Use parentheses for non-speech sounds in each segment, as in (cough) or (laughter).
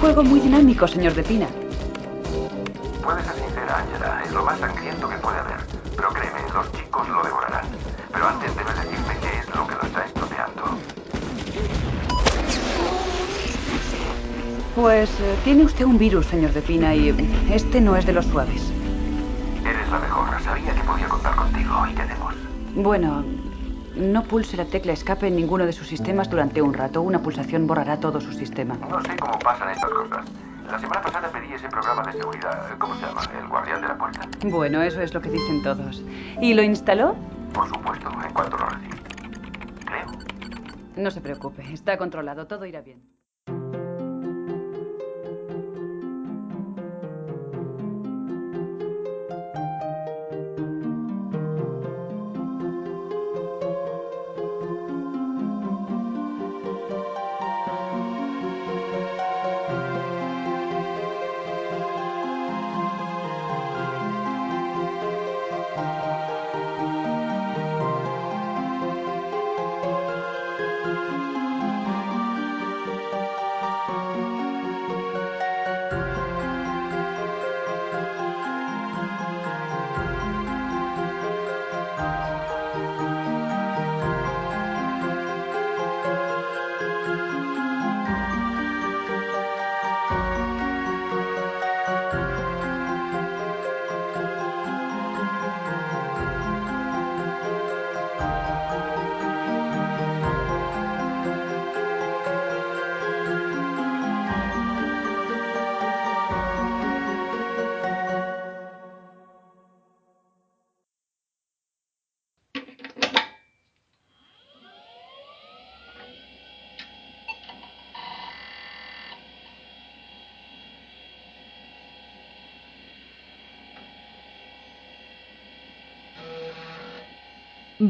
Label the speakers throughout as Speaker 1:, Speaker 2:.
Speaker 1: Juego muy dinámico, señor de Pina.
Speaker 2: Puede ser sincera, Angela. Es lo más sangriento que puede haber. Pero créeme, los chicos lo devorarán. Pero antes debes decirme qué es lo que lo está estropeando.
Speaker 1: Pues eh, tiene usted un virus, señor de Pina, y este no es de los suaves.
Speaker 2: Eres la mejor. Sabía que podía contar contigo y tenemos.
Speaker 1: Bueno, no pulse la tecla escape en ninguno de sus sistemas durante un rato. Una pulsación borrará todo su sistema.
Speaker 2: No sé cómo pasan estas cosas. La semana pasada pedí ese programa de seguridad. ¿Cómo se llama? El guardián de la puerta.
Speaker 1: Bueno, eso es lo que dicen todos. ¿Y lo instaló?
Speaker 2: Por supuesto, en cuanto lo recibí. Creo.
Speaker 1: No se preocupe, está controlado, todo irá bien.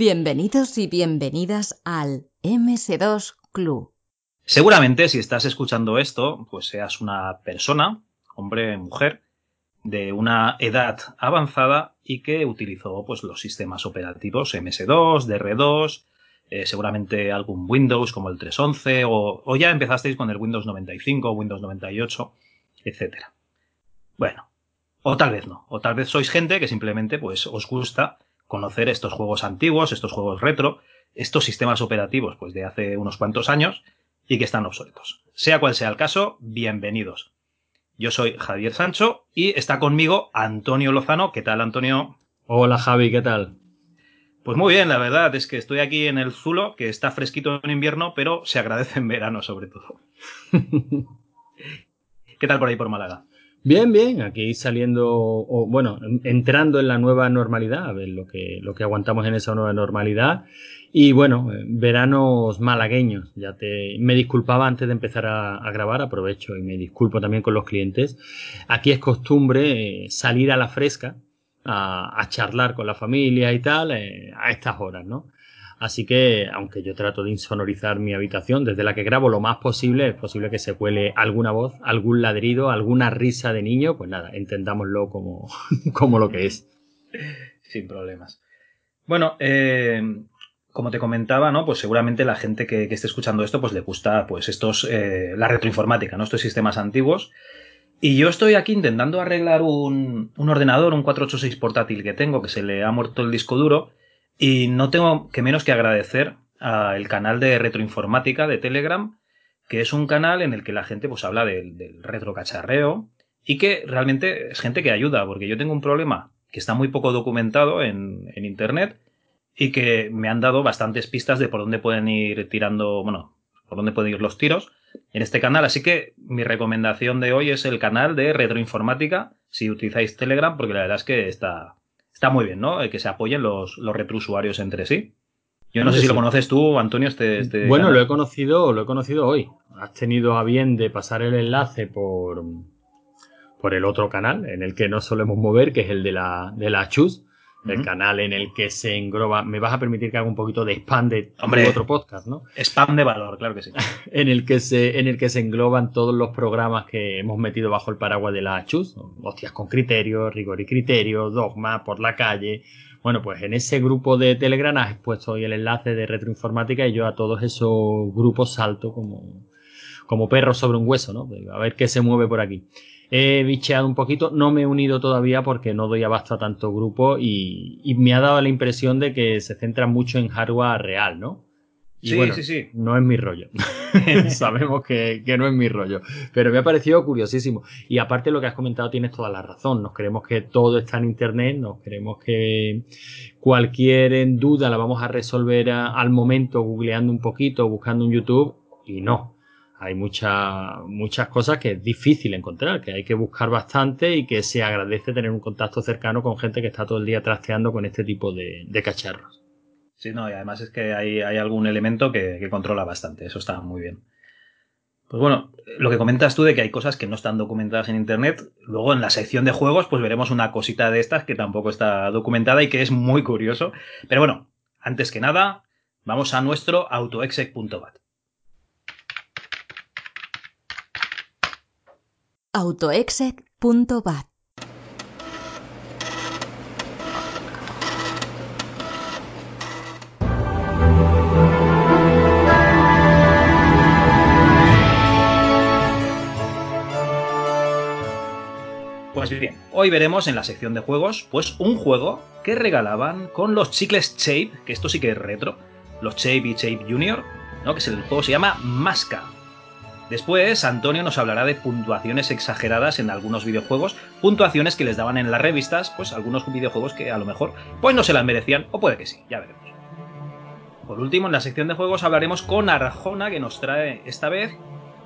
Speaker 3: Bienvenidos y bienvenidas al MS2 Club.
Speaker 4: Seguramente si estás escuchando esto, pues seas una persona, hombre, mujer, de una edad avanzada y que utilizó pues los sistemas operativos MS2, DR2, eh, seguramente algún Windows como el 311 o, o ya empezasteis con el Windows 95, Windows 98, etcétera. Bueno, o tal vez no, o tal vez sois gente que simplemente pues os gusta conocer estos juegos antiguos, estos juegos retro, estos sistemas operativos pues de hace unos cuantos años y que están obsoletos. Sea cual sea el caso, bienvenidos. Yo soy Javier Sancho y está conmigo Antonio Lozano. ¿Qué tal, Antonio?
Speaker 5: Hola, Javi, ¿qué tal?
Speaker 4: Pues muy bien, la verdad es que estoy aquí en el Zulo, que está fresquito en invierno, pero se agradece en verano sobre todo. (laughs) ¿Qué tal por ahí por Málaga?
Speaker 5: Bien, bien, aquí saliendo, o bueno, entrando en la nueva normalidad, a ver lo que, lo que aguantamos en esa nueva normalidad. Y bueno, veranos malagueños, ya te, me disculpaba antes de empezar a, a grabar, aprovecho y me disculpo también con los clientes. Aquí es costumbre eh, salir a la fresca, a, a, charlar con la familia y tal, eh, a estas horas, ¿no? Así que, aunque yo trato de insonorizar mi habitación desde la que grabo lo más posible, es posible que se cuele alguna voz, algún ladrido, alguna risa de niño, pues nada, entendámoslo como, (laughs) como lo que es.
Speaker 4: Sin problemas. Bueno, eh, como te comentaba, ¿no? Pues seguramente la gente que, esté escuchando esto, pues le gusta, pues estos, eh, la retroinformática, ¿no? Estos sistemas antiguos. Y yo estoy aquí intentando arreglar un, un ordenador, un 486 portátil que tengo, que se le ha muerto el disco duro y no tengo que menos que agradecer al canal de retroinformática de Telegram, que es un canal en el que la gente pues habla del, del retrocacharreo y que realmente es gente que ayuda, porque yo tengo un problema que está muy poco documentado en, en internet y que me han dado bastantes pistas de por dónde pueden ir tirando, bueno, por dónde pueden ir los tiros en este canal. Así que mi recomendación de hoy es el canal de retroinformática, si utilizáis Telegram, porque la verdad es que está, está muy bien, ¿no? Que se apoyen los, los retrousuarios entre sí. Yo no sé si lo conoces tú, Antonio, este, este
Speaker 5: Bueno, lo he conocido, lo he conocido hoy. Has tenido a bien de pasar el enlace por, por el otro canal en el que no solemos mover, que es el de la, de la Chus. El uh -huh. canal en el que se engloba. Me vas a permitir que haga un poquito de spam de
Speaker 4: Hombre,
Speaker 5: otro podcast, ¿no?
Speaker 4: Spam de valor, claro que sí. (laughs)
Speaker 5: en el que se, en el que se engloban todos los programas que hemos metido bajo el paraguas de la Chus. Hostias con criterio, rigor y criterio, dogma, por la calle. Bueno, pues en ese grupo de Telegram has puesto hoy el enlace de retroinformática y yo a todos esos grupos salto como, como perro sobre un hueso, ¿no? A ver qué se mueve por aquí. He bicheado un poquito, no me he unido todavía porque no doy abasto a tanto grupo y, y me ha dado la impresión de que se centra mucho en hardware real, ¿no?
Speaker 4: sí,
Speaker 5: bueno,
Speaker 4: sí, sí.
Speaker 5: No es mi rollo. (laughs) Sabemos que, que, no es mi rollo. Pero me ha parecido curiosísimo. Y aparte lo que has comentado tienes toda la razón. Nos creemos que todo está en Internet, nos creemos que cualquier duda la vamos a resolver a, al momento googleando un poquito, buscando en YouTube. Y no. Hay mucha, muchas cosas que es difícil encontrar, que hay que buscar bastante y que se agradece tener un contacto cercano con gente que está todo el día trasteando con este tipo de, de cacharros.
Speaker 4: Sí, no, y además es que hay, hay algún elemento que, que, controla bastante, eso está muy bien. Pues bueno, lo que comentas tú de que hay cosas que no están documentadas en Internet, luego en la sección de juegos pues veremos una cosita de estas que tampoco está documentada y que es muy curioso. Pero bueno, antes que nada, vamos a nuestro autoexec.bat.
Speaker 3: autoexec.bat
Speaker 4: Pues bien, hoy veremos en la sección de juegos, pues un juego que regalaban con los chicles Shape, que esto sí que es retro, los Shape y Shape Junior, ¿no? que es el juego se llama Masca. Después, Antonio nos hablará de puntuaciones exageradas en algunos videojuegos, puntuaciones que les daban en las revistas, pues algunos videojuegos que a lo mejor pues no se las merecían, o puede que sí, ya veremos. Por último, en la sección de juegos hablaremos con Arjona, que nos trae esta vez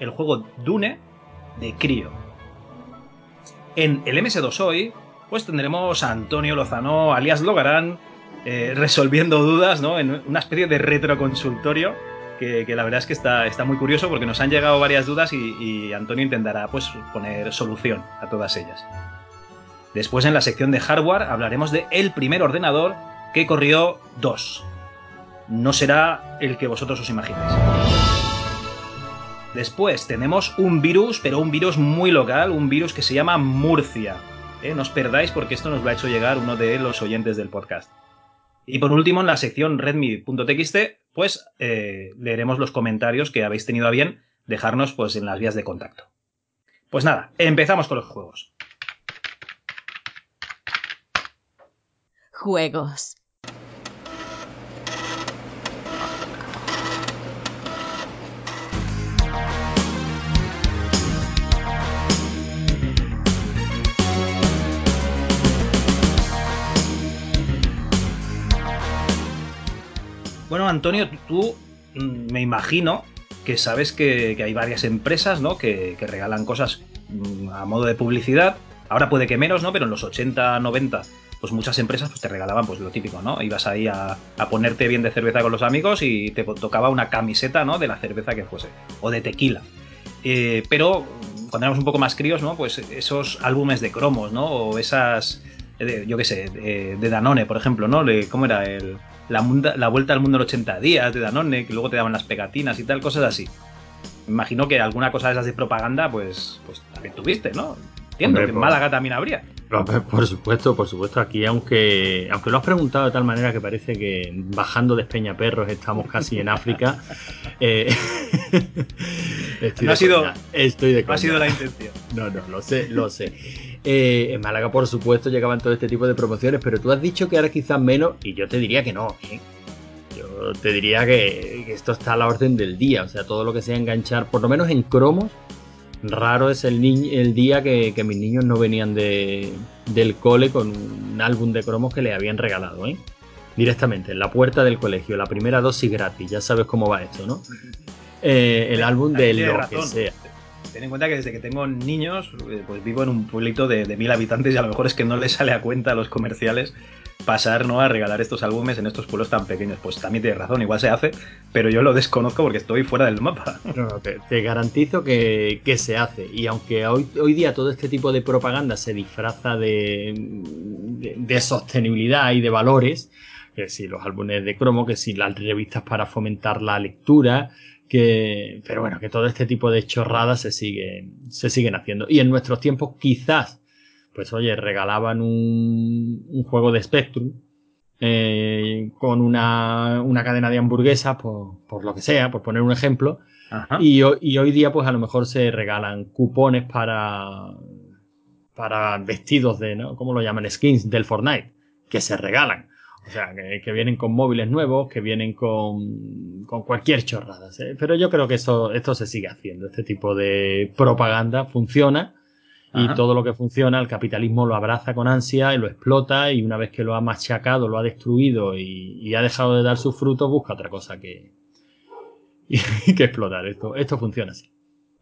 Speaker 4: el juego Dune de Crio. En el MS2 hoy, pues tendremos a Antonio Lozano, alias Logarán, eh, resolviendo dudas, ¿no? En una especie de retroconsultorio que, la verdad es que está, está, muy curioso porque nos han llegado varias dudas y, y, Antonio intentará pues, poner solución a todas ellas. Después en la sección de hardware hablaremos de el primer ordenador que corrió 2. No será el que vosotros os imagináis. Después tenemos un virus, pero un virus muy local, un virus que se llama Murcia. ¿Eh? No os perdáis porque esto nos lo ha hecho llegar uno de los oyentes del podcast. Y por último, en la sección redmi.txt, pues eh, leeremos los comentarios que habéis tenido a bien dejarnos pues, en las vías de contacto. Pues nada, empezamos con los juegos.
Speaker 3: Juegos.
Speaker 4: Bueno, Antonio, tú mm, me imagino que sabes que, hay varias empresas ¿no? que, regalan cosas mm, a modo de publicidad. Ahora puede que menos, ¿no? Pero en los 80, 90, pues muchas empresas pues, te regalaban pues lo típico, ¿no? Ibas ahí a, ponerte bien de cerveza con los amigos y te tocaba una camiseta, ¿no? De la cerveza que fuese. O de tequila. Eh, pero cuando éramos un poco más críos, ¿no? Pues esos álbumes de cromos, ¿no? O esas, eh, yo qué sé, de, Danone, por ejemplo, ¿no? ¿Cómo era? El, la, munda, la, vuelta al mundo en 80 días de Danone, que luego te daban las pegatinas y tal, cosas así. Imagino que alguna cosa de esas de propaganda, pues, pues también tuviste, ¿no? Entiendo Hombre, que en Málaga también habría.
Speaker 5: Por supuesto, por supuesto. Aquí, aunque, aunque lo has preguntado de tal manera que parece que bajando de Espeñaperros estamos casi en África. eh, (laughs)
Speaker 4: estoy no, ha sido,
Speaker 5: estoy de
Speaker 4: no ha sido la intención.
Speaker 5: No, no, lo sé, lo sé. Eh, en Málaga, por supuesto, llegaban todo este tipo de promociones, pero tú has dicho que ahora quizás menos, y yo te diría que no. ¿eh? Yo te diría que, que, esto está a la orden del día, o sea, todo lo que sea enganchar, por lo menos en cromos, raro es el, el día que, que, mis niños no venían de, del cole con un álbum de cromos que le habían regalado, ¿eh? Directamente, en la puerta del colegio, la primera dosis gratis, ya sabes cómo va esto, ¿no? (laughs) Eh, el álbum de lo que sea.
Speaker 4: Ten en cuenta que desde que tengo niños, pues vivo en un pueblito de, mil habitantes y a lo mejor es que no les sale a cuenta a los comerciales pasar ¿no? a regalar estos álbumes en estos pueblos tan pequeños. Pues también tienes razón, igual se hace, pero yo lo desconozco porque estoy fuera del mapa.
Speaker 5: Te, garantizo que, se hace. Y aunque hoy, hoy día todo este tipo de propaganda se disfraza de, de, de sostenibilidad y de valores, que si los álbumes de cromo, que si las revistas para fomentar la lectura, que pero bueno que todo este tipo de chorradas se siguen se siguen haciendo y en nuestros tiempos quizás pues oye regalaban un, un juego de Spectrum eh, con una, una, cadena de hamburguesas por, por, lo que sea por poner un ejemplo Y, y, hoy día, pues a lo mejor se regalan cupones para, para vestidos de, ¿no? ¿Cómo lo llaman? Skins del Fortnite, que se regalan. O sea, que, vienen con móviles nuevos, que vienen con, con cualquier chorrada. Pero yo creo que eso, esto se sigue haciendo. Este tipo de propaganda funciona y todo lo que funciona, el capitalismo lo abraza con ansia y lo explota y una vez que lo ha machacado, lo ha destruido y, ha dejado de dar sus frutos, busca otra cosa que, (laughs) que explotar. Esto, esto funciona así.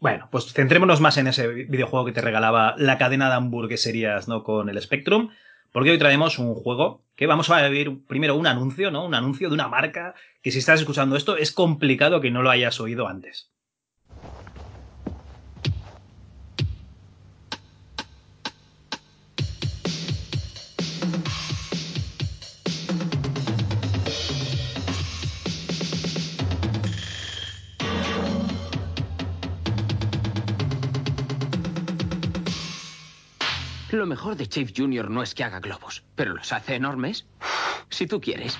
Speaker 4: Bueno, pues centrémonos más en ese videojuego que te regalaba la cadena de hamburgueserías, ¿no? Con el Spectrum. Porque hoy traemos un juego que vamos a ver primero un anuncio, ¿no? Un anuncio de una marca que si estás escuchando esto es complicado que no lo hayas oído antes.
Speaker 6: Lo mejor de Shape Jr. no es que haga globos, pero los hace enormes. Si tú quieres.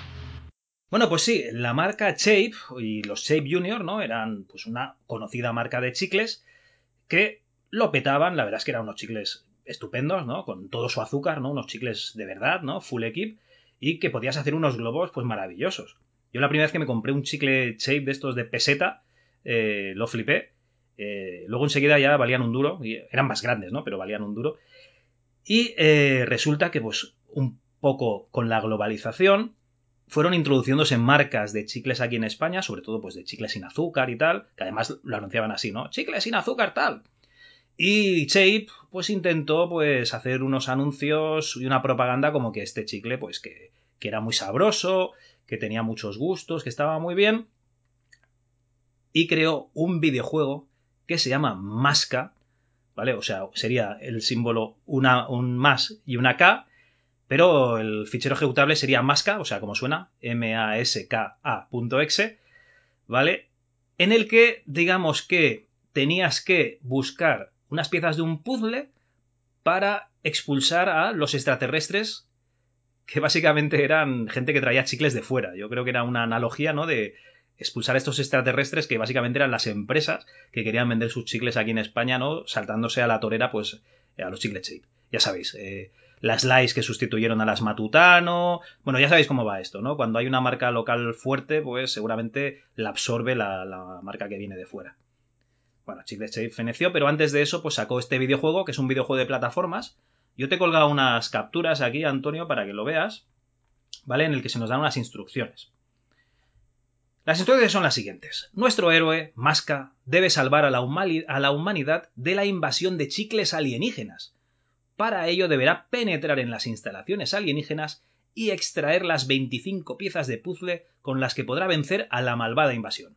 Speaker 4: Bueno, pues sí, la marca Shape y los Shape Junior, ¿no? Eran pues una conocida marca de chicles que lo petaban, la verdad es que eran unos chicles estupendos, ¿no? Con todo su azúcar, ¿no? Unos chicles de verdad, ¿no? Full equip y que podías hacer unos globos pues maravillosos. Yo la primera vez que me compré un chicle Shape de estos de peseta, eh, lo flipé. Eh, luego enseguida ya valían un duro, y eran más grandes, ¿no? Pero valían un duro. Y eh, resulta que, pues, un poco con la globalización, fueron introduciéndose marcas de chicles aquí en España, sobre todo pues de chicles sin azúcar y tal, que además lo anunciaban así, ¿no? Chicles sin azúcar tal. Y Shape pues intentó pues hacer unos anuncios y una propaganda como que este chicle pues que, que era muy sabroso, que tenía muchos gustos, que estaba muy bien. Y creó un videojuego que se llama Masca, ¿vale? O sea, sería el símbolo una, un más y una K, pero el fichero ejecutable sería masca, o sea, como suena, M-A-S-K-A.exe, ¿vale? En el que, digamos que tenías que buscar unas piezas de un puzzle para expulsar a los extraterrestres que básicamente eran gente que traía chicles de fuera. Yo creo que era una analogía, ¿no? De expulsar estos extraterrestres que básicamente eran las empresas que querían vender sus chicles aquí en España, ¿no? Saltándose a la torera, pues, a los chicles shape. Ya sabéis, eh, las Lice que sustituyeron a las Matutano. Bueno, ya sabéis cómo va esto, ¿no? Cuando hay una marca local fuerte, pues seguramente la absorbe la, marca que viene de fuera. Bueno, Chicles Shape feneció, pero antes de eso, pues sacó este videojuego, que es un videojuego de plataformas. Yo te he colgado unas capturas aquí, Antonio, para que lo veas, ¿vale? En el que se nos dan unas instrucciones. Las instrucciones son las siguientes. Nuestro héroe, Masca, debe salvar a la, a la, humanidad de la invasión de chicles alienígenas. Para ello deberá penetrar en las instalaciones alienígenas y extraer las 25 piezas de puzzle con las que podrá vencer a la malvada invasión.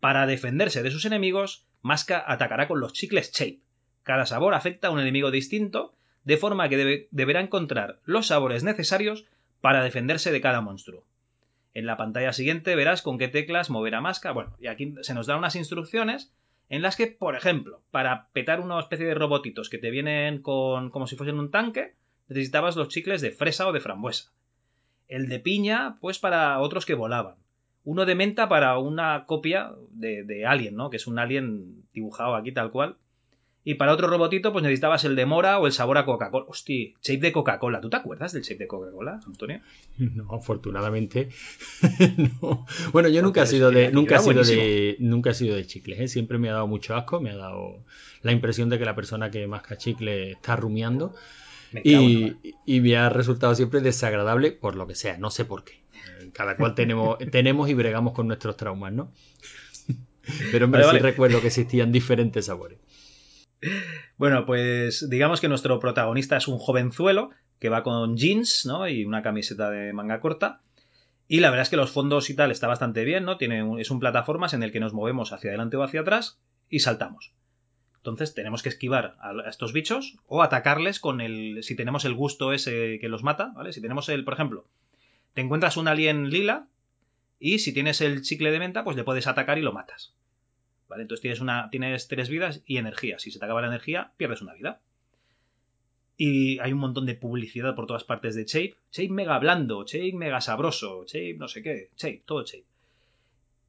Speaker 4: Para defenderse de sus enemigos, Masca atacará con los chicles Shape. Cada sabor afecta a un enemigo distinto, de forma que deberá encontrar los sabores necesarios para defenderse de cada monstruo. En la pantalla siguiente verás con qué teclas mover a Masca. Bueno, y aquí se nos da unas instrucciones en las que, por ejemplo, para petar una especie de robotitos que te vienen con como si fuesen un tanque, necesitabas los chicles de fresa o de frambuesa. El de piña, pues para otros que volaban. Uno de menta para una copia de, de Alien, ¿no? Que es un Alien dibujado aquí tal cual. Y para otro robotito, pues necesitabas el de mora o el sabor a Coca-Cola. Hostia, shape de Coca-Cola. ¿Tú te acuerdas del shape de Coca-Cola, Antonio? (laughs)
Speaker 5: No, afortunadamente. (laughs) no. Bueno, yo nunca he sido de. Nunca he sido de. Nunca he sido de chicles, ¿eh? Siempre me ha dado mucho asco. Me ha dado la impresión de que la persona que masca chicle está rumiando. y, y, me ha resultado siempre desagradable por lo que sea. No sé por qué. Cada cual tenemos, (laughs) tenemos y bregamos con nuestros traumas, ¿no? Pero hombre, sí recuerdo que existían diferentes sabores.
Speaker 4: Bueno, pues digamos que nuestro protagonista es un jovenzuelo que va con jeans, ¿no? Y una camiseta de manga corta. Y la verdad es que los fondos y tal está bastante bien, ¿no? Es un plataformas en el que nos movemos hacia adelante o hacia atrás y saltamos. Entonces tenemos que esquivar a estos bichos o atacarles con el. si tenemos el gusto ese que los mata, ¿vale? Si tenemos el, por ejemplo, te encuentras un alien lila y si tienes el chicle de menta, pues le puedes atacar y lo matas. Entonces tienes, una, tienes tres vidas y energía. Si se te acaba la energía, pierdes una vida. Y hay un montón de publicidad por todas partes de Shape. Shape mega blando, Shape mega sabroso, Shape no sé qué, Shape, todo Shape.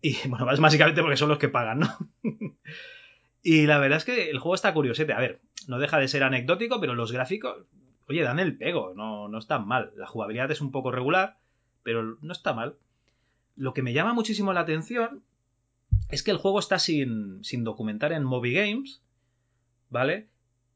Speaker 4: Y (laughs) bueno, es básicamente porque son los que pagan, ¿no? (laughs) y la verdad es que el juego está curiosete. A ver, no deja de ser anecdótico, pero los gráficos, oye, dan el pego, no, no están mal. La jugabilidad es un poco regular, pero no está mal. Lo que me llama muchísimo la atención es que el juego está sin, sin documentar en Moby Games, ¿vale?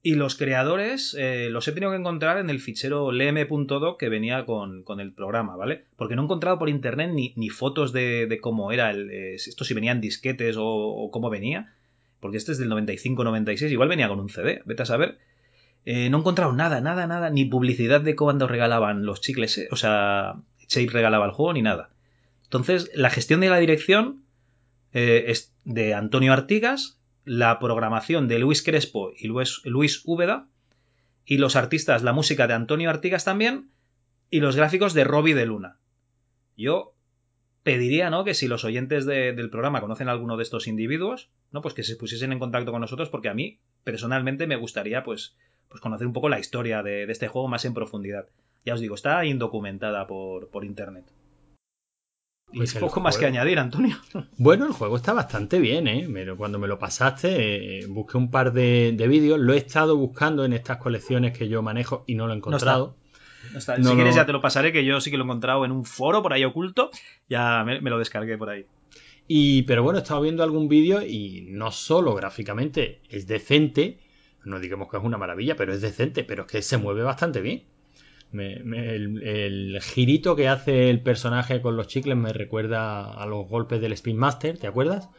Speaker 4: Y los creadores eh, los he tenido que encontrar en el fichero lm.doc que venía con, con, el programa, ¿vale? Porque no he encontrado por internet ni, ni fotos de, de, cómo era el, eh, esto, si venían disquetes o, cómo venía. Porque este es del 95-96, igual venía con un CD, vete a saber. Eh, no he encontrado nada, nada, nada, ni publicidad de cuando regalaban los chicles, o sea, Shape regalaba el juego, ni nada. Entonces, la gestión de la dirección eh, es de Antonio Artigas, la programación de Luis Crespo y Luis, Luis Úbeda, y los artistas, la música de Antonio Artigas también, y los gráficos de Robbie de Luna. Yo pediría, ¿no? Que si los oyentes de, del programa conocen a alguno de estos individuos, ¿no? Pues que se pusiesen en contacto con nosotros, porque a mí, personalmente, me gustaría, pues, pues conocer un poco la historia de, de este juego más en profundidad. Ya os digo, está indocumentada por, por internet. Pues y poco juego... más que añadir, Antonio. (laughs)
Speaker 5: Bueno, el juego está bastante bien, ¿eh? Pero cuando me lo pasaste, eh, busqué un par de, de, vídeos. Lo he estado buscando en estas colecciones que yo manejo y no lo he encontrado.
Speaker 4: No está. No está. No si quieres ya te lo pasaré, que yo sí que lo he encontrado en un foro por ahí oculto. Ya me, me lo descargué por ahí.
Speaker 5: Y, pero bueno, he estado viendo algún vídeo y no solo gráficamente es decente, no digamos que es una maravilla, pero es decente, pero es que se mueve bastante bien. Me, me, el, el, girito que hace el personaje con los chicles me recuerda a los golpes del Spin Master, ¿te acuerdas?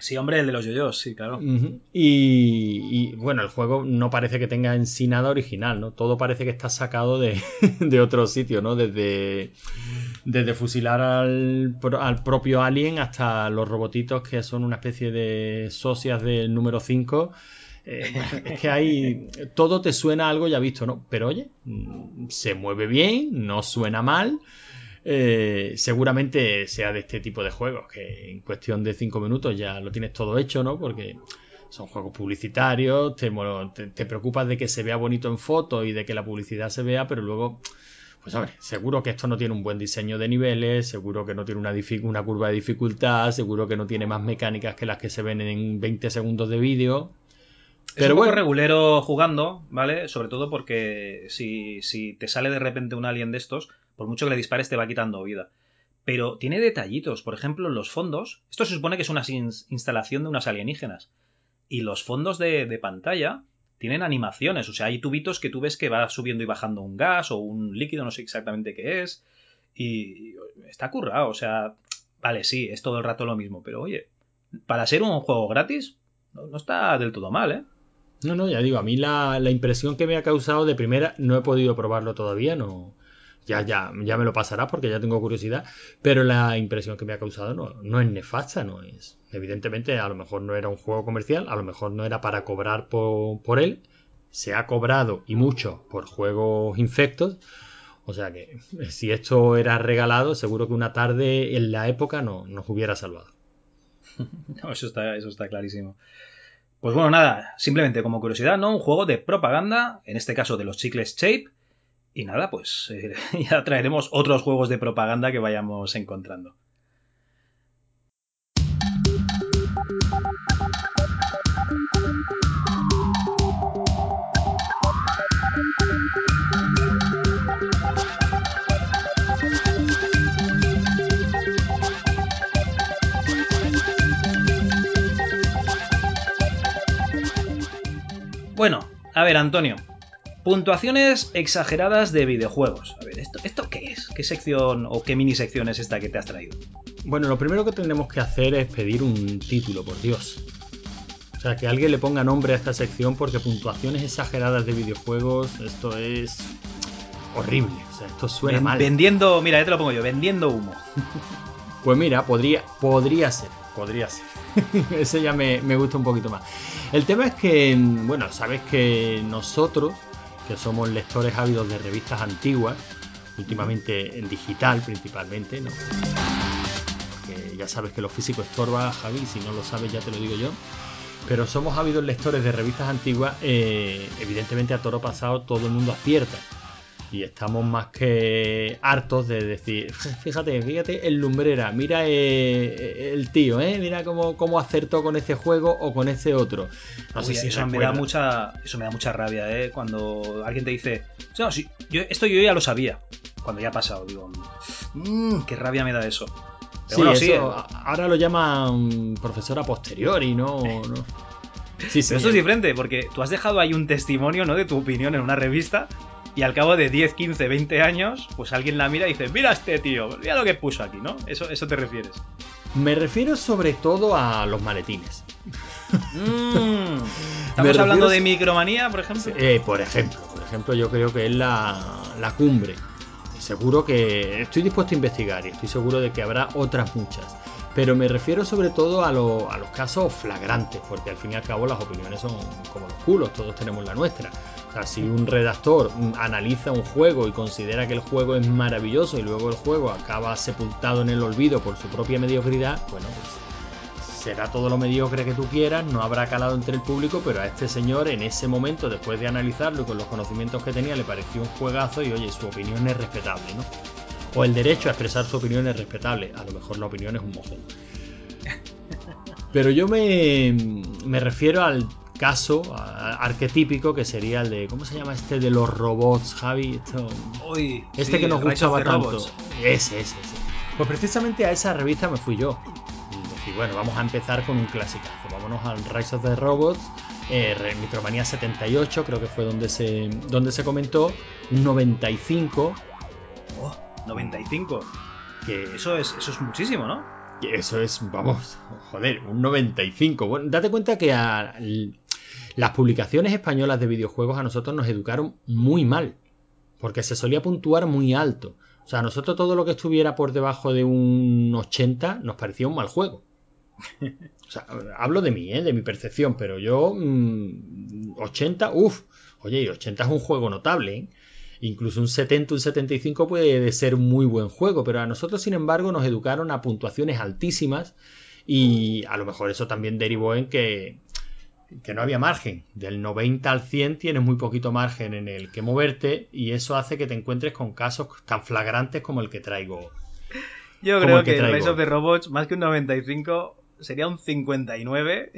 Speaker 4: Sí, hombre, el de los yoyos, sí, claro.
Speaker 5: Uh -huh. y, y, bueno, el juego no parece que tenga en sí nada original, ¿no? Todo parece que está sacado de, (laughs) de otro sitio, ¿no? Desde, desde fusilar al, al, propio Alien hasta los robotitos que son una especie de socias del número 5 eh, (laughs) es que hay. Todo te suena a algo ya visto, ¿no? Pero oye, se mueve bien, no suena mal. Eh, seguramente sea de este tipo de juegos, que en cuestión de 5 minutos ya lo tienes todo hecho, ¿no? Porque son juegos publicitarios, te, te, te, preocupas de que se vea bonito en fotos y de que la publicidad se vea, pero luego, pues hombre, seguro que esto no tiene un buen diseño de niveles, seguro que no tiene una, una curva de dificultad, seguro que no tiene más mecánicas que las que se ven en 20 segundos de vídeo.
Speaker 4: Pero es un bueno. poco regulero jugando, ¿vale? Sobre todo porque si, si, te sale de repente un alien de estos, por mucho que le dispares te va quitando vida. Pero tiene detallitos, por ejemplo, los fondos. Esto se supone que es una instalación de unas alienígenas. Y los fondos de, de pantalla tienen animaciones, o sea, hay tubitos que tú ves que va subiendo y bajando un gas o un líquido, no sé exactamente qué es. Y está currado, o sea, vale, sí, es todo el rato lo mismo, pero oye, para ser un juego gratis, no, no está del todo mal, ¿eh?
Speaker 5: No, no, ya digo, a mí la, la, impresión que me ha causado de primera, no he podido probarlo todavía, no. Ya, ya, ya me lo pasará porque ya tengo curiosidad, pero la impresión que me ha causado no, no es nefasta, no es. Evidentemente, a lo mejor no era un juego comercial, a lo mejor no era para cobrar por, por él. Se ha cobrado y mucho por juegos infectos. O sea que si esto era regalado, seguro que una tarde en la época no, nos hubiera salvado. (laughs)
Speaker 4: No, eso está, eso está clarísimo. Pues bueno, nada, simplemente como curiosidad, ¿no? Un juego de propaganda, en este caso de los chicles Shape. Y nada, pues eh, (laughs) ya traeremos otros juegos de propaganda que vayamos encontrando. Bueno, a ver, Antonio. Puntuaciones exageradas de videojuegos. A ver, ¿esto, ¿esto qué es? ¿Qué sección o qué mini sección es esta que te has traído?
Speaker 5: Bueno, lo primero que tendremos que hacer es pedir un título, por Dios. O sea, que alguien le ponga nombre a esta sección porque puntuaciones exageradas de videojuegos, esto es horrible. O sea, esto suena
Speaker 4: Ven,
Speaker 5: mal.
Speaker 4: Vendiendo, mira, ya te lo pongo yo, vendiendo humo.
Speaker 5: Pues mira, podría, podría ser, podría ser. (laughs) Ese ya me, me, gusta un poquito más. El tema es que, bueno, sabes que nosotros, que somos lectores ávidos de revistas antiguas, últimamente en digital principalmente, ¿no? Porque ya sabes que lo físico estorba, Javi, si no lo sabes ya te lo digo yo. Pero somos ávidos lectores de revistas antiguas, eh, evidentemente a toro pasado todo el mundo acierta. Y estamos más que hartos de decir, fíjate, fíjate el lumbrera, mira eh, el tío, ¿eh? mira cómo, cómo, acertó con este juego o con este otro.
Speaker 4: No sé si eso me da mucha, eso me da mucha rabia, ¿eh? Cuando alguien te dice, no, yo, esto yo ya lo sabía, cuando ya ha pasado, digo, mmm, qué rabia me da eso.
Speaker 5: Pero sí, eso, sí, ahora lo llaman profesora posteriori, ¿no? (laughs) ¿no?
Speaker 4: Sí, sí, eso es diferente, porque tú has dejado ahí un testimonio, ¿no? De tu opinión en una revista y al cabo de 10, 15, 20 años, pues alguien la mira y dice, mira este tío, mira lo que puso aquí, ¿no? Eso, eso te refieres.
Speaker 5: Me refiero sobre todo a los maletines.
Speaker 4: Mm. (laughs) ¿Estamos hablando de micromanía, por ejemplo?
Speaker 5: Eh, por ejemplo, por ejemplo, yo creo que es la, la cumbre. Seguro que estoy dispuesto a investigar y estoy seguro de que habrá otras muchas. Pero me refiero sobre todo a, a, los casos flagrantes, porque al fin y al cabo las opiniones son como los culos, todos tenemos la nuestra. O sea, si un redactor analiza un juego y considera que el juego es maravilloso y luego el juego acaba sepultado en el olvido por su propia mediocridad, bueno, pues será todo lo mediocre que tú quieras, no habrá calado entre el público, pero a este señor en ese momento, después de analizarlo y con los conocimientos que tenía, le pareció un juegazo y oye, su opinión es respetable, ¿no? O el derecho a expresar su opinión es respetable. A lo mejor la opinión es un mojón. (laughs) Pero yo me, me refiero al caso arquetípico que sería el de. ¿Cómo se llama este de los robots, Javi? este que nos gustaba tanto. Ese, ese, ese. Pues precisamente a esa revista me fui yo. Y bueno, vamos a empezar con un clasicazo. Vámonos al Rise of the Robots. Eh, Micromanía 78, creo que fue donde se, donde se comentó. Un 95.
Speaker 4: 95. Que eso es, eso es muchísimo, ¿no?
Speaker 5: Eso es, vamos, joder, un 95. Bueno, date cuenta que a, las publicaciones españolas de videojuegos a nosotros nos educaron muy mal. Porque se solía puntuar muy alto. O sea, a nosotros todo lo que estuviera por debajo de un 80 nos parecía un mal juego. (laughs) O sea, hablo de mí, ¿eh? de mi percepción, pero yo 80, uff, oye, 80 es un juego notable, ¿eh? Incluso un 70, un 75 puede ser muy buen juego, pero a nosotros, sin embargo, nos educaron a puntuaciones altísimas y a lo mejor eso también derivó en que, que no había margen. Del 90 al 100 tienes muy poquito margen en el que moverte y eso hace que te encuentres con casos tan flagrantes como el que traigo.
Speaker 4: Yo creo que, el Rise of the Robots, más que un 95, sería un 59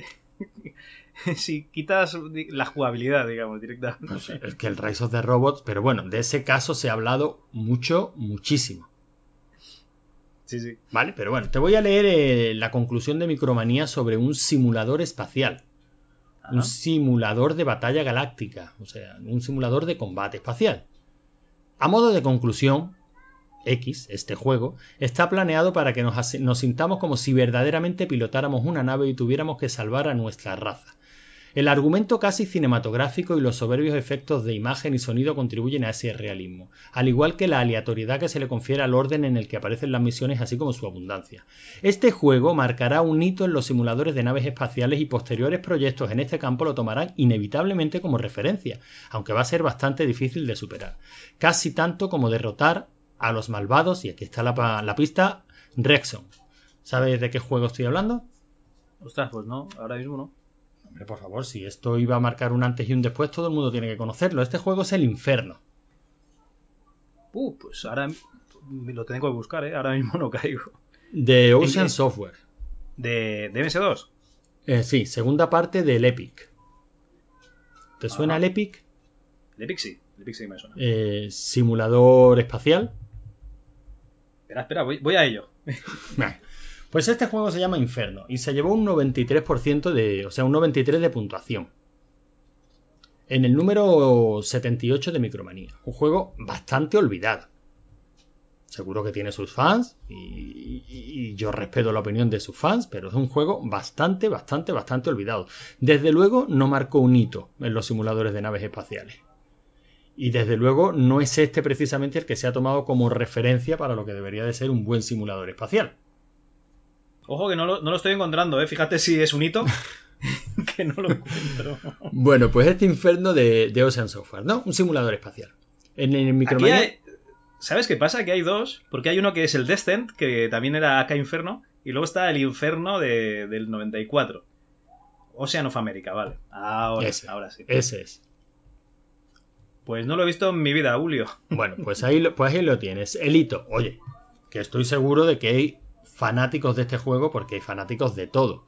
Speaker 4: (laughs) si quitas la jugabilidad, digamos, directamente.
Speaker 5: Pues es que el Rise of the Robots, pero bueno, de ese caso se ha hablado mucho, muchísimo.
Speaker 4: Sí, sí.
Speaker 5: Vale, pero bueno, te voy a leer eh, la conclusión de Micromanía sobre un simulador espacial. Un simulador de batalla galáctica, o sea, un simulador de combate espacial. A modo de conclusión, X, este juego, está planeado para que nos, nos, sintamos como si verdaderamente pilotáramos una nave y tuviéramos que salvar a nuestra raza. El argumento casi cinematográfico y los soberbios efectos de imagen y sonido contribuyen a ese realismo, al igual que la aleatoriedad que se le confiere al orden en el que aparecen las misiones así como su abundancia. Este juego marcará un hito en los simuladores de naves espaciales y posteriores proyectos en este campo lo tomarán inevitablemente como referencia, aunque va a ser bastante difícil de superar. Casi tanto como derrotar a los malvados, y aquí está la, la pista, Rexon. ¿Sabes de qué juego estoy hablando?
Speaker 4: Ostras, pues no, ahora mismo no.
Speaker 5: Hombre, por favor, si esto iba a marcar un antes y un después, todo el mundo tiene que conocerlo. Este juego es el infierno.
Speaker 4: Uh, pues ahora lo tengo que buscar, ¿eh? Ahora mismo no caigo.
Speaker 5: De Ocean Software.
Speaker 4: ¿De, de MS2?
Speaker 5: Eh, sí, segunda parte del Epic. ¿Te suena el Epic?
Speaker 4: El Epic sí, el Epic sí me suena.
Speaker 5: Eh, simulador espacial.
Speaker 4: Espera, espera, voy, voy a ello. (laughs)
Speaker 5: Pues este juego se llama Inferno y se llevó un 93% de, o sea, un 93 de puntuación. En el número 78 de Micromanía. Un juego bastante olvidado. Seguro que tiene sus fans y, y, yo respeto la opinión de sus fans, pero es un juego bastante, bastante, bastante olvidado. Desde luego no marcó un hito en los simuladores de naves espaciales. Y desde luego no es este precisamente el que se ha tomado como referencia para lo que debería de ser un buen simulador espacial.
Speaker 4: Ojo que no lo, no lo, estoy encontrando, ¿eh? Fíjate si es un hito. (laughs) que no lo encuentro.
Speaker 5: bueno, pues este inferno de, de, Ocean Software, ¿no? Un simulador espacial. En el Micromanía...
Speaker 4: Hay... ¿Sabes qué pasa? Que hay dos. Porque hay uno que es el Descent, que también era acá Inferno. Y luego está el Inferno de, del 94. Ocean of America, vale. Ahora,
Speaker 5: ese,
Speaker 4: ahora sí.
Speaker 5: Ese es.
Speaker 4: Pues no lo he visto en mi vida, Julio.
Speaker 5: Bueno, pues ahí, lo- pues ahí lo tienes. Elito, oye, que estoy seguro de que hay fanáticos de este juego porque hay fanáticos de todo.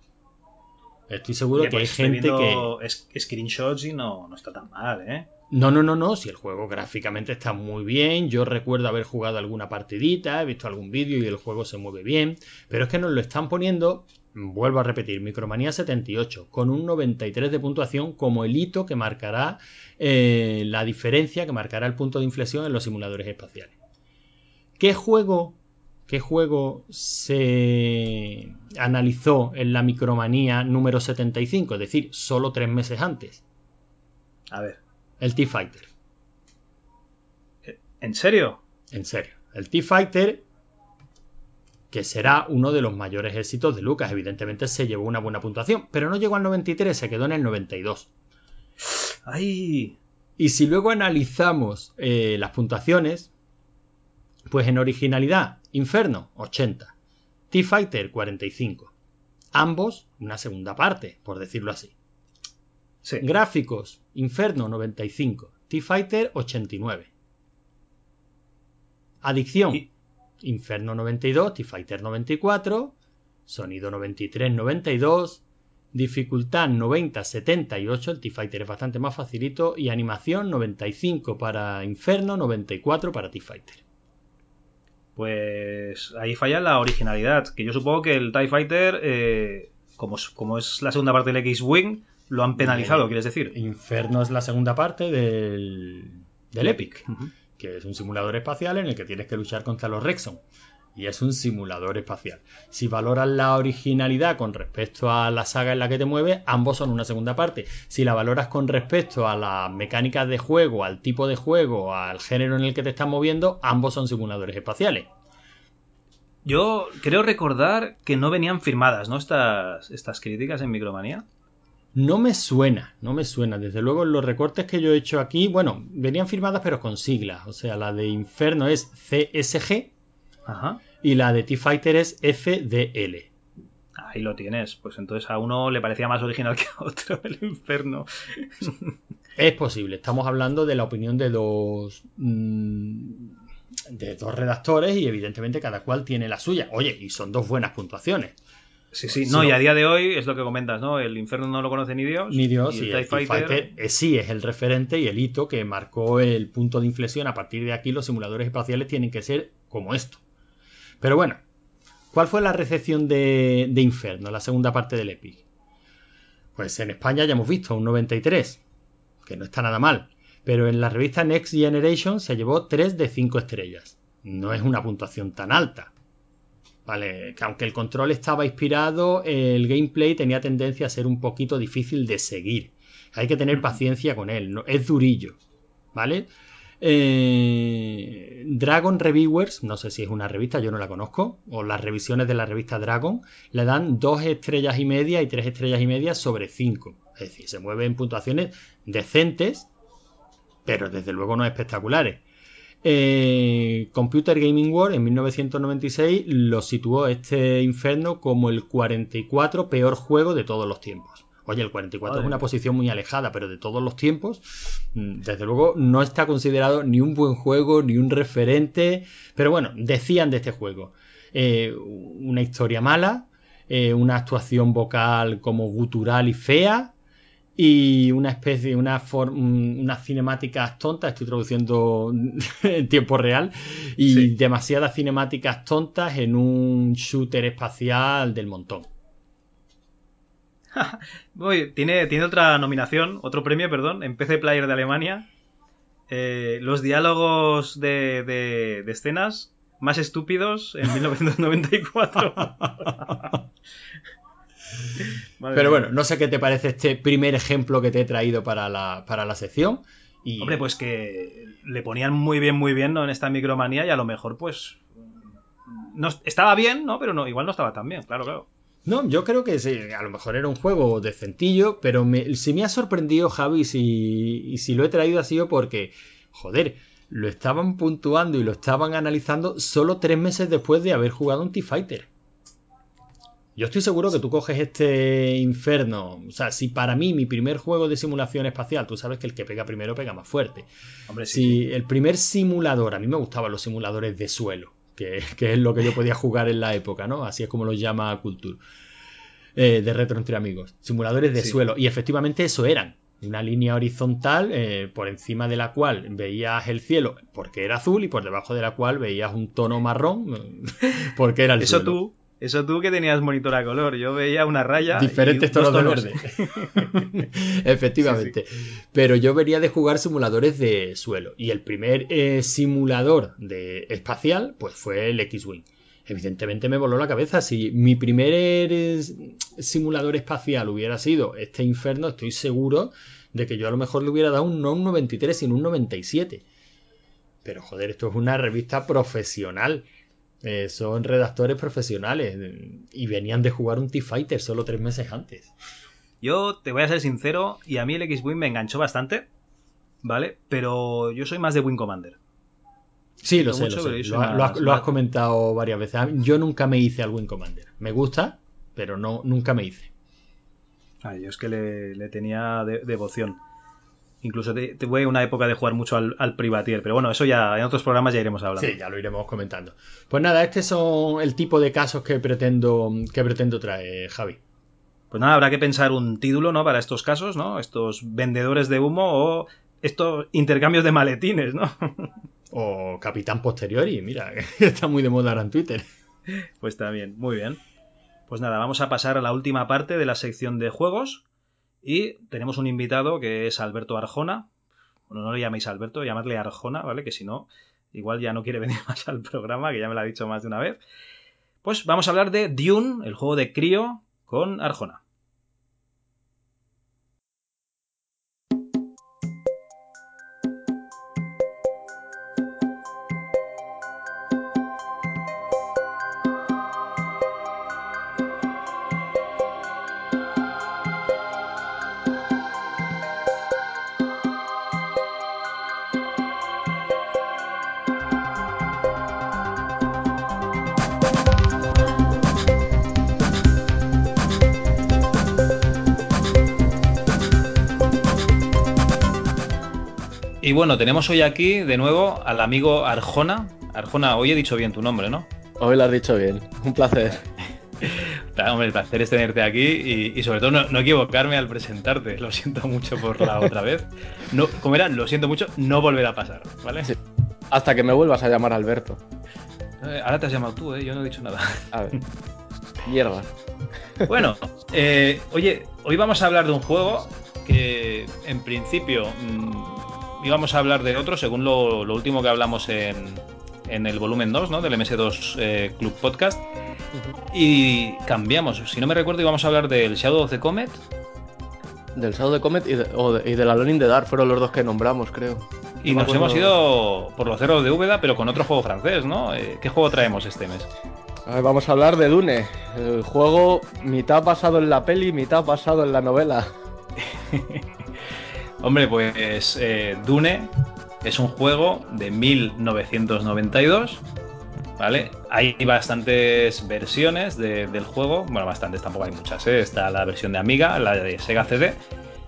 Speaker 5: Estoy seguro
Speaker 4: Oye,
Speaker 5: que hay
Speaker 4: pues
Speaker 5: gente que...
Speaker 4: screenshots y no, no está tan mal, ¿eh?
Speaker 5: No, no, no, no, si el juego gráficamente está muy bien, yo recuerdo haber jugado alguna partidita, he visto algún vídeo y el juego se mueve bien, pero es que nos lo están poniendo, vuelvo a repetir, Micromanía 78, con un 93 de puntuación como el hito que marcará eh, la diferencia, que marcará el punto de inflexión en los simuladores espaciales. ¿Qué juego, qué juego se analizó en la Micromanía número 75? Es decir, solo tres meses antes.
Speaker 4: A ver.
Speaker 5: El T-Fighter.
Speaker 4: ¿En serio?
Speaker 5: En serio. El T-Fighter, que será uno de los mayores éxitos de Lucas, evidentemente se llevó una buena puntuación, pero no llegó al 93, se quedó en el 92.
Speaker 4: ¡Ay!
Speaker 5: Y si luego analizamos eh, las puntuaciones, pues en originalidad, Inferno, 80. T-Fighter, 45. Ambos, una segunda parte, por decirlo así.
Speaker 4: Sí.
Speaker 5: Gráficos, Inferno 95, T-Fighter 89. Adicción,
Speaker 4: Y-
Speaker 5: Inferno 92, T-Fighter 94, Sonido 93, 92, Dificultad 90, 78, el T-Fighter es bastante más facilito, y animación 95 para Inferno, 94 para T-Fighter.
Speaker 4: Pues ahí falla la originalidad. Que yo supongo que el TIE Fighter, eh, como, es, como es la segunda parte del X-Wing, lo han penalizado,
Speaker 5: Bien.
Speaker 4: quieres decir.
Speaker 5: Inferno es la segunda parte del, del Epic. Que es un simulador espacial en el que tienes que luchar contra los Rexon. Y es un simulador espacial. Si valoras la originalidad con respecto a la saga en la que te mueves, ambos son una segunda parte. Si la valoras con respecto a las mecánicas de juego, al tipo de juego, al género en el que te estás moviendo, ambos son simuladores espaciales.
Speaker 4: Yo creo recordar que no venían firmadas, ¿no? Estas, estas críticas en Micromanía.
Speaker 5: No me suena, no me suena. Desde luego, en los recortes que yo he hecho aquí, bueno, venían firmadas pero con siglas. O sea, la de Inferno es CSG
Speaker 4: Ajá.
Speaker 5: y la de T-Fighter es FDL.
Speaker 4: Ahí lo tienes. Pues entonces a uno le parecía más original que a otro el infierno.
Speaker 5: Es posible, estamos hablando de la opinión de dos. mm, de dos redactores y evidentemente cada cual tiene la suya. Oye, y son dos buenas puntuaciones.
Speaker 4: Sí, sí. No, y
Speaker 5: no.
Speaker 4: a día de hoy es lo que comentas, ¿no? El infierno no lo conoce ni Dios.
Speaker 5: Ni Dios,
Speaker 4: y
Speaker 5: y
Speaker 4: el
Speaker 5: el
Speaker 4: TIE
Speaker 5: TIE
Speaker 4: Fighter.
Speaker 5: Fighter eh, sí es el referente y el hito que marcó el punto de inflexión. A partir de aquí, los simuladores espaciales tienen que ser como esto. Pero bueno, ¿cuál fue la recepción de, de Inferno, la segunda parte del Epic? Pues en España ya hemos visto un 93, que no está nada mal. Pero en la revista Next Generation se llevó 3 de 5 estrellas. No es una puntuación tan alta. Vale, que aunque el control estaba inspirado, el gameplay tenía tendencia a ser un poquito difícil de seguir. Hay que tener paciencia con él, ¿no? es durillo, ¿vale? Eh, Dragon Reviewers, no sé si es una revista, yo no la conozco, o las revisiones de la revista Dragon, le dan dos estrellas y media y tres estrellas y media sobre cinco. Es decir, se mueve en puntuaciones decentes, pero desde luego no espectaculares. Eh, Computer Gaming World en 1996 lo situó este Inferno como el 44 peor juego de todos los tiempos. Oye, el 44
Speaker 4: Madre
Speaker 5: es una posición muy alejada, pero de todos los tiempos, mm, desde luego no está considerado ni un buen juego, ni un referente. Pero bueno, decían de este juego. eh, una historia mala, eh, una actuación vocal como gutural y fea, y una especie, una mm, unas cinemáticas tontas, estoy traduciendo (laughs) en tiempo real, y
Speaker 4: Sí.
Speaker 5: demasiadas cinemáticas tontas en un shooter espacial del montón. (laughs)
Speaker 4: Tiene, tiene otra nominación, otro premio, perdón, en PC Player de Alemania. Eh, los diálogos de, de- de escenas más estúpidos en 1994. (laughs) Madre
Speaker 5: Pero bueno, no sé qué te parece este primer ejemplo que te he traído para la, para la sección. Y
Speaker 4: Hombre, pues que le ponían muy bien, muy bien ¿no? en esta micromanía y a lo mejor, pues. No, estaba bien, ¿no? Pero no, igual no estaba tan bien, claro, claro.
Speaker 5: No, yo creo que sí, a lo mejor era un juego decentillo, pero me, si me ha sorprendido, Javi, si, y si lo he traído ha sido porque, joder, lo estaban puntuando y lo estaban analizando solo tres meses después de haber jugado un T-Fighter. Yo estoy seguro que tú coges este Inferno. O sea, si para mí mi primer juego de simulación espacial, tú sabes que el que pega primero pega más fuerte.
Speaker 4: Hombre, sí.
Speaker 5: Si el primer simulador, a mí me gustaban los simuladores de suelo, que, que es lo que yo podía jugar en la época, ¿no? Así es como los llama Culture. eh, de retro entre amigos. Simuladores de
Speaker 4: Sí.
Speaker 5: suelo. Y efectivamente eso eran. Una línea horizontal eh, por encima de la cual veías el cielo porque era azul y por debajo de la cual veías un tono marrón porque era el
Speaker 4: Eso
Speaker 5: suelo.
Speaker 4: tú, eso tú que tenías monitor a color. Yo veía una raya.
Speaker 5: diferentes
Speaker 4: y dos
Speaker 5: tonos de verde. (laughs) Efectivamente. Pero yo venía de jugar simuladores de suelo. Y el primer eh, simulador de espacial, pues fue el X-Wing. Evidentemente me voló la cabeza. Si mi primer eh, simulador espacial hubiera sido este inferno, estoy seguro de que yo a lo mejor le hubiera dado un, no un 93, sino un 97. Pero joder, esto es una revista profesional. Eh, son redactores profesionales eh, y venían de jugar un T-Fighter solo tres meses antes.
Speaker 4: Yo te voy a ser sincero, y a mí el X-Wing me enganchó bastante, ¿vale? Pero yo soy más de Wing Commander.
Speaker 5: Sí, lo
Speaker 4: Lo
Speaker 5: sé,
Speaker 4: mucho,
Speaker 5: lo, sé. Lo, ha- lo has- lo comentado varias veces. Yo nunca me hice al Wing Commander. Me gusta, pero no, nunca me hice.
Speaker 4: Ay, yo es que le, le tenía de- devoción. Incluso te, tuve una época de jugar mucho al, al Privatier, pero bueno, eso ya en otros programas ya iremos hablando.
Speaker 5: Sí, ya lo iremos comentando. Pues nada, estos son el tipo de casos que pretendo, que pretendo traer, Javi.
Speaker 4: Pues nada, habrá que pensar un título, ¿no? Para estos casos, ¿no? Estos vendedores de humo o estos intercambios de maletines, ¿no? (laughs)
Speaker 5: O Capitán Posteriori, mira, (laughs) está muy de moda ahora en Twitter.
Speaker 4: Pues también, muy bien. Pues nada, vamos a pasar a la última parte de la sección de juegos. Y tenemos un invitado que es Alberto Arjona. Bueno, no le llaméis Alberto, llamadle Arjona, ¿vale? Que si no, igual ya no quiere (laughs) venir más al programa, que ya me lo ha dicho más de una vez. Pues vamos a hablar de Dune, el juego de crío, con Arjona. Y bueno, tenemos hoy aquí de nuevo al amigo Arjona. Arjona, hoy he dicho bien tu nombre, ¿no?
Speaker 7: Hoy lo has dicho bien. Un placer. (laughs)
Speaker 4: Hombre, el placer es tenerte aquí y, y sobre todo no, no equivocarme al presentarte. Lo siento mucho por la otra vez. No, como era, lo siento mucho, no volverá a pasar, ¿vale?
Speaker 7: Sí. Hasta que me vuelvas a llamar Alberto.
Speaker 4: Eh, Ahora te has llamado tú, ¿eh? Yo no he dicho nada.
Speaker 7: A ver. Mierda.
Speaker 4: Bueno, eh, oye, hoy vamos a hablar de un juego que en principio mm, íbamos a hablar de otro según lo, lo último que hablamos en, en el volumen 2, ¿no? Del MS2 eh, Club Podcast. Y cambiamos. Si no me recuerdo, íbamos a hablar del Shadow of the Comet.
Speaker 7: Del Shadow de Comet y de, o de- y del Alone the Dark fueron los dos que nombramos, creo.
Speaker 4: Y
Speaker 7: No
Speaker 4: nos
Speaker 7: acuerdo.
Speaker 4: hemos ido por los cerros de Úbeda, pero con otro juego francés, ¿no? Eh, ¿Qué juego traemos este mes?
Speaker 7: A ver, vamos a hablar de Dune. El juego mitad basado en la peli, mitad basado en la novela. (laughs)
Speaker 4: Hombre, pues eh, Dune es un juego de 1992, ¿vale? Hay bastantes versiones de- del juego, bueno, bastantes, tampoco hay muchas, ¿eh? Está la versión de Amiga, la de Sega CD,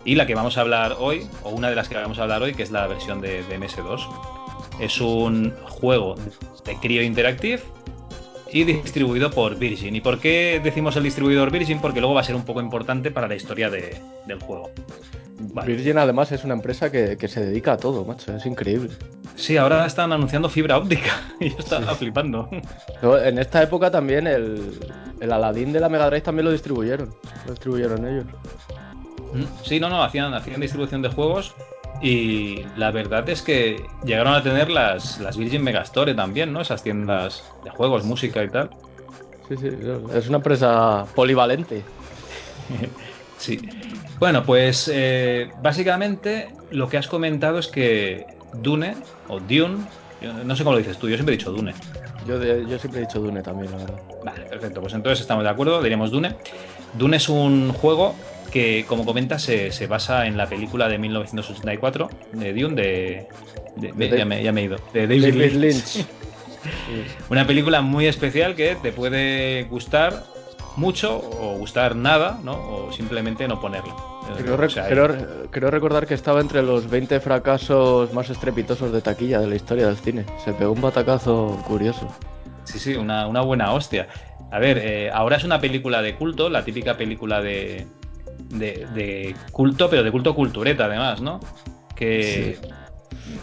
Speaker 4: y la que vamos a hablar hoy, o una de las que vamos a hablar hoy, que es la versión de, de MS2. Es un juego de Creo Interactive y distribuido por Virgin. ¿Y por qué decimos el distribuidor Virgin? Porque luego va a ser un poco importante para la historia de- del juego. Vale.
Speaker 7: Virgin además es una empresa que, que se dedica a todo, macho. Es increíble.
Speaker 4: Sí, ahora están anunciando fibra óptica. (laughs) y yo estaba flipando.
Speaker 7: En esta época también el, el Aladdin de la Mega Drive también lo distribuyeron. Lo distribuyeron ellos.
Speaker 4: Mm, Sí, no, no, hacían, hacían distribución de juegos. Y la verdad es que llegaron a tener las, las Virgin Megastore también, ¿no? Esas tiendas de juegos, música y tal.
Speaker 7: Sí, sí. Es una empresa polivalente. (laughs)
Speaker 4: Sí. Bueno, pues eh, básicamente lo que has comentado es que Dune, o Dune, yo no sé cómo lo dices tú, yo siempre he dicho Dune.
Speaker 7: Yo, de- yo siempre he dicho Dune también, la verdad.
Speaker 4: Vale, perfecto. Pues entonces estamos de acuerdo, diremos Dune. Dune es un juego que, como comentas, se, se basa en la película de 1984 de Dune de... de-
Speaker 7: De
Speaker 4: ya, me, ya me he ido. De David,
Speaker 7: David
Speaker 4: Lynch.
Speaker 7: Lynch. (laughs)
Speaker 4: Una película muy especial que te puede gustar mucho o gustar nada, ¿no? O simplemente no ponerlo.
Speaker 7: Creo,
Speaker 4: O
Speaker 7: rec-
Speaker 4: sea,
Speaker 7: creo- creo recordar que estaba entre los 20 fracasos más estrepitosos de taquilla de la historia del cine. Se pegó un batacazo curioso.
Speaker 4: Sí, sí, una, una buena hostia. A ver, eh, ahora es una película de culto, la típica película de, de, de culto, pero de culto cultureta además, ¿no? Que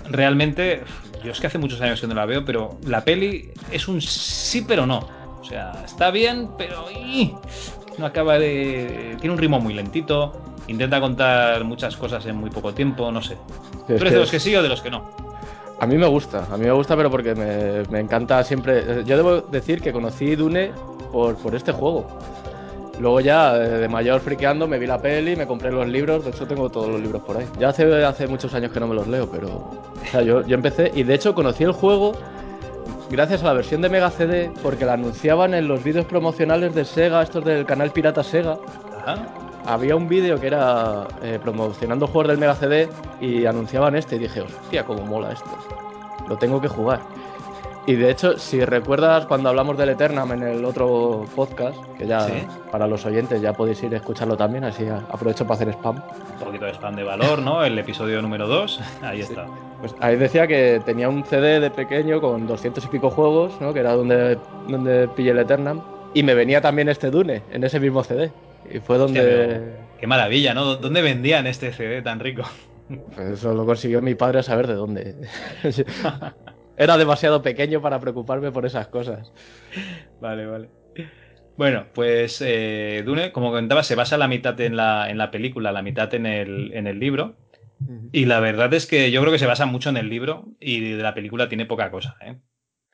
Speaker 4: realmente, yo es que hace muchos años que no la veo, pero la peli es un sí pero no. O sea, está bien, pero no acaba de... Tiene un ritmo muy lentito, intenta contar muchas cosas en muy poco tiempo, no sé. ¿Tú
Speaker 7: Es
Speaker 4: eres de los que sí o de los que no?
Speaker 7: A mí me gusta, a mí me gusta, pero porque me, me encanta siempre. Yo debo decir que conocí Dune por, por este juego. Luego ya, eh, de mayor friqueando, me vi la peli, me compré los libros, de hecho tengo todos los libros por ahí. Ya hace, hace muchos años que no me los leo, pero... O sea, yo, yo empecé, y de hecho conocí el juego gracias a la versión de Mega CD, porque la anunciaban en los vídeos promocionales de Sega, estos del canal Pirata Sega.
Speaker 4: Ajá.
Speaker 7: Había un vídeo que era eh, promocionando juegos del Mega CD y anunciaban este y dije, hostia, cómo mola esto. Lo tengo que jugar. Y de hecho, si recuerdas cuando hablamos del Eternam en el otro podcast, que ya
Speaker 4: Sí.
Speaker 7: para los oyentes ya podéis ir a escucharlo también, así aprovecho para hacer spam.
Speaker 4: Un poquito de spam de valor, ¿no? El episodio número 2, (laughs) ahí está.
Speaker 7: Pues ahí decía que tenía un CD de pequeño con 200 y pico juegos, ¿no? que era donde, donde pillé el Eternam. Y me venía también este Dune en ese mismo CD. Y fue donde...
Speaker 4: Hostia, Qué maravilla, ¿no? ¿Dónde vendían este CD tan rico? (laughs)
Speaker 7: Pues eso lo consiguió mi padre a saber de dónde. (laughs) Era demasiado pequeño para preocuparme por esas cosas.
Speaker 4: Vale, vale. Bueno, pues eh, Dune, como comentaba, se basa la mitad en la, en la película, la mitad en el, en el libro. Y la verdad es que yo creo que se basa mucho en el libro y de la película tiene poca cosa, ¿eh?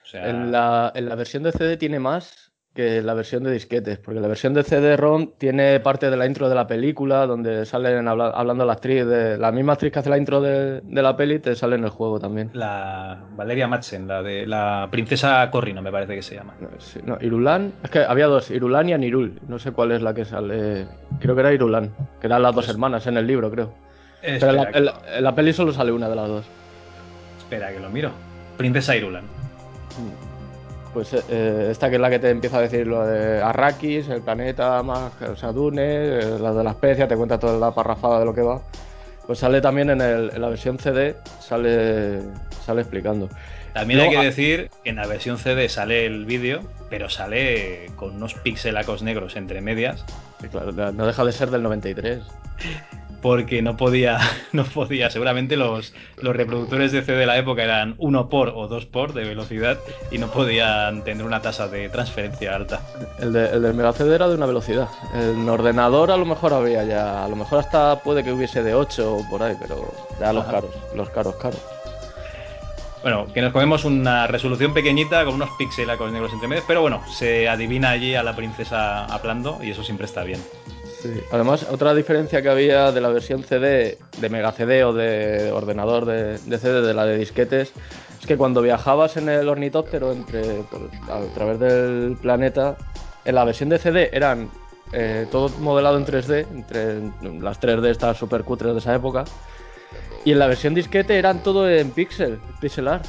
Speaker 4: O sea,
Speaker 7: En la, en la versión de CD tiene más que la versión de disquetes, porque la versión de CD-ROM tiene parte de la intro de la película, donde salen habla- hablando la actriz, de, la misma actriz que hace la intro de, de la peli, te sale en el juego también.
Speaker 4: la Valeria Madsen, la de la princesa Corrino, me parece que se llama.
Speaker 7: No, sí, no, Irulan, es que había dos, Irulan y Anirul, no sé cuál es la que sale, creo que era Irulan, que eran las dos hermanas en el libro, creo. Pero en la, en la- en la peli solo sale una de las dos.
Speaker 4: espera, que lo miro. Princesa Irulan.
Speaker 7: Pues eh, esta que es la que te empieza a decir lo de Arrakis, el planeta más, o sea, Dune, eh, la de la especia, te cuenta toda la parrafada de lo que va. Pues sale también en, el- en la versión CD, sale, sale explicando.
Speaker 4: También hay que
Speaker 7: a-
Speaker 4: decir que en la versión CD sale el vídeo, pero sale con unos pixelacos negros entre medias,
Speaker 7: Sí, claro, no deja de ser del 93. (laughs)
Speaker 4: porque no podía, (laughs) no podía. Seguramente los, los reproductores de CD de la época eran 1 por o 2 por de velocidad y no podían tener una tasa de transferencia alta.
Speaker 7: El, de, el del Mega CD era de una velocidad. En ordenador a lo mejor había ya, a lo mejor hasta puede que hubiese de 8 o por ahí, pero ya los
Speaker 4: Ajá.
Speaker 7: caros, los caros, caros.
Speaker 4: Bueno, que nos comemos una resolución pequeñita con unos pixelacos negros entre medias, pero bueno, se adivina allí a la princesa hablando y eso siempre está bien.
Speaker 7: Sí. Además, otra diferencia que había de la versión CD, de Mega CD o de ordenador de, de CD de la de disquetes, es que cuando viajabas en el ornitóptero entre, por- a través del planeta, en la versión de CD eran eh, todo modelado en 3D, entre las 3D estas super cutres de esa época, y en la versión disquete eran todo en pixel, pixel art.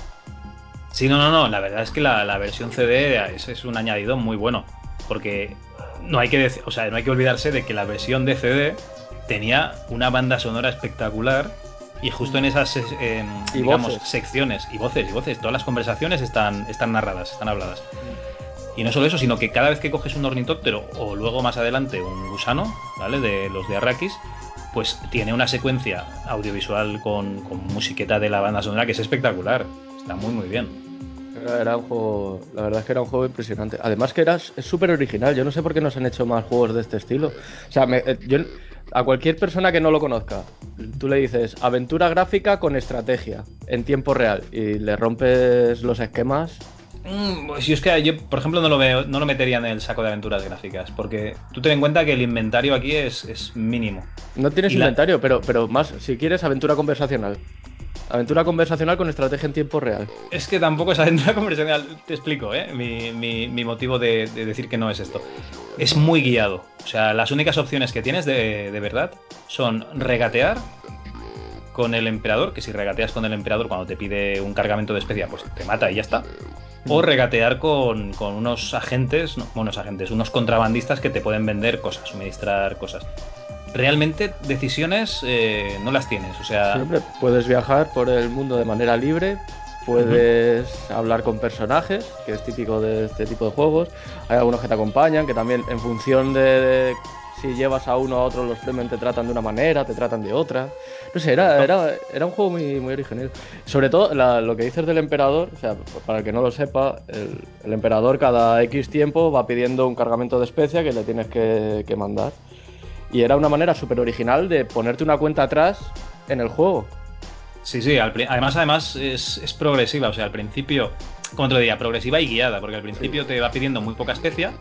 Speaker 4: Sí, no, no, no, la verdad es que la, la versión CD es, es un añadido muy bueno, porque no hay que o sea, no hay que olvidarse de que la versión de CD tenía una banda sonora espectacular y justo en esas eh, digamos, secciones y voces y voces, todas las conversaciones están, están narradas, están habladas. Y no solo eso, sino que cada vez que coges un ornitóptero o luego más adelante un gusano, ¿vale? De los de Arrakis, pues tiene una secuencia audiovisual con, con musiqueta de la banda sonora que es espectacular. Está muy, muy bien.
Speaker 7: Era, era un juego, la verdad es que era un juego impresionante. Además que era es súper original. Yo no sé por qué no se han hecho más juegos de este estilo. O sea, me- eh, yo, a cualquier persona que no lo conozca, tú le dices aventura gráfica con estrategia en tiempo real y le rompes los esquemas.
Speaker 4: Mm, pues yo es que yo, por ejemplo, no lo veo, no lo metería en el saco de aventuras gráficas, porque tú ten en cuenta que el inventario aquí es, es mínimo.
Speaker 7: No tienes
Speaker 4: Y la-
Speaker 7: inventario, pero, pero más, si quieres, aventura conversacional. Aventura conversacional con estrategia en tiempo real.
Speaker 4: Es que tampoco es aventura (laughs) conversacional. Te explico, ¿eh? Mi, mi- mi motivo de, de decir que no es esto. Es muy guiado. O sea, las únicas opciones que tienes de, de verdad son regatear con el emperador, que si regateas con el emperador cuando te pide un cargamento de especia, pues te mata y ya está. O regatear con, con unos agentes, no, unos agentes, unos contrabandistas que te pueden vender cosas, suministrar cosas. Realmente decisiones eh, no las tienes, o sea...
Speaker 7: Siempre puedes viajar por el mundo de manera libre, puedes hablar con personajes, que es típico de este tipo de juegos. Hay algunos que te acompañan, que también en función de, de si llevas a uno a otro, los Fremen te tratan de una manera, te tratan de otra. No sé, era, era, era un juego muy, muy original. Sobre todo la- lo que dices del emperador, o sea, para el que no lo sepa, el, el emperador cada X tiempo va pidiendo un cargamento de especia que le tienes que, que mandar. Y era una manera súper original de ponerte una cuenta atrás en el juego.
Speaker 4: Sí, sí, al además, además es, es progresiva, o sea, al principio, como te lo diría, progresiva y guiada, porque al principio te va pidiendo muy poca especia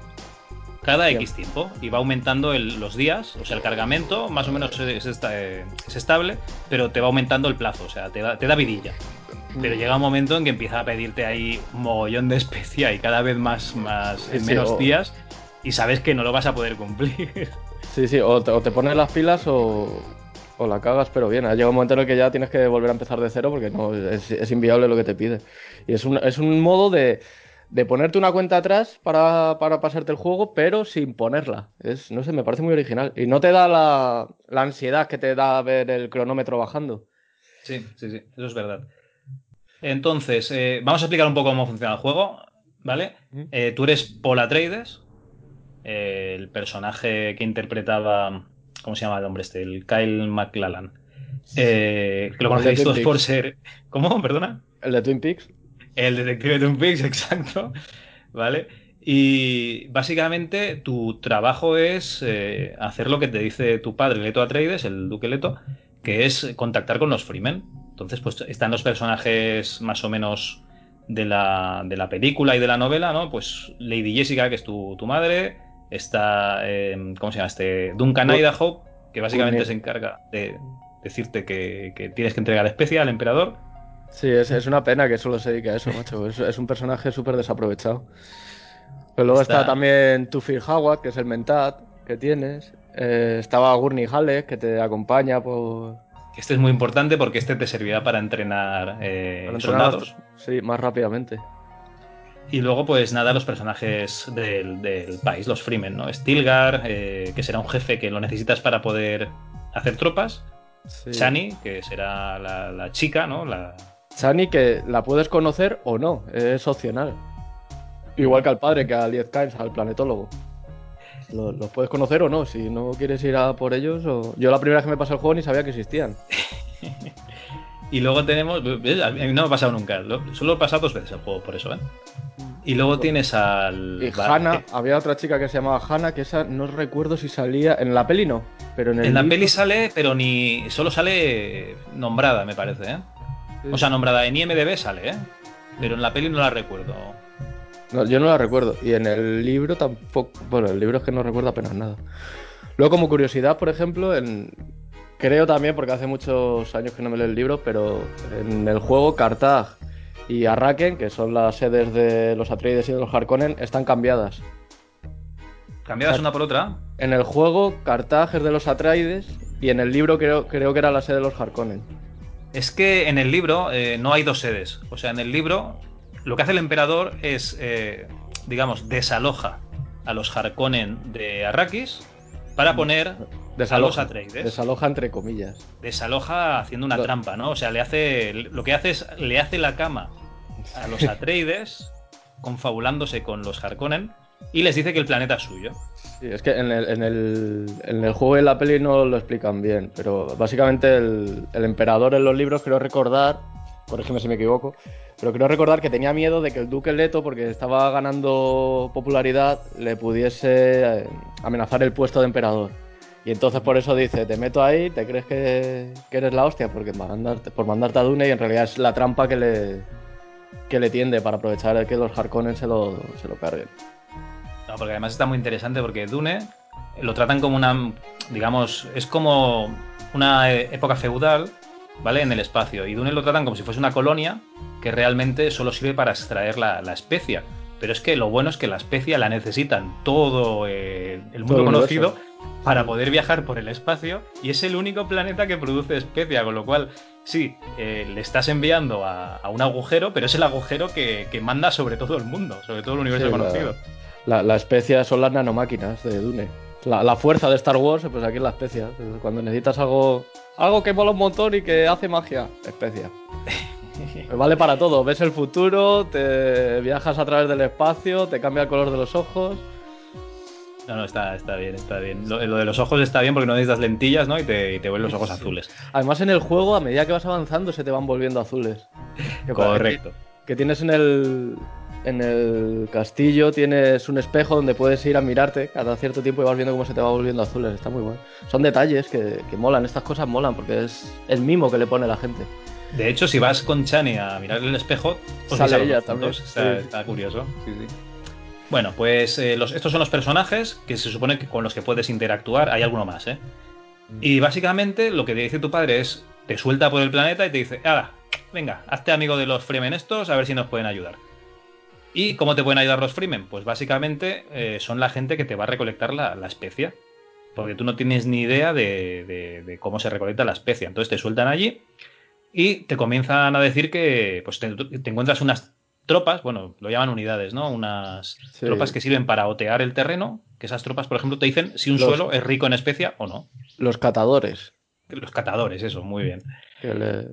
Speaker 4: cada. X tiempo y va aumentando el- los días, o sea, el cargamento más o menos es, esta- eh, es estable, pero te va aumentando el plazo, o sea, te da, te da vidilla. Pero llega un momento en que empieza a pedirte ahí un mogollón de especia y cada vez más, más en
Speaker 7: sí,
Speaker 4: menos
Speaker 7: o-
Speaker 4: días y sabes que no lo vas a poder cumplir. (laughs)
Speaker 7: Sí, sí, o te, o te pones las pilas o, o la cagas, pero bien. Ha llegado un momento en el que ya tienes que volver a empezar de cero porque no es, es inviable lo que te pide. Y es un, es un modo de, de ponerte una cuenta atrás para, para pasarte el juego, pero sin ponerla. Es, no sé, me parece muy original. Y no te da la, la ansiedad que te da ver el cronómetro bajando.
Speaker 4: Sí, sí, sí, eso es verdad. Entonces, eh, vamos a explicar un poco cómo funciona el juego, ¿vale? Eh, tú eres Paul Atreides, eh, el personaje que interpretaba, ¿cómo se llama el hombre este? El Kyle MacLachlan. Eh, que lo conocéis todos por ser... ¿Cómo? Perdona.
Speaker 7: El de Twin Peaks.
Speaker 4: El detective de Twin Peaks, (laughs) exacto. ¿Vale? Y básicamente tu trabajo es eh, hacer lo que te dice tu padre, Leto Atreides, el duque Leto, que es contactar con los Freemen. Entonces, pues están los personajes más o menos de la, de la película y de la novela, ¿no? Pues Lady Jessica, que es tu, tu madre, está, eh, ¿cómo se llama? Este Duncan Idaho, que básicamente se encarga de decirte que, que tienes que entregar especia al emperador.
Speaker 7: Sí, es, es una pena que solo se dedique a eso, macho. Es, es un personaje súper desaprovechado. Pero luego está,
Speaker 4: Está-
Speaker 7: también Tufir Hawat, que es el mentat que tienes. Eh, estaba Gurney Halleck, que te acompaña por,
Speaker 4: este es muy importante porque este te servirá para entrenar, eh,
Speaker 7: para entrenar
Speaker 4: soldados.
Speaker 7: Sí, más rápidamente.
Speaker 4: Y luego, pues nada, los personajes del, del país, los Freemen, ¿no? Stilgar, eh, que será un jefe que lo necesitas para poder hacer tropas.
Speaker 7: Sí.
Speaker 4: Chani, que será la, la chica, ¿no? La...
Speaker 7: Chani, que la puedes conocer o no, es opcional. Igual que al padre, que a Liet Kynes, al planetólogo. Lo- Los puedes conocer o no, si no quieres ir a por ellos. O... Yo la primera vez que me pasé el juego ni sabía que existían. (laughs)
Speaker 4: Y luego tenemos. mí no me ha pasado nunca. lo- Solo he pasado dos veces el juego, por eso, ¿eh? Y luego tienes al.
Speaker 7: Y Hannah,
Speaker 4: eh,
Speaker 7: había otra chica que se llamaba Hannah, que esa no recuerdo si salía. En la peli no, pero en el.
Speaker 4: En la
Speaker 7: libro-
Speaker 4: peli sale, pero ni. Solo sale nombrada, me parece, ¿eh?
Speaker 7: Sí.
Speaker 4: O sea, nombrada en IMDB sale, ¿eh? Pero en la peli no la recuerdo.
Speaker 7: No, yo no la recuerdo. Y en el libro tampoco. Bueno, el libro es que no recuerdo apenas nada. Luego, como curiosidad, por ejemplo, en... creo también, porque hace muchos años que no me leo el libro, pero en el juego Carthage y Arraken, que son las sedes de los Atreides y de los Harkonnen, están cambiadas.
Speaker 4: ¿Cambiadas una por otra?
Speaker 7: En el juego, Carthage es de los Atreides y en el libro creo, creo que era la sede de los Harkonnen.
Speaker 4: Es que en el libro eh, no hay dos sedes. O sea, en el libro lo que hace el emperador es, eh, digamos, desaloja a los Harkonnen de Arrakis para poner
Speaker 7: Desaloja,
Speaker 4: Atreides.
Speaker 7: desaloja entre comillas.
Speaker 4: Desaloja haciendo una
Speaker 7: Lo-
Speaker 4: trampa, ¿no? O sea, le hace, lo que hace es le hace la cama a los (laughs) Atreides, confabulándose con los Harkonnen, y les dice que el planeta es suyo.
Speaker 7: Sí, es que en el, en, el, en el juego y en la peli no lo explican bien, pero básicamente el, el emperador en los libros creo recordar, corrígeme si me equivoco, pero creo recordar que tenía miedo de que el duque Leto, porque estaba ganando popularidad, le pudiese eh, amenazar el puesto de emperador. Y entonces por eso dice, te meto ahí, te crees que, que eres la hostia porque mandarte, por mandarte a Dune y en realidad es la trampa que le, que le tiende para aprovechar que los Harkonnen se lo, se lo carguen.
Speaker 4: No, porque además está muy interesante porque Dune lo tratan como una, digamos, es como una eh, época feudal, ¿vale? En el espacio. Y Dune lo tratan como si fuese una colonia que realmente solo sirve para extraer la, la especia. Pero es que lo bueno es que la especia la necesitan todo eh, el mundo
Speaker 7: Todo
Speaker 4: conocido
Speaker 7: universo.
Speaker 4: Para poder viajar por el espacio y es el único planeta que produce especia, con lo cual, sí, eh, le estás enviando a, a un agujero, pero es el agujero que, que manda sobre todo el mundo, sobre todo el universo
Speaker 7: Sí, la-
Speaker 4: conocido.
Speaker 7: La, la especia son las nanomáquinas de Dune. La, la fuerza de Star Wars, pues aquí es la especia. Cuando necesitas algo, algo que mola un montón y que hace magia, especia. (laughs) Vale para todo. Ves el futuro, te viajas a través del espacio, te cambia el color de los ojos.
Speaker 4: No, no, está, está bien, está bien. Lo, lo de los ojos está bien porque no necesitas lentillas, ¿no? Y te, y te vuelven los ojos azules.
Speaker 7: Además, en el juego, a medida que vas avanzando, se te van volviendo azules.
Speaker 4: Correcto.
Speaker 7: Que tienes en el, en el castillo, tienes un espejo donde puedes ir a mirarte cada cierto tiempo y vas viendo cómo se te va volviendo azules. Está muy bueno. Son detalles que, que molan, estas cosas molan porque es el mimo que le pone la gente.
Speaker 4: De hecho, si vas con Chani a mirar el espejo, os
Speaker 7: Sale ella también,
Speaker 4: está curioso. Sí, sí. Bueno, pues eh, estos son los personajes que se supone que con los que puedes interactuar. Hay alguno más, ¿eh? Y básicamente lo que te dice tu padre es: te suelta por el planeta y te dice, ah, venga, hazte amigo de los Fremen estos, a ver si nos pueden ayudar. ¿Y cómo te pueden ayudar los Fremen? Pues básicamente eh, son la gente que te va a recolectar la, especia. Porque tú no tienes ni idea de, cómo se recolecta la especia. Entonces te sueltan allí y te comienzan a decir que pues, te encuentras unas tropas, bueno, lo llaman unidades, ¿no? Unas
Speaker 7: Sí.
Speaker 4: tropas que sirven para otear el terreno. Que esas tropas, por ejemplo, te dicen si un
Speaker 7: Los-
Speaker 4: suelo es rico en especia o no.
Speaker 7: Los catadores.
Speaker 4: Los catadores, eso, muy bien.
Speaker 7: Que le-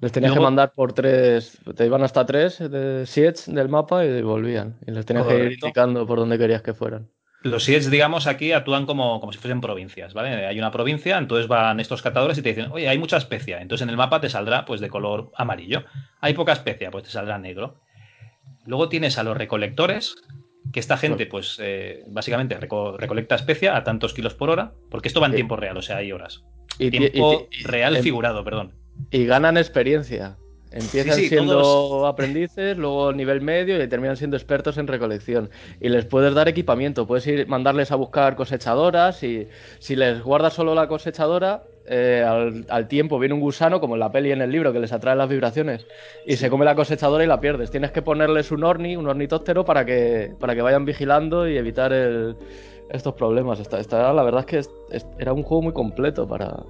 Speaker 7: les tenías
Speaker 4: Luego-
Speaker 7: que mandar por tres. Te iban hasta tres de siets del mapa y volvían. Y les tenías que ir indicando por dónde querías que fueran.
Speaker 4: Los SIEDs, digamos, aquí actúan como, como si fuesen provincias, ¿vale? Hay una provincia, entonces van estos catadores y te dicen, oye, hay mucha especia. Entonces en el mapa te saldrá, pues, de color amarillo. Hay poca especia, pues te saldrá negro. Luego tienes a los recolectores, que esta gente, pues, eh, básicamente reco- recolecta especia a tantos kilos por hora, porque esto va en tiempo real, o sea, hay horas.
Speaker 7: Y, ti-
Speaker 4: Tiempo
Speaker 7: y- y-
Speaker 4: real figurado, perdón.
Speaker 7: y ganan experiencia. Empiezan
Speaker 4: Sí, sí,
Speaker 7: siendo
Speaker 4: todos-
Speaker 7: aprendices, luego nivel medio y terminan siendo expertos en recolección. Y les puedes dar equipamiento, puedes ir mandarles a buscar cosechadoras y si les guardas solo la cosechadora, eh, al, al tiempo viene un gusano, como en la peli y en el libro, que les atrae las vibraciones, y se come la cosechadora y la pierdes. Tienes que ponerles un orni, un ornitóptero para que, para que vayan vigilando y evitar el- estos problemas. Esta, esta- la verdad es que es- es- era un juego muy completo para,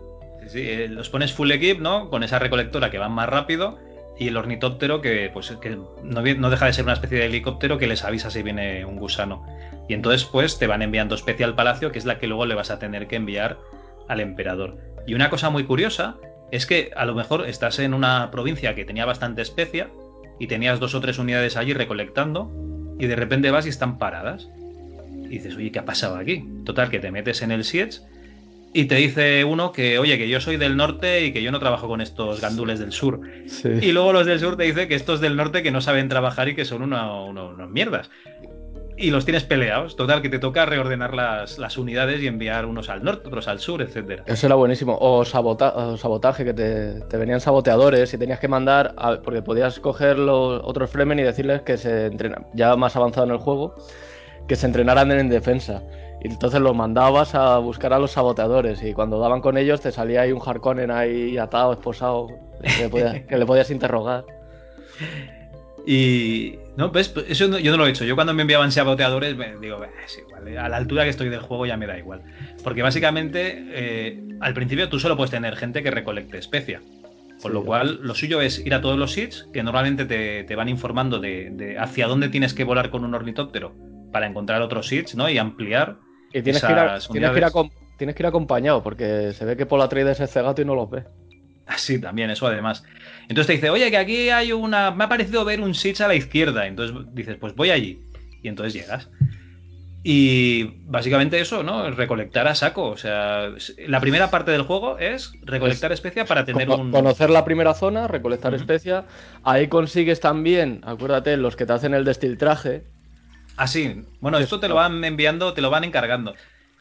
Speaker 4: Sí, sí, eh, los pones full equip, ¿no? Con esa recolectora que van más rápido y el ornitóptero que, pues, que no, no deja de ser una especie de helicóptero que les avisa si viene un gusano. Y entonces, pues, te van enviando especia al palacio, que es la que luego le vas a tener que enviar al emperador. Y una cosa muy curiosa es que a lo mejor estás en una provincia que tenía bastante especia y tenías dos o tres unidades allí recolectando y de repente vas y están paradas. Y dices, oye, ¿qué ha pasado aquí? Total, que te metes en el Siege y te dice uno que, oye, que yo soy del norte y que yo no trabajo con estos gandules del sur. Y luego los del sur te dicen que estos del norte que no saben trabajar y que son uno- uno- unos mierdas. Y los tienes peleados. Total, que te toca reordenar las, las unidades y enviar unos al norte, otros al sur, etcétera.
Speaker 7: Eso era buenísimo. O, sabota- o sabotaje, que te, te venían saboteadores y tenías que mandar, a- porque podías coger los otros Fremen y decirles que se entrenan, ya más avanzado en el juego, que se entrenaran en defensa. Y entonces los mandabas a buscar a los saboteadores y cuando daban con ellos te salía ahí un Harkonnen ahí atado, esposado, que le podías, que le podías interrogar.
Speaker 4: Y. No, pues eso no- yo no lo he hecho. Yo cuando me enviaban saboteadores, me digo, "Bah, es igual. eh, A la altura que estoy del juego ya me da igual. Porque básicamente, eh, al principio tú solo puedes tener gente que recolecte especia. Con
Speaker 7: Sí.
Speaker 4: lo cual, lo suyo es ir a todos los sits que normalmente te, te van informando de, de hacia dónde tienes que volar con un ornitóptero para encontrar otros sits, ¿no? Y ampliar.
Speaker 7: Y tienes que, ir a-
Speaker 4: Esas
Speaker 7: tienes, que ir
Speaker 4: unidades.
Speaker 7: acom- tienes que ir acompañado porque se ve que Atreides es cegato y no los ve.
Speaker 4: Así también, eso además. Entonces te dice, oye, que aquí hay una. Me ha parecido ver un sitch a la izquierda. Entonces dices, pues voy allí. Y entonces llegas. Y básicamente eso, ¿no? Recolectar a saco. O sea, la primera parte del juego es recolectar especia para tener un.
Speaker 7: Conocer la primera zona, recolectar
Speaker 4: Ujú.
Speaker 7: especia. Ahí consigues también, acuérdate, los que te hacen el destiltraje.
Speaker 4: Así. Bueno, esto te lo van enviando, te lo van encargando.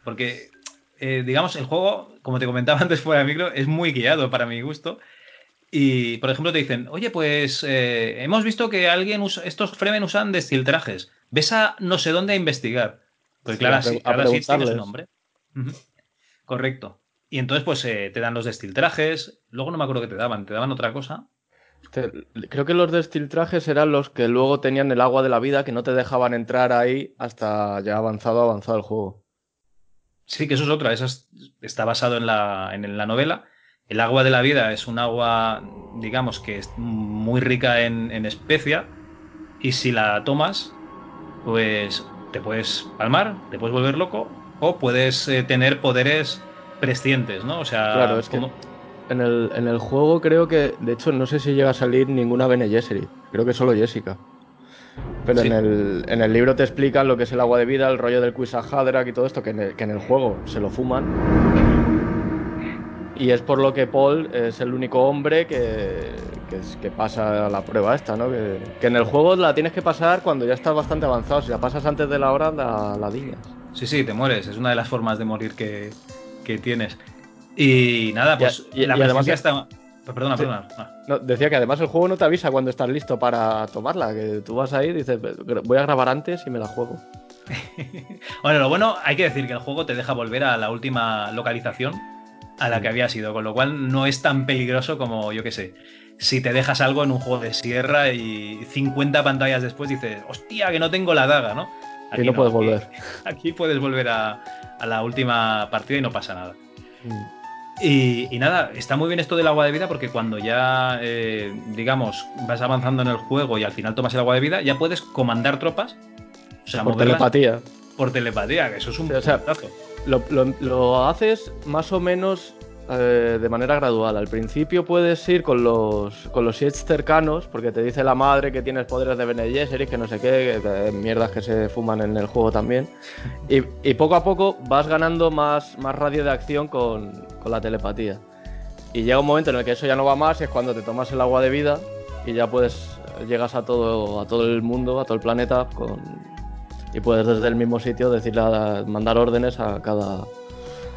Speaker 4: Porque, eh, digamos, el juego, como te comentaba (laughs) antes fuera de micro, es muy guiado para mi gusto. Y, por ejemplo, te dicen, oye, pues eh, hemos visto que alguien usa, estos Fremen usan destiltrajes. Ves a no sé dónde a investigar. Pues
Speaker 7: Sí,
Speaker 4: claro,
Speaker 7: a pre-
Speaker 4: sí, tiene su nombre. Correcto. Y entonces, pues eh, te dan los destiltrajes. Luego no me acuerdo qué te daban. Te daban otra cosa.
Speaker 7: Creo que los destiltrajes eran los que luego tenían el agua de la vida que no te dejaban entrar ahí hasta ya avanzado, avanzado el juego.
Speaker 4: Sí, que eso es otra. Eso es- está basado en la, en la novela. El agua de la vida es un agua, digamos, que es muy rica en, en especia. Y si la tomas, pues te puedes palmar, te puedes volver loco. O puedes eh, tener poderes prescientes, ¿no? O sea,
Speaker 7: Claro, es que-
Speaker 4: como-
Speaker 7: En el, en el juego creo que, de hecho, no sé si llega a salir ninguna Bene Gesserit. Creo que solo Jessica. Pero
Speaker 4: Sí.
Speaker 7: en, el, en el libro te explican lo que es el agua de vida, el rollo del Quisahadrak y todo esto, que en, el, que en el juego se lo fuman. Y es por lo que Paul es el único hombre que, que, es- que pasa la prueba esta, ¿no? Que, que en el juego la tienes que pasar cuando ya estás bastante avanzado. Si la pasas antes de la hora, la, la diñas.
Speaker 4: Sí, sí, te mueres. Es una de las formas de morir que, que tienes. Y nada, pues
Speaker 7: y-
Speaker 4: la
Speaker 7: y además
Speaker 4: está. Perdona,
Speaker 7: Sí.
Speaker 4: perdona. Ah.
Speaker 7: No, decía que además el juego no te avisa cuando estás listo para tomarla, que tú vas ahí y dices, voy a grabar antes y me la juego. (laughs)
Speaker 4: Bueno, lo bueno, hay que decir que el juego te deja volver a la última localización a la que había sido, con lo cual no es tan peligroso como, yo qué sé, si te dejas algo en un juego de sierra y 50 pantallas después dices, hostia, que no tengo la daga, ¿no?
Speaker 7: Y no puedes
Speaker 4: aquí-
Speaker 7: volver. (laughs)
Speaker 4: Aquí puedes volver a, a la última partida y no pasa nada.
Speaker 7: Mm.
Speaker 4: Y, y nada, está muy bien esto del agua de vida porque cuando ya, eh, digamos, vas avanzando en el juego y al final tomas el agua de vida, ya puedes comandar tropas. O sea,
Speaker 7: Por telepatía.
Speaker 4: Por telepatía, que eso es un
Speaker 7: Sí, o sea,
Speaker 4: puntazo.
Speaker 7: Lo, lo- lo haces más o menos eh, de manera gradual. Al principio puedes ir con los, con los shits cercanos, porque te dice la madre que tienes poderes de Bene Gesserit, que no sé qué, que, eh, mierdas que se fuman en el juego también. Y, y poco a poco vas ganando más, más radio de acción con, con la telepatía. Y llega un momento en el que eso ya no va más y es cuando te tomas el agua de vida y ya puedes llegas a todo, a todo el mundo, a todo el planeta con, y puedes desde el mismo sitio decirle a- mandar órdenes a cada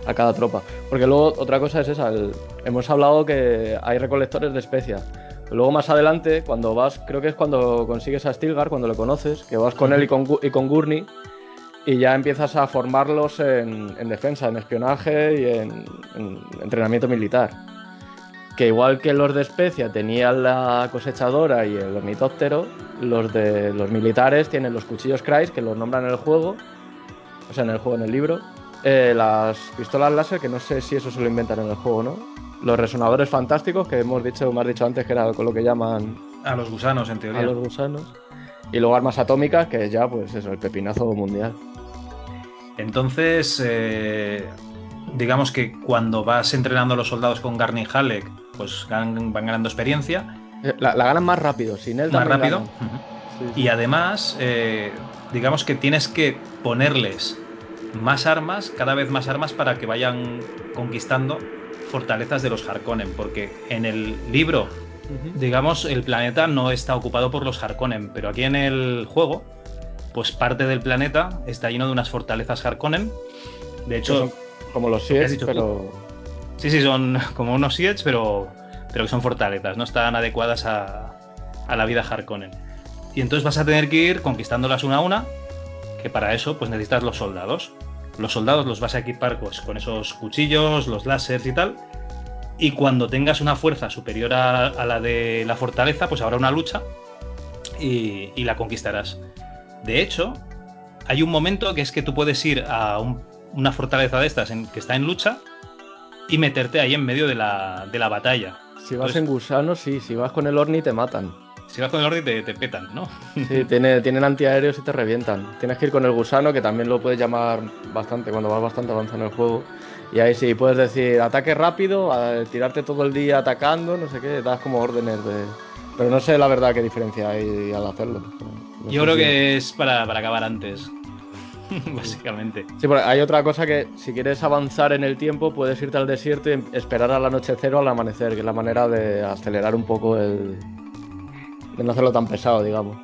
Speaker 7: a cada tropa. Porque luego otra cosa es esa, el- hemos hablado que hay recolectores de especias. Luego más adelante, cuando vas, creo que es cuando consigues a Stilgar, cuando le conoces, que vas con él y con, y con Gurney, y ya empiezas a formarlos en, en defensa, en espionaje y en, en entrenamiento militar. Que igual que los de especia tenían la cosechadora y el ornitóptero, los de los militares tienen los cuchillos Kreis, que los nombran en el juego, o sea, en el juego, en el libro, eh, las pistolas láser, que no sé si eso se lo inventan en el juego, ¿no? Los resonadores fantásticos, que hemos dicho, me has dicho antes que era con lo que llaman
Speaker 4: A los gusanos, en
Speaker 7: a
Speaker 4: teoría.
Speaker 7: los gusanos. Y luego armas atómicas, que ya, pues eso, el pepinazo mundial.
Speaker 4: Entonces, eh, digamos que cuando vas entrenando a los soldados con Garni Halleck, pues van ganando experiencia
Speaker 7: Eh, La, la ganan más rápido, sin él
Speaker 4: más rápido.
Speaker 7: Sí, sí.
Speaker 4: Y además, eh, digamos que tienes que ponerles más armas, cada vez más armas, para que vayan conquistando fortalezas de los Harkonnen. Porque en el libro, digamos, el planeta no está ocupado por los Harkonnen, pero aquí en el juego, pues parte del planeta está lleno de unas fortalezas Harkonnen. De hecho,
Speaker 7: son como los Siege, pero
Speaker 4: Sí, sí, son (laughs) como unos Siege, pero, pero que son fortalezas, no están adecuadas a, a la vida Harkonnen. Y entonces vas a tener que ir conquistándolas una a una, que para eso pues necesitas los soldados. Los soldados los vas a equipar pues, con esos cuchillos, los láseres y tal. Y cuando tengas una fuerza superior a, a la de la fortaleza, pues habrá una lucha y, y la conquistarás. De hecho, hay un momento que es que tú puedes ir a un- una fortaleza de estas en- que está en lucha y meterte ahí en medio de la, de la batalla.
Speaker 7: si vas
Speaker 4: Entonces-
Speaker 7: en gusanos, sí, si vas con el Orni te matan.
Speaker 4: Si vas con el orden te, te petan, ¿no?
Speaker 7: Sí, (laughs) tiene, tienen antiaéreos y te revientan. Tienes que ir con el gusano, que también lo puedes llamar bastante cuando vas bastante avanzado en el juego. Y ahí sí, puedes decir ataque rápido, a tirarte todo el día atacando, no sé qué, das como órdenes de... Pero no sé la verdad qué diferencia hay al hacerlo. No
Speaker 4: Yo creo
Speaker 7: si-
Speaker 4: que es para, para acabar antes. (laughs) Básicamente.
Speaker 7: Sí, porque hay otra cosa que si quieres avanzar en el tiempo puedes irte al desierto y esperar al anochecer o al amanecer, que es la manera de acelerar un poco el... de no hacerlo tan pesado, digamos.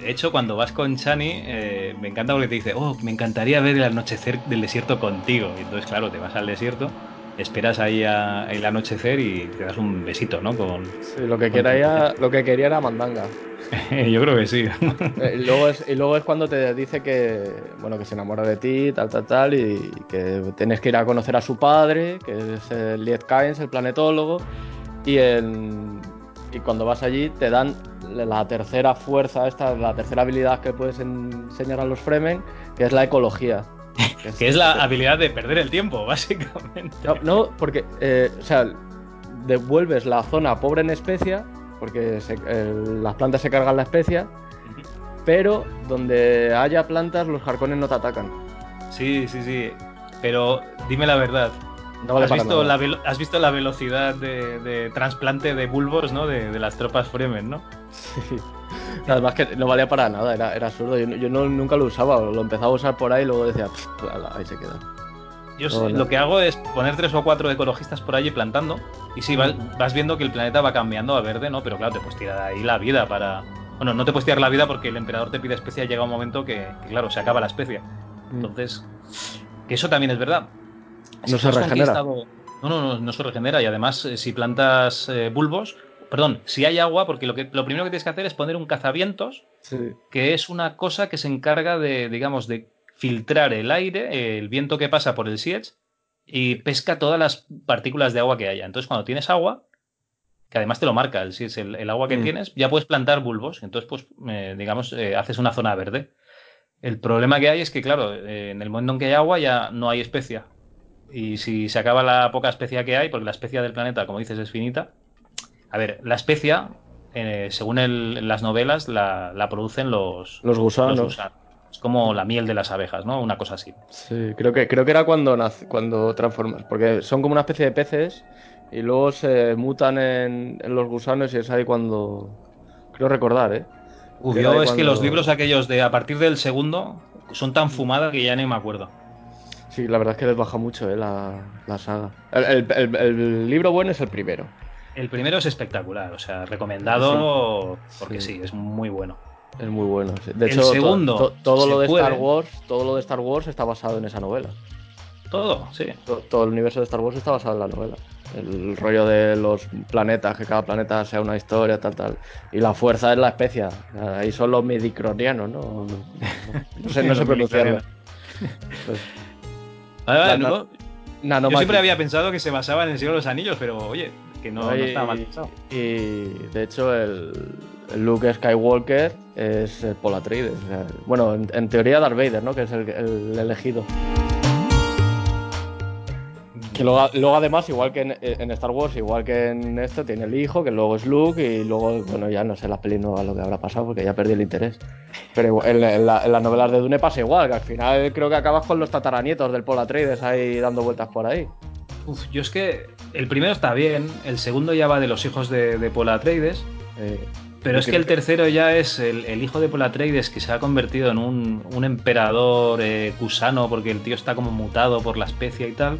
Speaker 4: De hecho, cuando vas con Chani, eh, me encanta porque te dice, oh, me encantaría ver el anochecer del desierto contigo. Y entonces, claro, te vas al desierto, esperas ahí a- el anochecer y te das un besito, ¿no? Con...
Speaker 7: Sí, lo que quería, lo que quería era mandanga. (laughs)
Speaker 4: Yo creo que sí.
Speaker 7: Eh, y, luego es, y luego es cuando te dice que bueno que se enamora de ti, tal, tal, tal, y que tienes que ir a conocer a su padre, que es el Liet Kynes, el planetólogo, y, en- y cuando vas allí te dan la tercera fuerza, esta, la tercera habilidad que puedes enseñar a los Fremen, que es la ecología.
Speaker 4: Que es la habilidad de perder el tiempo, (laughs) básicamente.
Speaker 7: No, no, porque, eh, o sea, devuelves la zona pobre en especia, porque se- el- las plantas se cargan la especia, pero donde haya plantas los jarcones no te atacan.
Speaker 4: Sí, sí, sí. Pero dime la verdad.
Speaker 7: No vale
Speaker 4: ¿Has, visto la has visto la velocidad de, de trasplante de bulbos, ¿no? De, de las tropas Fremen, ¿no?
Speaker 7: Sí. Además que no valía para nada, era, era absurdo. Yo, no- yo no- nunca lo usaba, lo empezaba a usar por ahí y luego decía, "Pff, ala, ahí se queda.
Speaker 4: Yo
Speaker 7: No,
Speaker 4: sé-
Speaker 7: no.
Speaker 4: lo que hago es poner tres o cuatro ecologistas por allí plantando. Y sí, vas, vas viendo que el planeta va cambiando a verde, ¿no? Pero claro, te puedes tirar ahí la vida para. Bueno, no te puedes tirar la vida porque el emperador te pide especia y llega un momento que, que, claro, se acaba la especia. Entonces, que eso también es verdad.
Speaker 7: No se regenera.
Speaker 4: conquistado- No, no, no, no se regenera. Y además, eh, si plantas eh, bulbos, perdón, si hay agua, porque lo, que, lo primero que tienes que hacer es poner un cazavientos,
Speaker 7: Sí.
Speaker 4: que es una cosa que se encarga de, digamos, de filtrar el aire, el viento que pasa por el siege, y pesca todas las partículas de agua que haya. Entonces, cuando tienes agua, que además te lo marca el siege, el, el agua que
Speaker 7: Mm.
Speaker 4: tienes, ya puedes plantar bulbos. Entonces, pues, eh, digamos, eh, haces una zona verde. El problema que hay es que, claro, eh, en el momento en que hay agua ya no hay especia. Y si se acaba la poca especia que hay, porque la especia del planeta, como dices, es finita. A ver, la especia, eh, según el- las novelas, la, la producen los,
Speaker 7: Los gusanos.
Speaker 4: los gusanos. Es como la miel de las abejas, ¿no? Una cosa así.
Speaker 7: Sí, creo que, creo que era cuando, cuando transformas, porque son como una especie de peces y luego se mutan en, en los gusanos y es ahí cuando... Creo recordar, ¿eh?
Speaker 4: Uf,
Speaker 7: Que
Speaker 4: yo es que
Speaker 7: cuando-
Speaker 4: los libros aquellos de a partir del segundo son tan fumadas que ya ni me acuerdo.
Speaker 7: Sí, la verdad es que les baja mucho, ¿eh? La, la saga. El, el- el- el libro bueno es el primero.
Speaker 4: El primero es espectacular, o sea, recomendado porque
Speaker 7: Sí.
Speaker 4: sí, es muy bueno.
Speaker 7: Es muy bueno. sí. De hecho,
Speaker 4: segundo
Speaker 7: to- todo lo de
Speaker 4: puede.
Speaker 7: Star Wars, todo lo de Star Wars está basado en esa novela.
Speaker 4: Todo, sí.
Speaker 7: To- Todo el universo de Star Wars está basado en la novela. El rollo de los planetas, que cada planeta sea una historia, tal, tal. Y la fuerza es la especia. Ahí son los midicronianos, ¿no? No, (laughs) no sé, no sé pronunciarlo. Pues,
Speaker 4: No,
Speaker 7: na-
Speaker 4: yo siempre había pensado que se basaba en el Señor de los Anillos, pero oye, que no, no
Speaker 7: y,
Speaker 4: estaba mal pensado.
Speaker 7: y, de hecho el, Luke Skywalker es el sea, bueno, en, en teoría Darth Vader, ¿no? Que es el, el elegido. Que luego, luego además, igual que en, en Star Wars, igual que en esto, tiene el hijo, que luego es Luke, y luego, bueno, ya no sé las pelis nuevas lo que habrá pasado, porque ya perdí el interés. Pero en, en la- en las novelas de Dune pasa igual, que al final creo que acabas con los tataranietos del Paul Atreides ahí dando vueltas por ahí.
Speaker 4: Uf, yo es que el primero está bien, el segundo ya va de los hijos de, de Atreides,
Speaker 7: Eh,
Speaker 4: pero es que el tercero ya es el, el hijo de Paul Atreides que se ha convertido en un, un emperador eh, cusano porque el tío está como mutado por la especie y tal.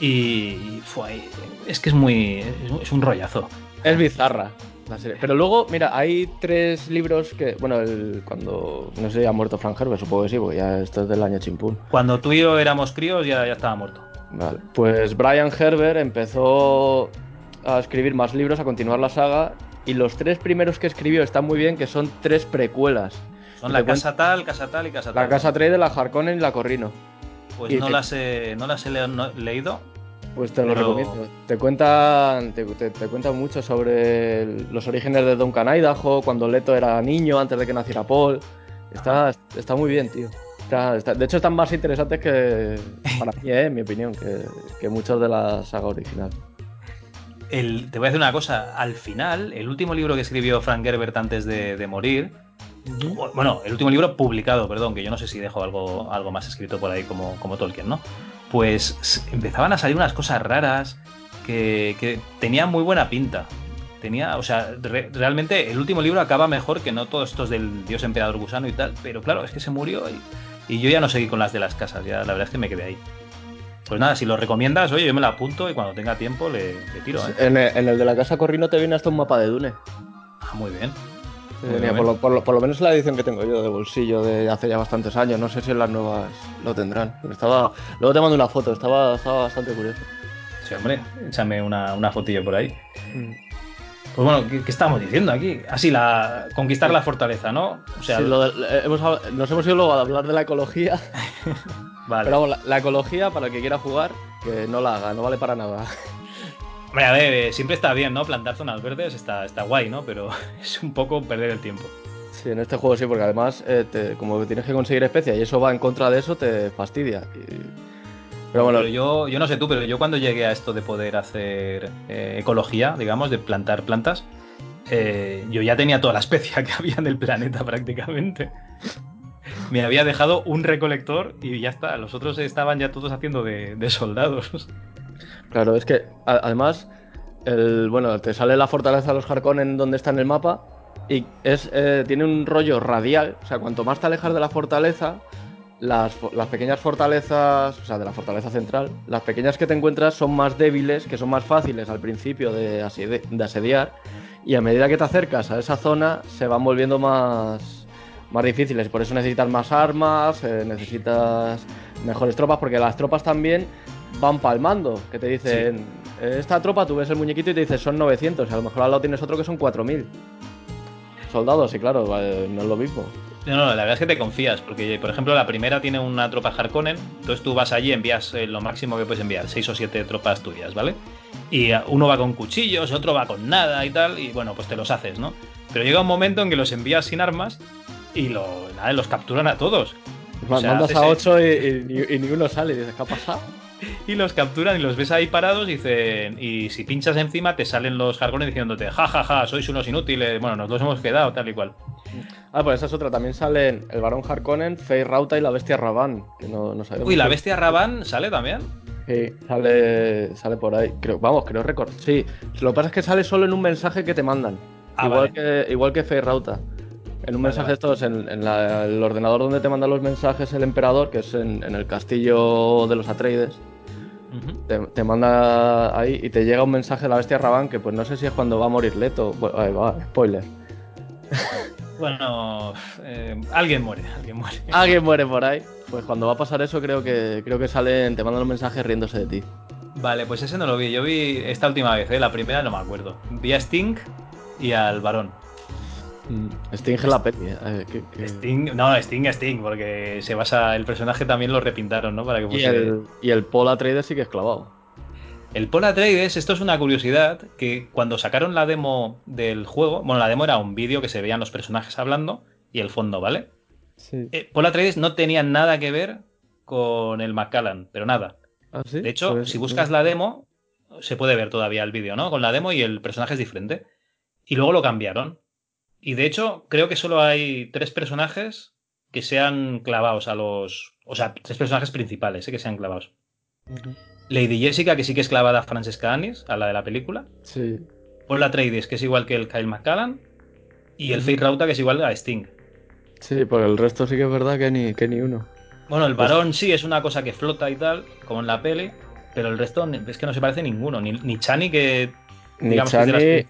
Speaker 4: Y, fue, es que es muy. es un- rollazo.
Speaker 7: Es bizarra la serie. Pero luego, mira, hay tres libros que. Bueno, el, cuando. No sé si ha muerto Frank Herbert, supongo que sí, porque ya esto es del año chimpún.
Speaker 4: Cuando tú y yo éramos críos ya, ya estaba muerto.
Speaker 7: Vale. Pues Brian Herbert empezó a escribir más libros, a continuar la saga. Y los tres primeros que escribió están muy bien, que son tres precuelas.
Speaker 4: Son la casa tal, casa tal y casa tal.
Speaker 7: La Casa Trade, la Harkonnen y la Corrino.
Speaker 4: Pues no
Speaker 7: te-
Speaker 4: las he, no las he le- no- leído.
Speaker 7: Pues te lo
Speaker 4: Pero-
Speaker 7: recomiendo. Te cuentan, te, te- te cuentan mucho sobre el- los orígenes de Duncan Idaho, cuando Leto era niño, antes de que naciera Paul. Está, está muy bien, tío. Está- está- de hecho, están más interesantes que, para mí, eh, en mi opinión, que, que muchos de la saga original.
Speaker 4: El- te voy a decir una cosa. Al final, el último libro que escribió Frank Herbert antes de, de morir. Bueno, el último libro publicado, perdón, que yo no sé si dejo algo, algo más escrito por ahí como, como Tolkien, ¿no? Pues empezaban a salir unas cosas raras que, que tenían muy buena pinta. Tenía, o sea, re- realmente el último libro acaba mejor que no todos estos del dios emperador gusano y tal, pero claro, es que se murió y, y yo ya no seguí con las de las casas, ya la verdad es que me quedé ahí. Pues nada, si lo recomiendas, oye, yo me la apunto y cuando tenga tiempo le, le tiro, ¿eh?
Speaker 7: En el, en el de la Casa Corrino te viene hasta un mapa de Dune.
Speaker 4: Ah, muy bien.
Speaker 7: Por, lo, por lo- por lo menos la edición que tengo yo de bolsillo de hace ya bastantes años. No sé si en las nuevas lo tendrán. Estaba, luego te mando una foto, estaba, estaba bastante curioso.
Speaker 4: Sí, hombre, échame una, una fotillo por ahí. Pues bueno, ¿qué, qué estamos diciendo aquí? Así, la conquistar la fortaleza, ¿no? O sea,
Speaker 7: Sí, lo de- eh, hemos nos hemos ido luego a hablar de la ecología. (laughs)
Speaker 4: vale.
Speaker 7: Pero vamos, la, la ecología, para el que quiera jugar, que no la haga, no vale para nada.
Speaker 4: Hombre, a ver, eh, siempre está bien, ¿no? Plantar zonas verdes está, está guay, ¿no? Pero (laughs) es un poco perder el tiempo.
Speaker 7: Sí, en este juego sí, porque además, eh, te- como tienes que conseguir especias y eso va en contra de eso, te fastidia. Y- Pero bueno,
Speaker 4: Pero yo, yo no sé tú, pero yo cuando llegué a esto de poder hacer eh, ecología, digamos, de plantar plantas, yo ya tenía toda la especia (laughs) que había en el planeta prácticamente. Me había dejado un recolector y ya está. Los otros estaban ya todos haciendo de, de soldados.
Speaker 7: Claro, es que además, el, bueno, te sale la fortaleza de los Harkonnen donde está en el mapa y es, eh, tiene un rollo radial, o sea, cuanto más te alejas de la fortaleza, las, las pequeñas fortalezas, o sea, de la fortaleza central, las pequeñas que te encuentras son más débiles, que son más fáciles al principio de asediar y a medida que te acercas a esa zona se van volviendo más, más difíciles. Por eso necesitas más armas, eh, necesitas mejores tropas, porque las tropas también van palmando, que te dicen, "Eh, esta tropa, tú ves el muñequito y te dices, son 900, y a lo mejor al lado tienes otro que son 4000 soldados, y claro, no es lo mismo.
Speaker 4: No, no, la verdad es que te confías, porque por ejemplo la primera tiene una tropa Harkonnen, entonces tú vas allí, envías eh, lo máximo que puedes enviar, seis o siete tropas tuyas, ¿vale? Y eh, uno va con cuchillos, otro va con nada y tal, y bueno, pues te los haces, ¿no? Pero llega un momento en que los envías sin armas y lo, nada, los capturan a todos. O sea,
Speaker 7: Mandas a
Speaker 4: el-
Speaker 7: 8 y, y- y ni uno sale, y dices, ¿qué ha pasado? (laughs)
Speaker 4: Y los capturan y los ves ahí parados y dicen, y si pinchas encima te salen los Harkonnen diciéndote, ja, ja, ja, sois unos inútiles, bueno, nos los hemos quedado, tal y cual.
Speaker 7: Ah, pues esa es otra, también salen el varón Harkonnen, Fey Rauta y la bestia Raban, que no, no sabemos.
Speaker 4: Uy, la bestia Raban sale también.
Speaker 7: Sí, sale, sale por ahí. Creo, vamos, creo recordar. Sí, lo que pasa es que sale solo en un mensaje que te mandan.
Speaker 4: Ah,
Speaker 7: igual,
Speaker 4: vale.
Speaker 7: que, igual que Fey Rauta. En un
Speaker 4: Vale,
Speaker 7: mensaje
Speaker 4: vale.
Speaker 7: estos, en, en la- el ordenador donde te manda los mensajes el emperador, que es en, en el castillo de los Atreides, te, te manda ahí y te llega un mensaje de la bestia Raban que pues no sé si es cuando va a morir Leto. Bueno, ahí va, spoiler. (laughs)
Speaker 4: Bueno, eh, alguien muere, alguien muere. (laughs)
Speaker 7: Alguien muere por ahí. Pues cuando va a pasar eso creo que creo que salen, te mandan los mensajes riéndose de ti.
Speaker 4: Vale, pues ese no lo vi. Yo vi esta última vez, ¿eh? la primera no me acuerdo. Vi a Sting y al varón.
Speaker 7: Sting en la peli. eh, que- que-
Speaker 4: Sting, no, Sting, Sting, porque se basa. El personaje también lo repintaron, ¿no? Para que
Speaker 7: Y el, y el Paul Atreides sí que es clavado.
Speaker 4: El Paul Atreides, esto es una curiosidad, que cuando sacaron la demo del juego, bueno, la demo era un vídeo que se veían los personajes hablando y el fondo, ¿vale?
Speaker 7: Sí.
Speaker 4: Eh, Paul Atreides no tenía nada que ver con el Macallan, pero nada.
Speaker 7: ¿Ah, sí?
Speaker 4: De hecho,
Speaker 7: Pues,
Speaker 4: si buscas la demo, se puede ver todavía el vídeo, ¿no? Con la demo y el personaje es diferente. Y luego lo cambiaron. Y de hecho, creo que solo hay tres personajes que sean clavados a los. O sea, tres personajes principales, ¿eh? que sean clavados. Lady Jessica, que sí que es clavada a Francesca Anis, a la de la película.
Speaker 7: Sí.
Speaker 4: Paul Atreides, que es igual que el Kyle McCallan. Y el. Fate Rauta, que es igual a Sting.
Speaker 7: Sí, por el resto sí que es verdad que ni, que ni uno.
Speaker 4: Bueno, el
Speaker 7: Pues-
Speaker 4: varón sí es una cosa que flota y tal, como en la peli. Pero el resto es que no se parece ninguno. Ni, ni Chani, que
Speaker 7: Ni Chani,
Speaker 4: ni,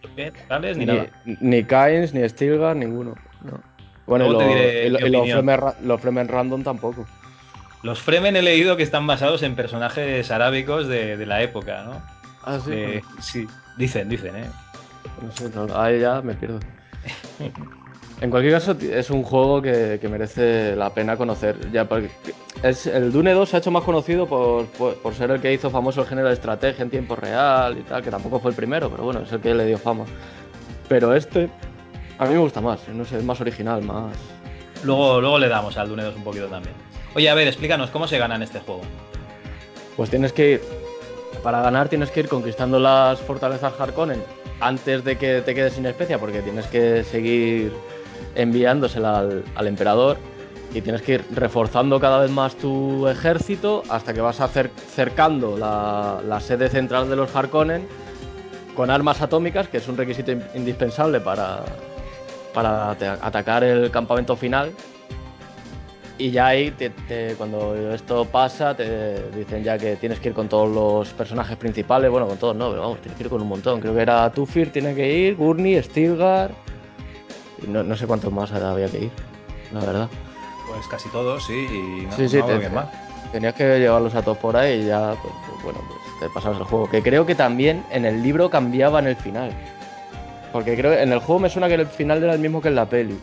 Speaker 7: ni,
Speaker 4: nada.
Speaker 7: ni Kynes, ni Stilgar, ninguno. No. Bueno, los
Speaker 4: opinión.
Speaker 7: Fremen, los Fremen Random tampoco.
Speaker 4: Los Fremen he leído que están basados en personajes arábicos de, de la época, ¿no?
Speaker 7: Ah, sí.
Speaker 4: De- sí. Dicen, dicen, ¿eh?
Speaker 7: No sé, no, ahí ya me pierdo. (laughs) En cualquier caso, es un juego que, que merece la pena conocer. Ya porque es, el Dune 2 se ha hecho más conocido por, por, por ser el que hizo famoso el género de estrategia en tiempo real y tal, que tampoco fue el primero, pero bueno, es el que le dio fama. Pero este, a mí me gusta más, no sé, es más original, más.
Speaker 4: Luego, luego le damos al Dune 2 un poquito también. Oye, a ver, explícanos, ¿cómo se gana en este juego?
Speaker 7: Pues tienes que ir, para ganar tienes que ir conquistando las fortalezas Harkonnen antes de que te quedes sin especia, porque tienes que seguir enviándosela al, al emperador y tienes que ir reforzando cada vez más tu ejército hasta que vas a cer- cercando la, la sede central de los Harkonnen con armas atómicas, que es un requisito in- indispensable para, para atacar el campamento final. Y ya ahí, te- te- cuando esto pasa, te dicen ya que tienes que ir con todos los personajes principales. Bueno, con todos no, pero vamos, tienes que ir con un montón. Creo que era Tufir, tiene que ir, Gurney, Stilgar. No, no sé cuántos más había que ir, la verdad.
Speaker 4: Pues casi todos, sí. Y no,
Speaker 7: Sí, sí,
Speaker 4: no más.
Speaker 7: Tenías que llevarlos a todos por ahí y ya, pues, pues, bueno, pues te pasabas el juego. Que creo que también en el libro cambiaba en el final. Porque creo que en el juego me suena que el final era el mismo que en la peli.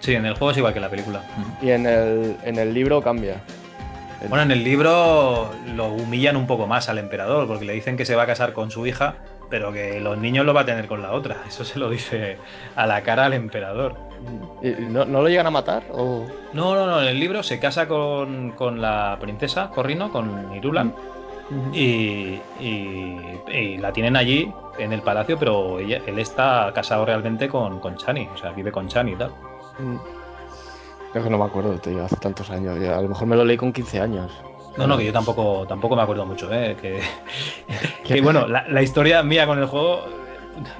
Speaker 4: Sí, en el juego es igual que en la película.
Speaker 7: Y en el, en el libro cambia.
Speaker 4: Bueno, en el libro lo humillan un poco más al emperador, porque le dicen que se va a casar con su hija, pero que los niños lo va a tener con la otra. Eso se lo dice a la cara al emperador.
Speaker 7: ¿Y no, no lo llegan a matar? ¿O...
Speaker 4: No, no, no, en el libro se casa con, con la princesa Corrino, con Irulan, y, y- y la tienen allí en el palacio, pero ella- él está casado realmente con, con Chani, o sea, vive con Chani y tal.
Speaker 7: Mm. Es que no me acuerdo, tío, hace tantos años. A lo mejor me lo leí con 15 años.
Speaker 4: No, no, que yo tampoco, tampoco me acuerdo mucho, ¿eh? Que, (laughs) que, bueno, la, la historia mía con el juego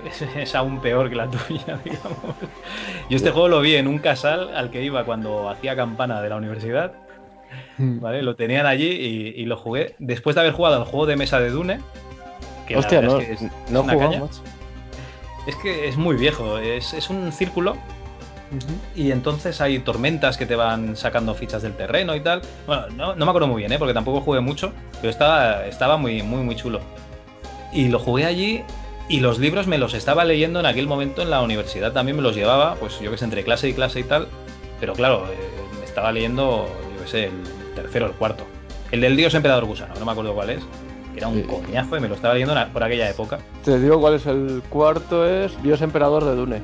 Speaker 4: es, es aún peor que la tuya, (laughs) digamos. Yo este juego lo vi en un casal al que iba cuando hacía campana de la universidad,
Speaker 7: Mm.
Speaker 4: ¿vale? Lo tenían allí y, y lo jugué después de haber jugado al juego de mesa de Dune. Que
Speaker 7: Hostia, no,
Speaker 4: es que es-
Speaker 7: no jugamos,
Speaker 4: caña. Es que es muy viejo, es, es un círculo y entonces hay tormentas que te van sacando fichas del terreno y tal. Bueno, no, no me acuerdo muy bien, ¿eh? porque tampoco jugué mucho, pero estaba, estaba muy, muy, muy chulo. Y lo jugué allí y los libros me los estaba leyendo en aquel momento en la universidad. También me los llevaba, pues yo que sé, entre clase y clase y tal. Pero claro, eh, me estaba leyendo, yo que sé, el tercero o el cuarto. El del Dios Emperador Gusano, no me acuerdo cuál es. Era un
Speaker 7: Sí.
Speaker 4: coñazo y me lo estaba leyendo en- por aquella época.
Speaker 7: Te digo cuál es el cuarto, es Dios Emperador de Dune.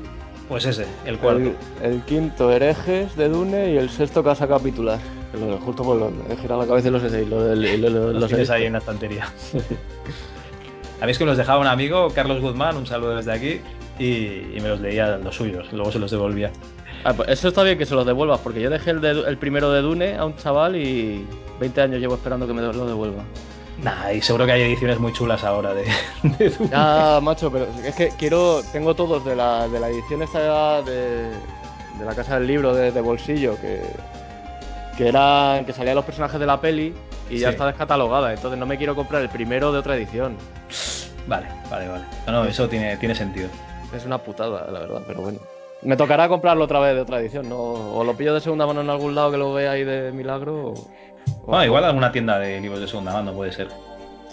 Speaker 4: Pues ese, el cuarto.
Speaker 7: El, el quinto, Herejes de Dune y el sexto, Casa Capitular. Lo- Justo por lo he girado la cabeza y los he lo, del- lo- lo-
Speaker 4: Los tienes ahí en la estantería. (laughs) Habéis que los dejaba un amigo, Carlos Guzmán, un saludo desde aquí, y, y me los leía los suyos, luego se los devolvía.
Speaker 7: Ah, pues eso está bien que se los devuelvas, porque yo dejé el, de- el primero de Dune a un chaval y 20 años llevo esperando que me lo devuelva.
Speaker 4: Nah, y seguro que hay ediciones muy chulas ahora de. (laughs)
Speaker 7: Ya, macho, pero es que quiero. Tengo todos de la, de la edición esta de, de la casa del libro de, de bolsillo, que, que eran. que salían los personajes de la peli y ya está descatalogada. Entonces no me quiero comprar el primero de otra edición.
Speaker 4: Vale, vale, vale. No, no, eso tiene, tiene sentido.
Speaker 7: Es una putada, la verdad, pero bueno. Me tocará comprarlo otra vez de otra edición, ¿no? O lo pillo de segunda mano en algún lado que lo vea ahí de milagro. O...
Speaker 4: Bueno, igual alguna tienda de libros de segunda mano puede ser.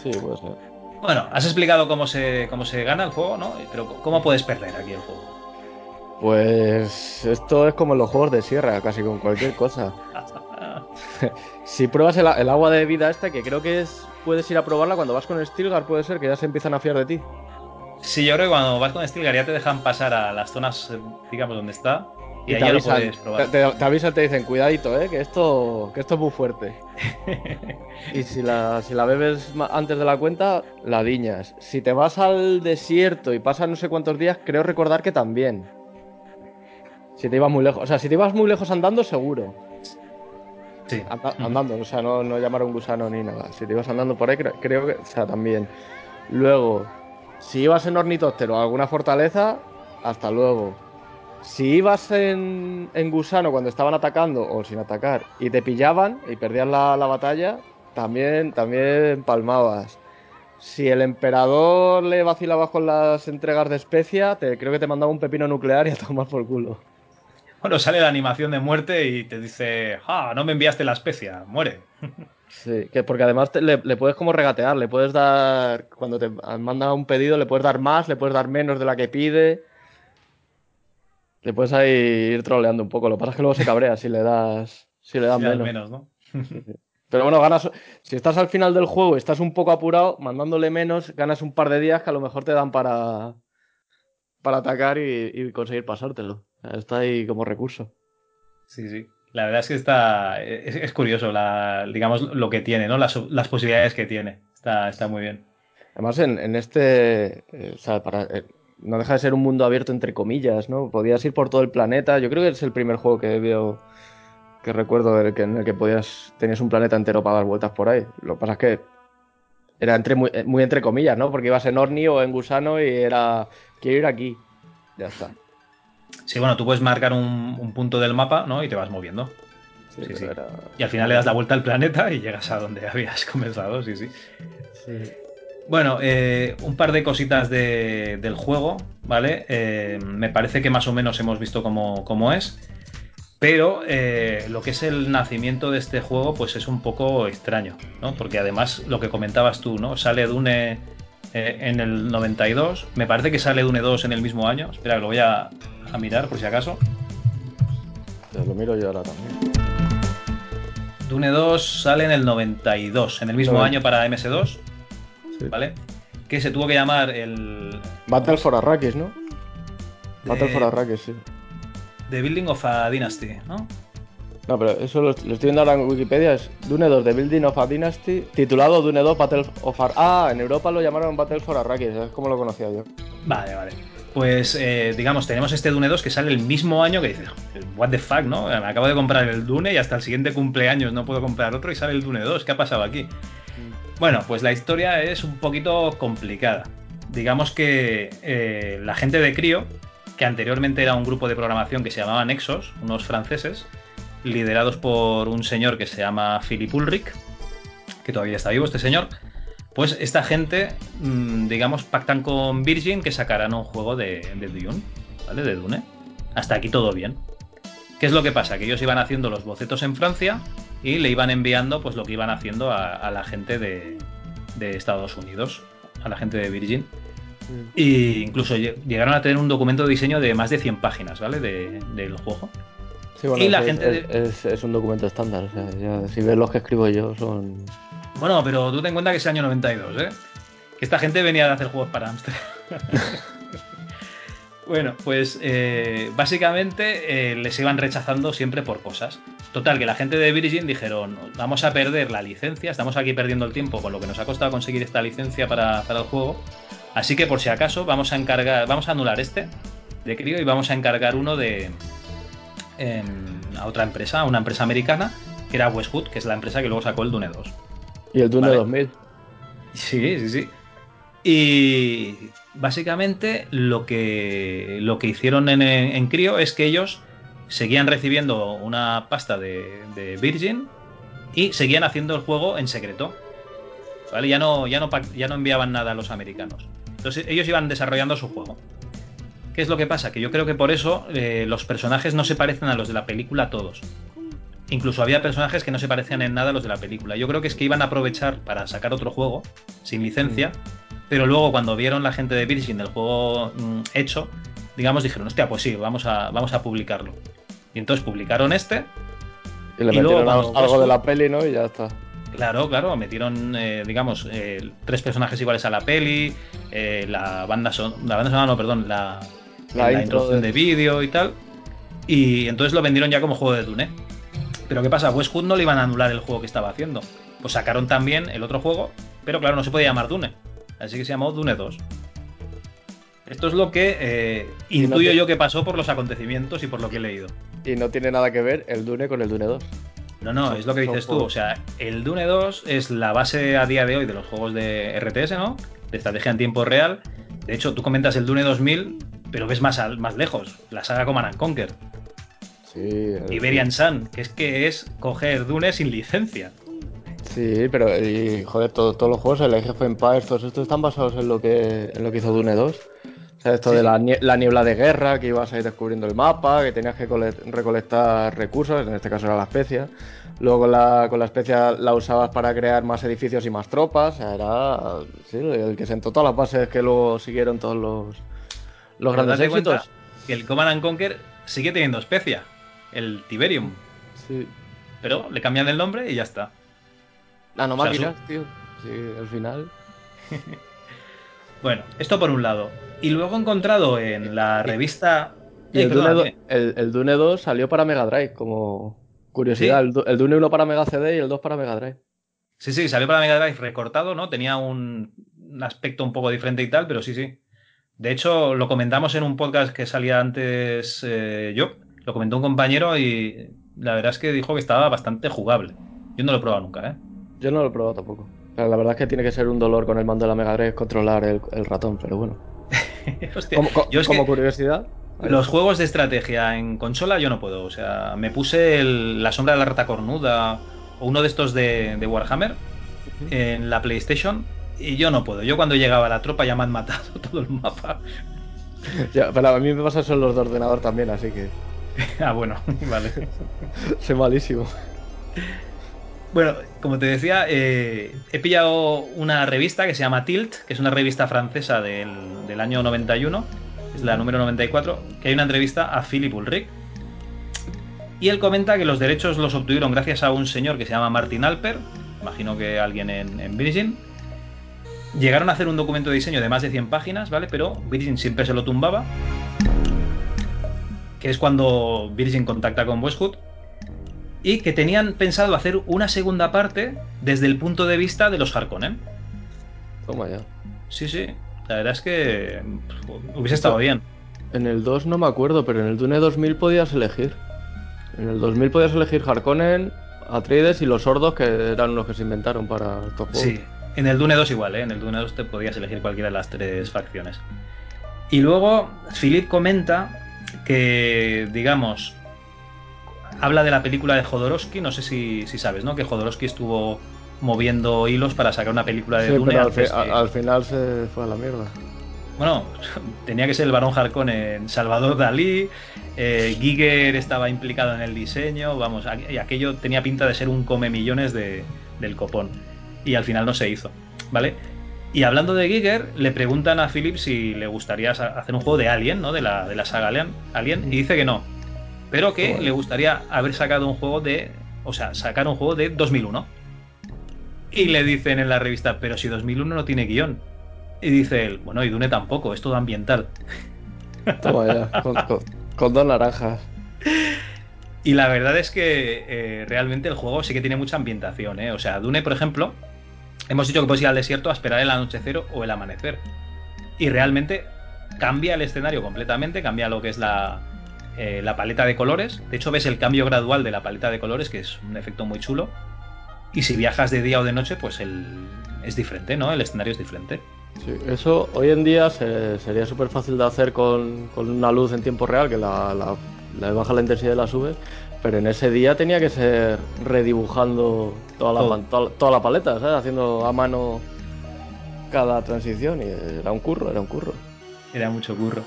Speaker 7: Sí, puede ser.
Speaker 4: Bueno, has explicado cómo se, cómo se gana el juego, ¿no? Pero ¿cómo puedes perder aquí el juego?
Speaker 7: Pues esto es como en los juegos de sierra, casi con cualquier cosa. (laughs) Si pruebas el, el agua de vida esta, que creo que es. Puedes ir a probarla cuando vas con Stilgar, puede ser que ya se empiezan a fiar de ti.
Speaker 4: Sí, yo creo que cuando vas con Stilgar ya te dejan pasar a las zonas, digamos, donde está, y,
Speaker 7: Y
Speaker 4: ahí
Speaker 7: te
Speaker 4: lo
Speaker 7: avisan,
Speaker 4: probar.
Speaker 7: te, avisan, te dicen, cuidadito, eh, que esto, que esto es muy fuerte. (laughs) y si la, si la bebes antes de la cuenta, la diñas. Si te vas al desierto y pasan no sé cuántos días, creo recordar que también. Si te ibas muy lejos. O sea, si te ibas muy lejos andando, seguro.
Speaker 4: Sí.
Speaker 7: Anda- andando, o sea, no, no llamar a un gusano ni nada. Si te ibas andando por ahí, cre- creo que, o sea, también. Luego, si ibas en ornitóptero a alguna fortaleza, hasta luego. Si ibas en, en gusano cuando estaban atacando o sin atacar y te pillaban y perdías la, la batalla, también, también palmabas. Si el emperador le vacilabas con las entregas de especia, te, creo que te mandaba un pepino nuclear y a tomar por culo.
Speaker 4: Bueno, sale la animación de muerte y te dice, ah, no me enviaste la especia, muere. (laughs)
Speaker 7: Sí, que porque además te- le, le puedes como regatear, le puedes dar, cuando te manda un pedido, le puedes dar más, le puedes dar menos de la que pide. Le puedes ahí ir troleando un poco. Lo que pasa es que luego se cabrea si le das, si le das menos.
Speaker 4: menos, ¿no?
Speaker 7: Pero bueno, ganas. Si estás al final del juego y estás un poco apurado, mandándole menos, ganas un par de días que a lo mejor te dan para, para atacar y, y conseguir pasártelo. Está ahí como recurso.
Speaker 4: Sí, sí. La verdad es que está. Es, es curioso, la, digamos, lo que tiene, ¿no? Las, las posibilidades que tiene. Está, está muy bien.
Speaker 7: Además, en, en este. eh, o sea, para, eh, no deja de ser un mundo abierto entre comillas, ¿no? Podías ir por todo el planeta. Yo creo que es el primer juego que veo. que recuerdo del que, en el que podías. tenías un planeta entero para dar vueltas por ahí. Lo que pasa es que. Era entre, muy, eh, muy entre comillas, ¿no? Porque ibas en Orni o en Gusano y era. quiero ir aquí. Ya está.
Speaker 4: Sí, bueno, tú puedes marcar un, un punto del mapa, ¿no? Y te vas moviendo.
Speaker 7: Sí,
Speaker 4: Sí,
Speaker 7: pero
Speaker 4: sí.
Speaker 7: era-
Speaker 4: Y al final le das la vuelta al planeta y llegas a donde (laughs) habías comenzado, sí, sí.
Speaker 7: sí.
Speaker 4: Bueno, eh, un par de cositas de- del juego, ¿vale? Eh, me parece que más o menos hemos visto cómo, cómo es. Pero eh, lo que es el nacimiento de este juego, pues es un poco extraño, ¿no? Porque además, lo que comentabas tú, ¿no? Sale Dune en el 92. Me parece que sale Dune 2 en el mismo año. Espera, que lo voy a, a mirar por si acaso.
Speaker 7: Lo miro yo ahora también.
Speaker 4: Dune 2 sale en el 92, en el mismo año para MS2,
Speaker 7: Sí.
Speaker 4: ¿vale? Que se tuvo que llamar el.
Speaker 7: Battle for Arrakis, ¿no? Battle for Arrakis, sí.
Speaker 4: The Building of a Dynasty, ¿no?
Speaker 7: No, pero eso lo, lo estoy viendo ahora en Wikipedia, es Dune 2 The Building of a Dynasty, titulado Dune 2 Battle of Ar Ah, en Europa lo llamaron Battle for Arrakis, es como lo conocía yo.
Speaker 4: Vale, vale. Pues, eh, digamos, tenemos este Dune 2 que sale el mismo año que dices, what the fuck, ¿no? Me acabo de comprar el Dune y hasta el siguiente cumpleaños no puedo comprar otro y sale el Dune 2. ¿Qué ha pasado aquí? Bueno, pues la historia es un poquito complicada. Digamos que eh, la gente de Crio, que anteriormente era un grupo de programación que se llamaba Nexos, unos franceses, liderados por un señor que se llama Philip Ulrich, que todavía está vivo este señor, pues esta gente, mmm, digamos, pactan con Virgin que sacarán un juego de, de Dune, ¿vale? De Dune. Hasta aquí todo bien. ¿Qué es lo que pasa? Que ellos iban haciendo los bocetos en Francia y le iban enviando pues lo que iban haciendo a, a la gente de, de, Estados Unidos, a la gente de Virgin. Mm. Y incluso llegaron a tener un documento de diseño de más de 100 páginas, ¿vale? De, del juego.
Speaker 7: Sí, bueno, y la es, gente es, de... es, es, un documento estándar. O sea, ya, si ves los que escribo yo, son.
Speaker 4: Bueno, pero tú ten en cuenta que es año 92, ¿eh? Que esta gente venía de hacer juegos para Amstrad. (laughs) bueno, pues eh, básicamente eh, les iban rechazando siempre por cosas. Total, que la gente de Virgin dijeron: Vamos a perder la licencia, estamos aquí perdiendo el tiempo con lo que nos ha costado conseguir esta licencia para, para el juego. Así que por si acaso vamos a encargar, vamos a anular este de Crio y vamos a encargar uno de, a otra empresa, a una empresa americana, que era Westwood, que es la empresa que luego sacó el Dune 2.
Speaker 7: ¿Y el Dune ¿vale? 2000?
Speaker 4: Sí, sí, sí. Y básicamente lo que, lo que hicieron en, en Crio es que ellos seguían recibiendo una pasta de, Virgin y seguían haciendo el juego en secreto. ¿Vale? Ya no, ya, no, ya no enviaban nada a los americanos. Entonces ellos iban desarrollando su juego. ¿Qué es lo que pasa? Que yo creo que por eso eh, los personajes no se parecen a los de la película todos. Incluso había personajes que no se parecían en nada a los de la película. Yo creo que es que iban a aprovechar para sacar otro juego sin licencia, mm. Pero luego cuando vieron la gente de Virgin el juego mm, hecho, digamos, dijeron, hostia, pues sí, vamos a, vamos a publicarlo. Y entonces publicaron este.
Speaker 7: Y le y metieron luego, algo de la peli, ¿no? Y ya está.
Speaker 4: Claro, claro, metieron, eh, digamos, eh, tres personajes iguales a la peli, eh, la banda son, la banda sonora, no, perdón, la, la, la introducción de, de vídeo y tal. Y entonces lo vendieron ya como juego de Dune. Pero ¿qué pasa? Westwood no le iban a anular el juego que estaba haciendo. Pues sacaron también el otro juego, pero claro, no se podía llamar Dune. Así que se llamó Dune 2. Esto es lo que eh, intuyo no yo que pasó por los acontecimientos y por lo que he leído.
Speaker 7: Y no tiene nada que ver el Dune con el Dune 2.
Speaker 4: No, no, es lo que dices tú. O sea, el Dune 2 es la base a día de hoy de los juegos de RTS, ¿no? De estrategia en tiempo real. De hecho, tú comentas el Dune 2000, pero ves más, al, más lejos. La saga Command and Conquer.
Speaker 7: Sí,
Speaker 4: Iberian Sun, que es que es coger Dune sin licencia.
Speaker 7: Sí, pero y, joder, todo, todos los juegos, el Age of Empires, todos estos están basados en lo que, en lo que hizo Dune 2. O sea, esto sí, de la, la, niebla de guerra, que ibas a ir descubriendo el mapa, que tenías que recolectar recursos, en este caso era la especia. Luego con la, con la especia la usabas para crear más edificios y más tropas. O sea, era sí, el que sentó todas las bases que luego siguieron todos los, los grandes éxitos.
Speaker 4: Que el Command and Conquer sigue teniendo especia el Tiberium.
Speaker 7: Sí.
Speaker 4: Pero le cambian el nombre y ya está.
Speaker 7: Nanomáquinas, o sea, tío. Sí, al final. (laughs)
Speaker 4: bueno, esto por un lado. Y luego he encontrado en la revista.
Speaker 7: Y el, Dune 2, el, el, Dune 2 salió para Mega Drive, como curiosidad. ¿Sí? El, el, Dune 1 para Mega CD y el 2 para Mega Drive.
Speaker 4: Sí, sí, salió para Mega Drive recortado, ¿no? Tenía un, un aspecto un poco diferente y tal, pero sí, sí. De hecho, lo comentamos en un podcast que salía antes eh, yo, lo comentó un compañero y la verdad es que dijo que estaba bastante jugable. Yo no lo he probado nunca, ¿eh?
Speaker 7: Yo no lo he probado tampoco. La verdad es que tiene que ser un dolor con el mando de la Mega Drive controlar el, el ratón, pero bueno. (laughs)
Speaker 4: Hostia,
Speaker 7: como,
Speaker 4: yo es
Speaker 7: como
Speaker 4: que
Speaker 7: curiosidad.
Speaker 4: Los juegos de estrategia en consola yo no puedo. O sea, me puse el, la sombra de la rata cornuda o uno de estos de, de Warhammer uh -huh. en la PlayStation y yo no puedo. Yo cuando llegaba la tropa ya me han matado (laughs) todo el mapa.
Speaker 7: Ya, pero a mí me pasa eso en los de ordenador también, así que. (laughs)
Speaker 4: ah, bueno, vale.
Speaker 7: Soy malísimo.
Speaker 4: Bueno, como te decía, eh, he pillado una revista que se llama Tilt, que es una revista francesa del, del, año 91, es la número 94, que hay una entrevista a Philip Ulrich. Y él comenta que los derechos los obtuvieron gracias a un señor que se llama Martin Alper, imagino que alguien en, en Virgin. Llegaron a hacer un documento de diseño de más de 100 páginas, ¿vale? Pero Virgin siempre se lo tumbaba que es cuando Virgin contacta con Westwood, y que tenían pensado hacer una segunda parte desde el punto de vista de los Harkonnen.
Speaker 7: Toma ya.
Speaker 4: Sí, sí. La verdad es que hubiese estado bien.
Speaker 7: En el 2 no me acuerdo, pero en el Dune 2000 podías elegir. En el 2000 podías elegir Harkonnen, Atreides y los sordos, que eran los que se inventaron para estos juegos.
Speaker 4: Sí. En el Dune 2 igual, ¿eh? En el Dune 2 te podías elegir cualquiera de las tres facciones. Y luego Philip comenta que, digamos, habla de la película de Jodorowsky, no sé si, si sabes, ¿no? Que Jodorowsky estuvo moviendo hilos para sacar una película de
Speaker 7: Sí,
Speaker 4: Dune
Speaker 7: pero al,
Speaker 4: antes
Speaker 7: fi-
Speaker 4: que-
Speaker 7: a- al final se fue a la mierda.
Speaker 4: Bueno, (laughs) tenía que ser el Barón Harkonnen, Salvador Dalí, eh, Giger estaba implicado en el diseño, vamos, y aquello tenía pinta de ser un come millones de, del copón. Y al final no se hizo, ¿vale? Y hablando de Giger, le preguntan a Philip si le gustaría hacer un juego de Alien, ¿no? De la, de la saga Alien, Alien, y dice que no. Pero que le gustaría haber sacado un juego de. O sea, sacar un juego de 2001. Y le dicen en la revista, pero si 2001 no tiene guion. Y dice él, bueno, y Dune tampoco, es todo ambiental. (laughs)
Speaker 7: Toma ya, con, con- con dos naranjas.
Speaker 4: Y la verdad es que eh, realmente el juego sí que tiene mucha ambientación, ¿eh? O sea, Dune, por ejemplo, hemos dicho que puedes ir al desierto a esperar el anochecer o el amanecer. Y realmente cambia el escenario completamente, cambia lo que es la, eh, la paleta de colores. De hecho, ves el cambio gradual de la paleta de colores, que es un efecto muy chulo. Y si viajas de día o de noche, pues el, es diferente, ¿no? El escenario es diferente.
Speaker 7: Sí, eso hoy en día se- sería súper fácil de hacer con, con una luz en tiempo real, que la, la- la baja la intensidad y la sube, pero en ese día tenía que ser redibujando toda la, toda la paleta, ¿sabes? Haciendo a mano cada transición y era un curro, era un curro.
Speaker 4: Era mucho curro.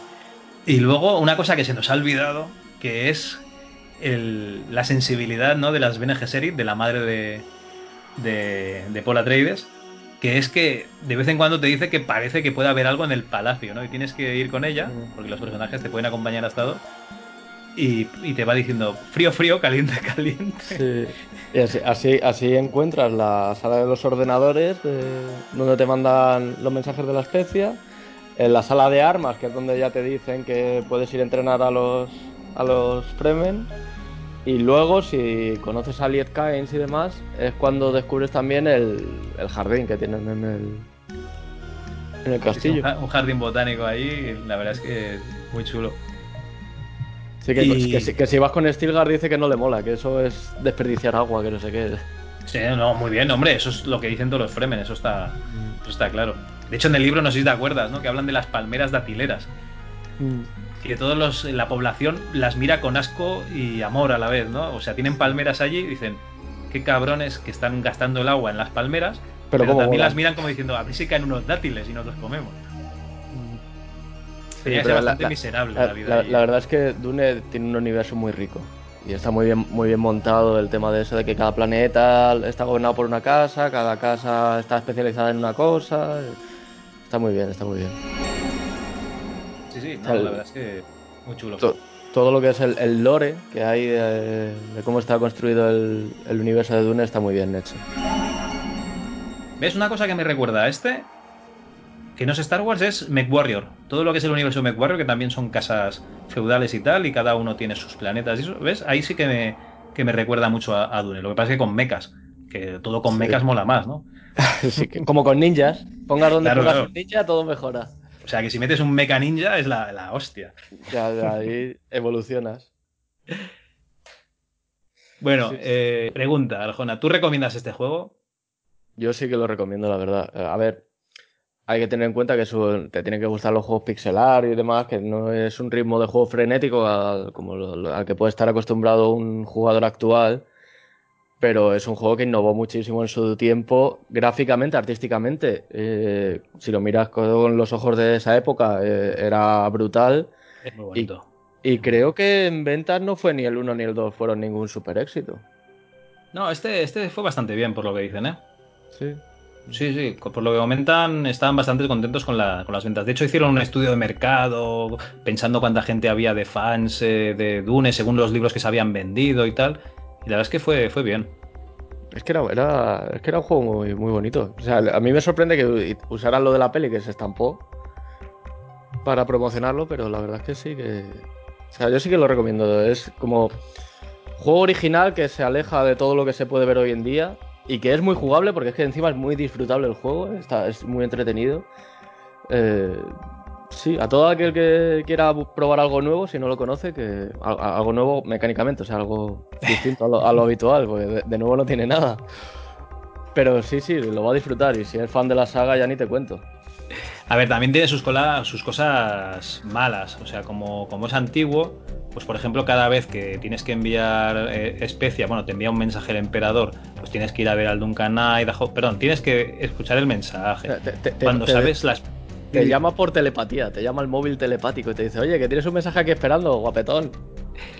Speaker 4: Y luego una cosa que se nos ha olvidado, que es el- la sensibilidad ¿no? de las Bene Gesserit, de la madre de, de, de Paul Atreides, que es que de vez en cuando te dice que parece que puede haber algo en el palacio, ¿no? Y tienes que ir con ella, porque los personajes te pueden acompañar hasta dos, y, y te va diciendo frío, frío, caliente, (laughs) caliente.
Speaker 7: Sí. Y así, así, así encuentras la sala de los ordenadores, de- donde te mandan los mensajes de la especia, en la sala de armas, que es donde ya te dicen que puedes ir a entrenar a los, a los Fremen, y luego, si conoces a Liet Kynes y demás, es cuando descubres también el, el jardín que tienen en el, en el castillo.
Speaker 4: un, ja- un jardín botánico ahí, la verdad es que es muy chulo.
Speaker 7: Sí, que,
Speaker 4: y-
Speaker 7: que que si vas con Stilgar dice que no le mola, que eso es desperdiciar agua, que no sé qué.
Speaker 4: Sí, no, muy bien, hombre, eso es lo que dicen todos los Fremen, eso está, eso está claro. De hecho, en el libro no sé si te acuerdas, ¿no? Que hablan de las palmeras datileras. Y que todos los, la población las mira con asco y amor a la vez, ¿no? O sea, tienen palmeras allí y dicen, qué cabrones que están gastando el agua en las palmeras,
Speaker 7: Pero
Speaker 4: pero, también las miran como diciendo, a ver si caen unos dátiles y nos los comemos.
Speaker 7: Sí,
Speaker 4: Tenía que ser
Speaker 7: pero la-
Speaker 4: bastante
Speaker 7: la-
Speaker 4: miserable
Speaker 7: La,
Speaker 4: la, vida.
Speaker 7: la-
Speaker 4: allí.
Speaker 7: la verdad es que Dune tiene un universo muy rico. Y está muy bien, muy bien montado el tema de eso, de que cada planeta está gobernado por una casa, cada casa está especializada en una cosa. Está muy bien, está muy bien.
Speaker 4: Sí, sí, no,
Speaker 7: el-
Speaker 4: la verdad es que muy chulo.
Speaker 7: To- todo lo que es el, el lore que hay de, de cómo está construido el, el universo de Dune está muy bien hecho.
Speaker 4: ¿Ves una cosa que me recuerda a este? Que no es Star Wars, es MechWarrior. Todo lo que es el universo de MechWarrior, que también son casas feudales y tal, y cada uno tiene sus planetas y eso. ¿Ves? Ahí sí que me, que me recuerda mucho a, a Dune. Lo que pasa es que con mechas. Que todo con
Speaker 7: Sí.
Speaker 4: mechas mola más, ¿no? (laughs)
Speaker 7: Como con ninjas, pongas donde
Speaker 4: Claro,
Speaker 7: pongas
Speaker 4: claro.
Speaker 7: un ninja, todo mejora.
Speaker 4: O sea que si metes un mecha ninja es la, la hostia.
Speaker 7: Ya, ya ahí evolucionas.
Speaker 4: Bueno,
Speaker 7: Sí.
Speaker 4: eh, pregunta, Arjona, ¿tú recomiendas este juego?
Speaker 7: Yo sí que lo recomiendo, la verdad. Eh, A ver, hay que tener en cuenta que eso, te tienen que gustar los juegos pixelar y demás, que no es un ritmo de juego frenético al, como lo- lo- al que puede estar acostumbrado un jugador actual, pero es un juego que innovó muchísimo en su tiempo, gráficamente, artísticamente. Eh, si lo miras con los ojos de esa época, eh, era brutal.
Speaker 4: Es muy bonito.
Speaker 7: Y creo que en ventas no fue ni el 1 ni el 2, fueron ningún super éxito.
Speaker 4: No, este, este fue bastante bien, por lo que dicen, ¿eh?
Speaker 7: Sí.
Speaker 4: Sí, sí, por lo que comentan, estaban bastante contentos con, la- con las ventas. De hecho, hicieron un estudio de mercado, pensando cuánta gente había de fans eh, de Dune, según los libros que se habían vendido y tal. Y la verdad es que fue, fue bien.
Speaker 7: Es que era, era- es que era un juego muy, muy bonito. O sea, a mí me sorprende que usaran lo de la peli que se estampó para promocionarlo, pero la verdad es que sí, que, O sea, yo sí que lo recomiendo. Es como juego original que se aleja de todo lo que se puede ver hoy en día y que es muy jugable porque es que encima es muy disfrutable el juego, está, es muy entretenido. Eh, sí, a todo aquel que quiera probar algo nuevo, si no lo conoce, que algo nuevo mecánicamente, o sea, algo (laughs) distinto a lo, habitual, porque de, nuevo no tiene nada. Pero sí, sí, lo va a disfrutar y si es fan de la saga ya ni te cuento.
Speaker 4: A ver, también tiene sus, sus cosas malas, o sea, como, como es antiguo, pues por ejemplo, cada vez que tienes que enviar eh, especia, bueno, te envía un mensaje el emperador, pues tienes que ir a ver al Duncan Idaho, perdón, tienes que escuchar el mensaje. Cuando sabes las
Speaker 7: te llama por telepatía, te llama el móvil telepático y te dice, oye, que tienes un mensaje aquí esperando, guapetón.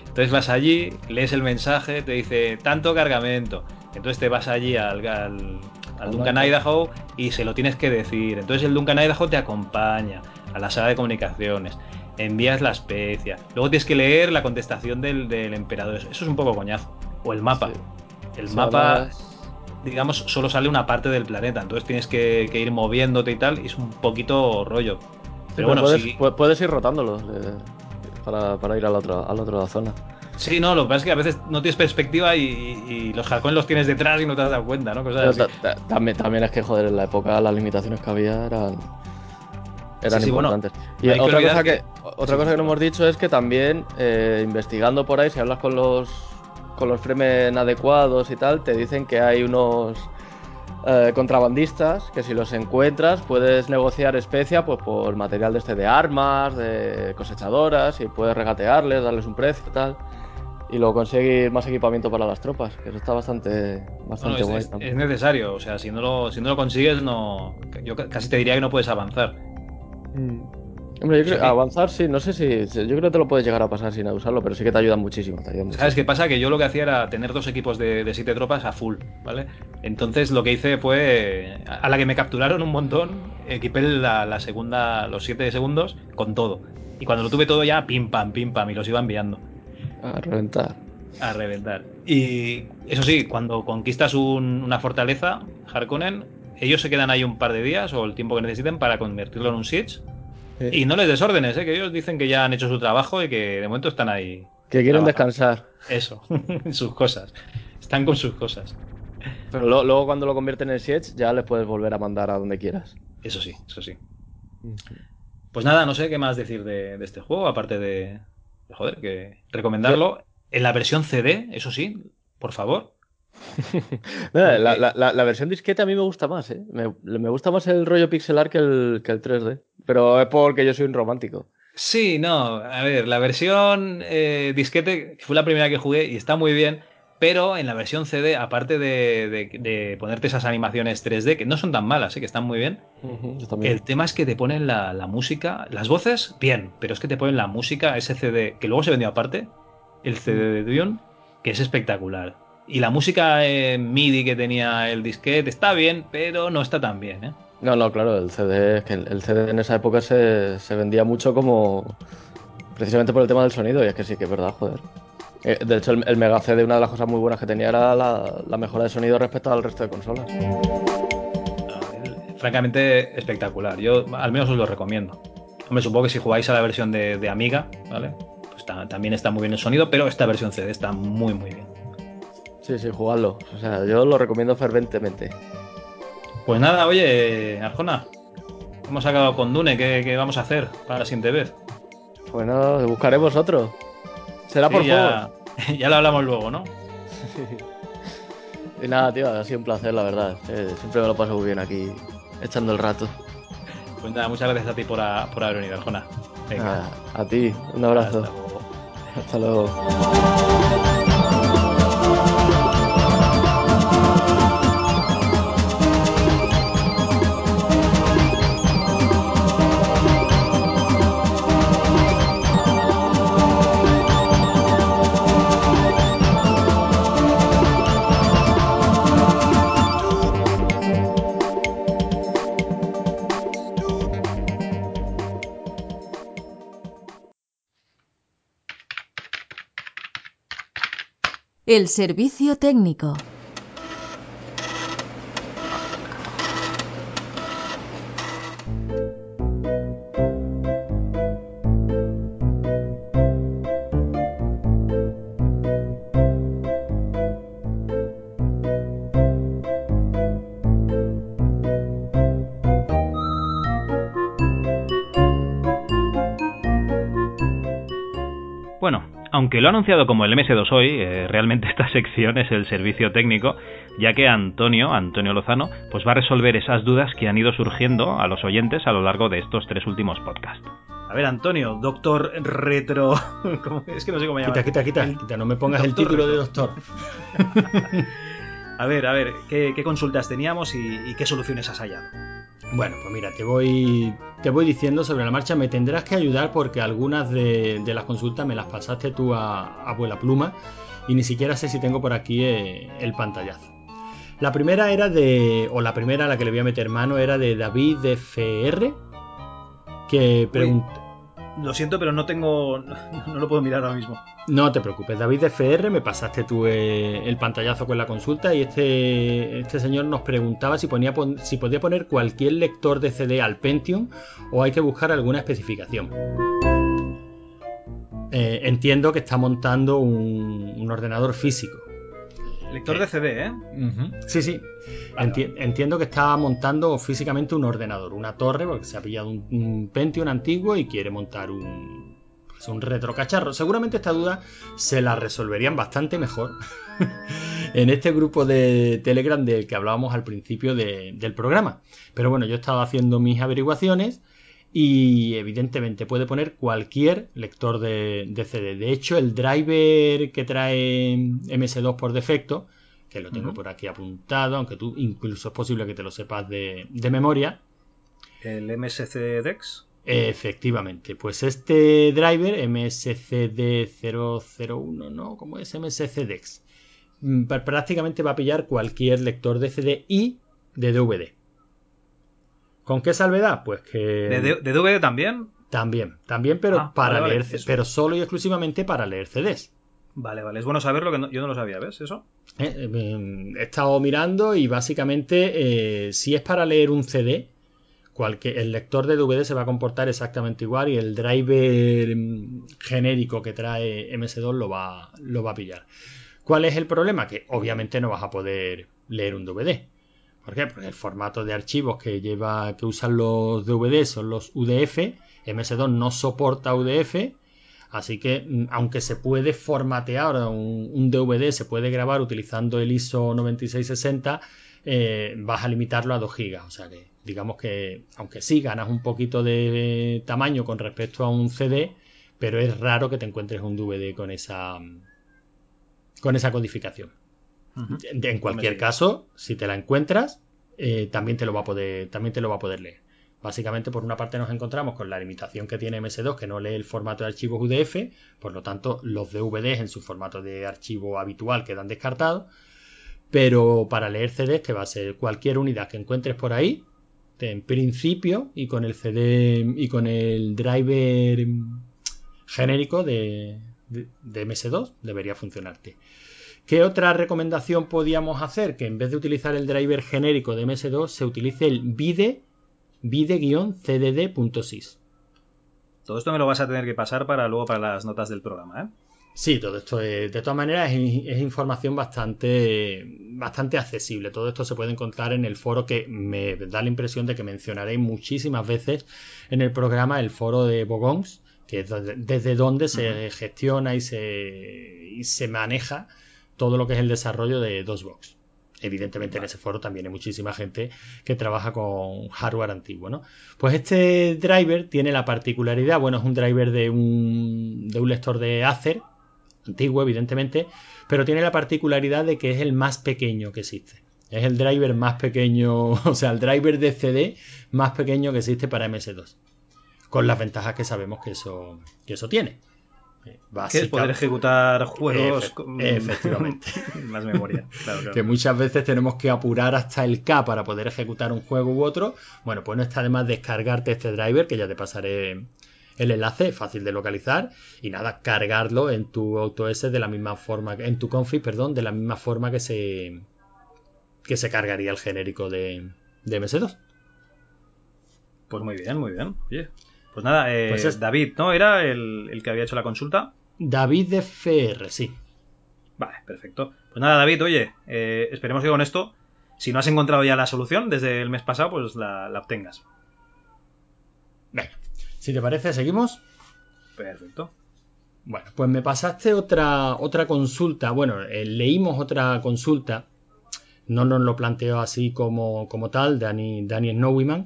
Speaker 4: Entonces vas allí, lees el mensaje, te dice tanto cargamento. Entonces te vas allí al, al, Duncan Idaho y se lo tienes que decir. Entonces el Duncan Idaho te acompaña a la sala de comunicaciones. Envías la especia. Luego tienes que leer la contestación del, emperador. Eso es un poco coñazo. O el mapa. El mapa digamos, solo sale una parte del planeta. Entonces tienes que, ir moviéndote y tal, y es un poquito rollo.
Speaker 7: Pero, bueno, puedes, puedes ir rotándolo eh, para, ir a la, otra, a la otra zona.
Speaker 4: Sí, no, lo que pasa es que a veces no tienes perspectiva y, los halcones los tienes detrás y no te has dado cuenta, ¿no?
Speaker 7: También, también es que, joder, en la época las limitaciones que había eran, eran importantes. y otra, cosa que, otra cosa que no hemos dicho es que también, eh, investigando por ahí, si hablas con los con los fremen adecuados y tal, te dicen que hay unos eh, contrabandistas que si los encuentras puedes negociar especia pues, por material de este de armas, de cosechadoras y puedes regatearles, darles un precio y tal. Y luego conseguir más equipamiento para las tropas, que eso está bastante, bastante
Speaker 4: bueno,
Speaker 7: es,
Speaker 4: Es, necesario, o sea, si no lo, si no lo consigues, no, yo casi te diría que no puedes avanzar.
Speaker 7: Mm. Hombre, yo creo, avanzar sí, no sé si. Yo creo que te lo puedes llegar a pasar sin usarlo, pero sí que te ayuda muchísimo.
Speaker 4: ¿Sabes qué pasa? Que yo lo que hacía era tener dos equipos de, siete tropas a full, ¿vale? Entonces lo que hice fue. A la que me capturaron un montón, equipé la, segunda, los siete segundos con todo. Y cuando lo tuve todo ya, pim pam, pim pam, y los iba enviando.
Speaker 7: A reventar.
Speaker 4: A reventar. Y eso sí, cuando conquistas una fortaleza, Harkonnen, ellos se quedan ahí un par de días o el tiempo que necesiten para convertirlo en un siege y no les desórdenes, ¿eh? que ellos dicen que ya han hecho su trabajo y que de momento están ahí.
Speaker 7: Que quieren descansar.
Speaker 4: Eso, (laughs) sus cosas. Están con sus cosas.
Speaker 7: Pero luego cuando lo convierten en Siege ya les puedes volver a mandar a donde quieras.
Speaker 4: Eso sí, eso sí. Pues nada, no sé qué más decir de, este juego, aparte de, joder, que recomendarlo en la versión CD, eso sí, por favor. (laughs)
Speaker 7: la, versión disquete a mí me gusta más, ¿eh? me, gusta más el rollo pixelar que el, que el 3D. Pero es porque yo soy un romántico.
Speaker 4: Sí, no, a ver, la versión eh, disquete fue la primera que jugué y está muy bien, pero en la versión CD, aparte de, ponerte esas animaciones 3D, que no son tan malas, ¿eh? que están muy bien, el tema es que te ponen la, música, las voces, bien, pero es que te ponen la música, ese CD, que luego se vendió aparte, el CD de Dune, que es espectacular. Y la música MIDI que tenía el disquete está bien, pero no está tan bien, ¿eh?
Speaker 7: No, no, claro, el CD, que el CD en esa época se, vendía mucho como precisamente por el tema del sonido, y es que sí que es verdad, joder. Eh, de hecho, el, Mega CD, una de las cosas muy buenas que tenía era la, mejora de sonido respecto al resto de consolas.
Speaker 4: Francamente, espectacular. Yo al menos os lo recomiendo. Hombre, supongo que si jugáis a la versión de, Amiga, ¿vale? Pues también está muy bien el sonido, pero esta versión CD está muy, muy bien.
Speaker 7: Sí, sí, jugadlo. O sea, yo lo recomiendo ferventemente.
Speaker 4: Pues nada, oye, Arjona, hemos acabado con Dune, ¿qué, vamos a hacer para la siguiente vez?
Speaker 7: Bueno, buscaremos otro. Será por
Speaker 4: ya, (laughs) Ya lo hablamos luego, ¿no? (laughs)
Speaker 7: y nada, tío, ha sido un placer, la verdad. Eh, siempre me lo paso muy bien aquí, echando el rato.
Speaker 4: Pues nada, muchas gracias a ti por, haber venido, Arjona.
Speaker 7: Venga. a ti, un abrazo. Hasta luego.
Speaker 3: El servicio técnico.
Speaker 4: Aunque lo ha anunciado como el MS2 hoy, eh, realmente esta sección es el servicio técnico, ya que Antonio, Antonio Lozano, pues va a resolver esas dudas que han ido surgiendo a los oyentes a lo largo de estos tres últimos podcasts. A ver, Antonio, doctor retro. (laughs) ¿Cómo? Es que no sé cómo llamar.
Speaker 5: Quita, quita, quita, quita, no me pongas el título de doctor. (laughs)
Speaker 4: a ver, a ver, ¿qué, qué consultas teníamos y, y, qué soluciones has hallado?
Speaker 5: Bueno, pues mira, te voy, te voy diciendo sobre la marcha. Me tendrás que ayudar porque algunas de, de las consultas me las pasaste tú a, a abuela pluma y ni siquiera sé si tengo por aquí eh, el pantallazo. La primera era de, o la primera a la que le voy a meter mano era de David de FR, que pregunta...
Speaker 4: Lo siento, pero no tengo. (laughs) No lo puedo mirar ahora mismo.
Speaker 5: No te preocupes, David de FR, me pasaste tú eh, el pantallazo con la consulta y este, este señor nos preguntaba si, ponía, si podía poner cualquier lector de CD al Pentium o hay que buscar alguna especificación. Eh, entiendo que está montando un, un ordenador físico.
Speaker 4: Lector de CD, ¿eh?
Speaker 5: Uh -huh. Sí, sí. Vale, Enti vale. Entiendo que está montando físicamente un ordenador, una torre, porque se ha pillado un, un Pentium antiguo y quiere montar un, pues un retrocacharro. Seguramente esta duda se la resolverían bastante mejor (laughs) en este grupo de Telegram del que hablábamos al principio de, del programa. Pero bueno, yo he estado haciendo mis averiguaciones y evidentemente puede poner cualquier lector de, de, CD. De hecho, el driver que trae MS2 por defecto, que lo tengo uh -huh. por aquí apuntado, aunque tú incluso es posible que te lo sepas de, de memoria.
Speaker 4: ¿El MSC Dex?
Speaker 5: Efectivamente, pues este driver MSCD001, ¿no? ¿Cómo es MSCDEX? Mm, Prácticamente va a pillar cualquier lector de CD y de DVD. ¿Con qué salvedad? Pues que.
Speaker 4: ¿De, de DVD también?
Speaker 5: También, también, pero ah, para vale, leer, vale, pero solo y exclusivamente para leer CDs.
Speaker 4: Vale, vale, es bueno saberlo que no, yo no lo sabía, ¿ves? Eso.
Speaker 5: Eh, eh, he estado mirando y básicamente, eh, si es para leer un CD, cualquier, el lector de DVD se va a comportar exactamente igual y el driver mm, genérico que trae MS2 lo va, lo va a pillar. ¿Cuál es el problema? Que obviamente no vas a poder leer un DVD. ¿Por qué? Porque el formato de archivos que lleva, que usan los DVD son los UDF. MS2 no soporta UDF. Así que, mm, aunque se puede formatear un, DVD, se puede grabar utilizando el ISO 9660, eh, vas a limitarlo a 2 GB. O sea que, digamos que, aunque sí ganas un poquito de tamaño con respecto a un CD, pero es raro que te encuentres un DVD con esa, con esa codificación. En cualquier caso, si te la encuentras, eh, también, te lo va a poder, también te lo va a poder leer. Básicamente, por una parte nos encontramos con la limitación que tiene MS2, que no lee el formato de archivos UDF, por lo tanto, los DVDs en su formato de archivo habitual quedan descartados, pero para leer CDs te va a ser cualquier unidad que encuentres por ahí, en principio, y con el CD y con el driver genérico de, de, de MS2, debería funcionarte. ¿Qué otra recomendación podíamos hacer? Que en vez de utilizar el driver genérico de MS2 se utilice el vide vide-cdd.sys.
Speaker 4: Todo esto me lo vas a tener que pasar para luego para las notas del programa, ¿eh?
Speaker 5: Sí, todo esto es, de todas maneras es, es, información bastante, bastante accesible. Todo esto se puede encontrar en el foro que me da la impresión de que mencionaré muchísimas veces en el programa, el foro de Bogons, que es desde donde se uh -huh. gestiona y se, y se maneja todo lo que es el desarrollo de DOSBox. Evidentemente en ese foro también hay muchísima gente que trabaja con hardware antiguo, ¿no? Pues este driver tiene la particularidad, bueno, es un driver de un, de un lector de Acer, antiguo evidentemente, pero tiene la particularidad de que es el más pequeño que existe. Es el driver más pequeño, (laughs) o sea, el driver de CD más pequeño que existe para MS2. Con las ventajas que sabemos que eso, que eso tiene.
Speaker 4: Básica. Que es poder ejecutar juegos
Speaker 5: Efe con efectivamente (laughs)
Speaker 4: más memoria. Claro, claro.
Speaker 5: Que muchas veces tenemos que apurar hasta el K para poder ejecutar un juego u otro. Bueno, pues no está de más descargarte este driver, que ya te pasaré el enlace, fácil de localizar. Y nada, cargarlo en tu AutoS de la misma forma, en tu config, perdón, de la misma forma que se que se cargaría el genérico de, de MS2.
Speaker 4: Pues muy bien, muy bien. Oye, pues nada, eh, pues es... David, ¿no? Era el, el, que había hecho la consulta.
Speaker 5: David de FR, sí.
Speaker 4: Vale, perfecto. Pues nada, David, oye, eh, esperemos que con esto, si no has encontrado ya la solución desde el mes pasado, pues la, la obtengas.
Speaker 5: Venga, si te parece, seguimos.
Speaker 4: Perfecto.
Speaker 5: Bueno, pues me pasaste otra, otra consulta. Bueno, eh, leímos otra consulta. No nos lo planteó así como, como tal, Dani, Dani Snowyman.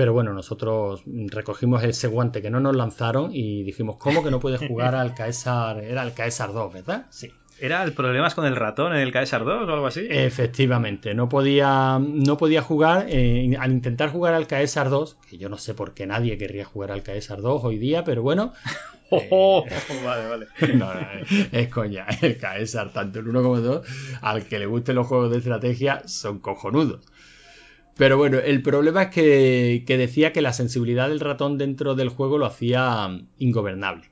Speaker 5: Pero bueno, nosotros recogimos ese guante que no nos lanzaron y dijimos, ¿cómo que no puedes jugar al Caesar? Era el Caesar 2, ¿verdad? Sí.
Speaker 4: ¿Era el problemas con el ratón en el Caesar 2 o algo así?
Speaker 5: Efectivamente, no podía, no podía jugar, eh, al intentar jugar al Caesar 2, que yo no sé por qué nadie querría jugar al Caesar 2 hoy día, pero bueno. (laughs)
Speaker 4: Oh, (laughs) vale, vale. (laughs)
Speaker 5: No, no, es coña, el Caesar, tanto el 1 como el 2, al que le gusten los juegos de estrategia, son cojonudos. Pero bueno, el problema es que, decía que la sensibilidad del ratón dentro del juego lo hacía ingobernable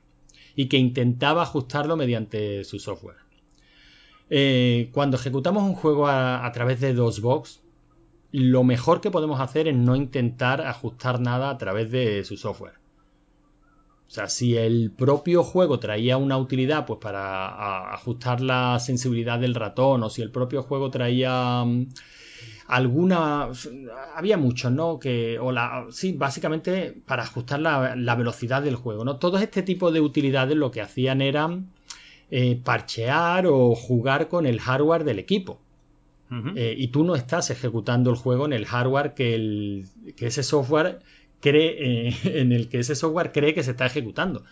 Speaker 5: y que intentaba ajustarlo mediante su software. Eh, cuando ejecutamos un juego a, a través de DOSBox, lo mejor que podemos hacer es no intentar ajustar nada a través de su software. O sea, si el propio juego traía una utilidad pues para ajustar la sensibilidad del ratón o si el propio juego traía mm, alguna había muchos, ¿no? Que o la sí, básicamente para ajustar la, la velocidad del juego, ¿no? Todo este tipo de utilidades lo que hacían eran eh, parchear o jugar con el hardware del equipo. Eh, y tú no estás ejecutando el juego en el hardware que, el, que ese software cree, eh, (laughs) en el que ese software cree que se está ejecutando.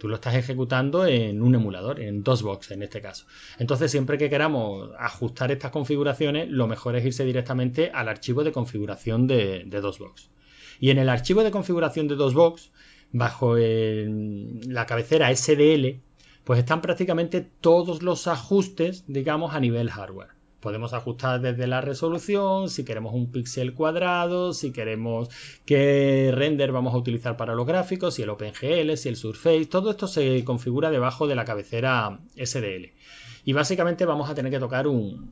Speaker 5: Tú lo estás ejecutando en un emulador, en DOSBox en este caso. Entonces, siempre que queramos ajustar estas configuraciones, lo mejor es irse directamente al archivo de configuración de, DOSBox. Y en el archivo de configuración de DOSBox, bajo la cabecera SDL, pues están prácticamente todos los ajustes, digamos, a nivel hardware. Podemos ajustar desde la resolución, si queremos un píxel cuadrado, si queremos qué render vamos a utilizar para los gráficos, si el OpenGL, si el Surface, todo esto se configura debajo de la cabecera SDL. Y básicamente vamos a tener que tocar un,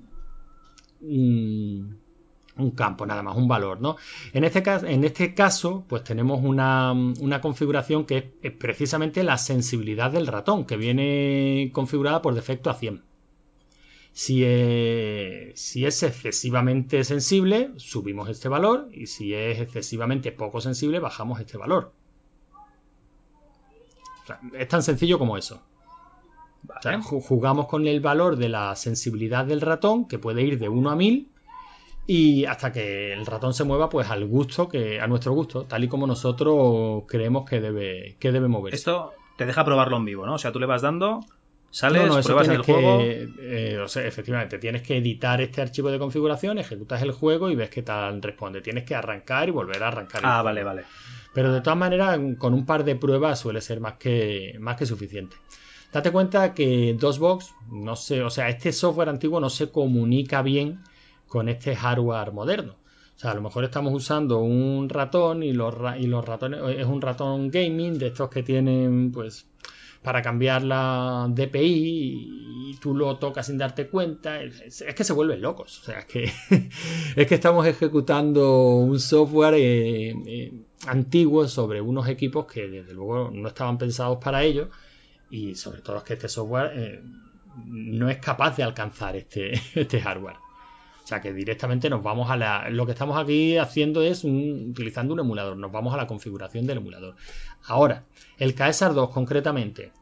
Speaker 5: un, campo, nada más, un valor, ¿no? En este caso, en este caso pues tenemos una, una configuración que es, es precisamente la sensibilidad del ratón, que viene configurada por defecto a 100. Si es, si es excesivamente sensible, subimos este valor y si es excesivamente poco sensible, bajamos este valor. O sea, es tan sencillo como eso. O sea, ju- jugamos con el valor de la sensibilidad del ratón, que puede ir de 1 a 1000, y hasta que el ratón se mueva pues al gusto, que a nuestro gusto, tal y como nosotros creemos que debe, que debe moverse.
Speaker 4: Esto te deja probarlo en vivo, ¿no? O sea, tú le vas dando, sales,
Speaker 5: No, no, eso
Speaker 4: pruebas en el
Speaker 5: tienes
Speaker 4: juego.
Speaker 5: que, eh, o sea, efectivamente, tienes que editar este archivo de configuración, ejecutas el juego y ves qué tal responde. Tienes que arrancar y volver a arrancar.
Speaker 4: Ah, vale, vale.
Speaker 5: Pero de todas maneras, con un par de pruebas suele ser más que, más que suficiente. Date cuenta que DOSBox, no sé, o sea, este software antiguo no se comunica bien con este hardware moderno. O sea, a lo mejor estamos usando un ratón y los, ra- y los ratones, es un ratón gaming de estos que tienen, pues, para cambiar la DPI y tú lo tocas sin darte cuenta. Es, que se vuelven locos. O sea, es que, (laughs) es que estamos ejecutando un software eh, eh, antiguo sobre unos equipos que desde luego no estaban pensados para ello y sobre todo es que este software eh, no es capaz de alcanzar este, (laughs) este hardware. Sea que directamente nos vamos a la. Lo que estamos aquí haciendo es un- utilizando un emulador. Nos vamos a la configuración del emulador. Ahora, el Caesar 2 concretamente.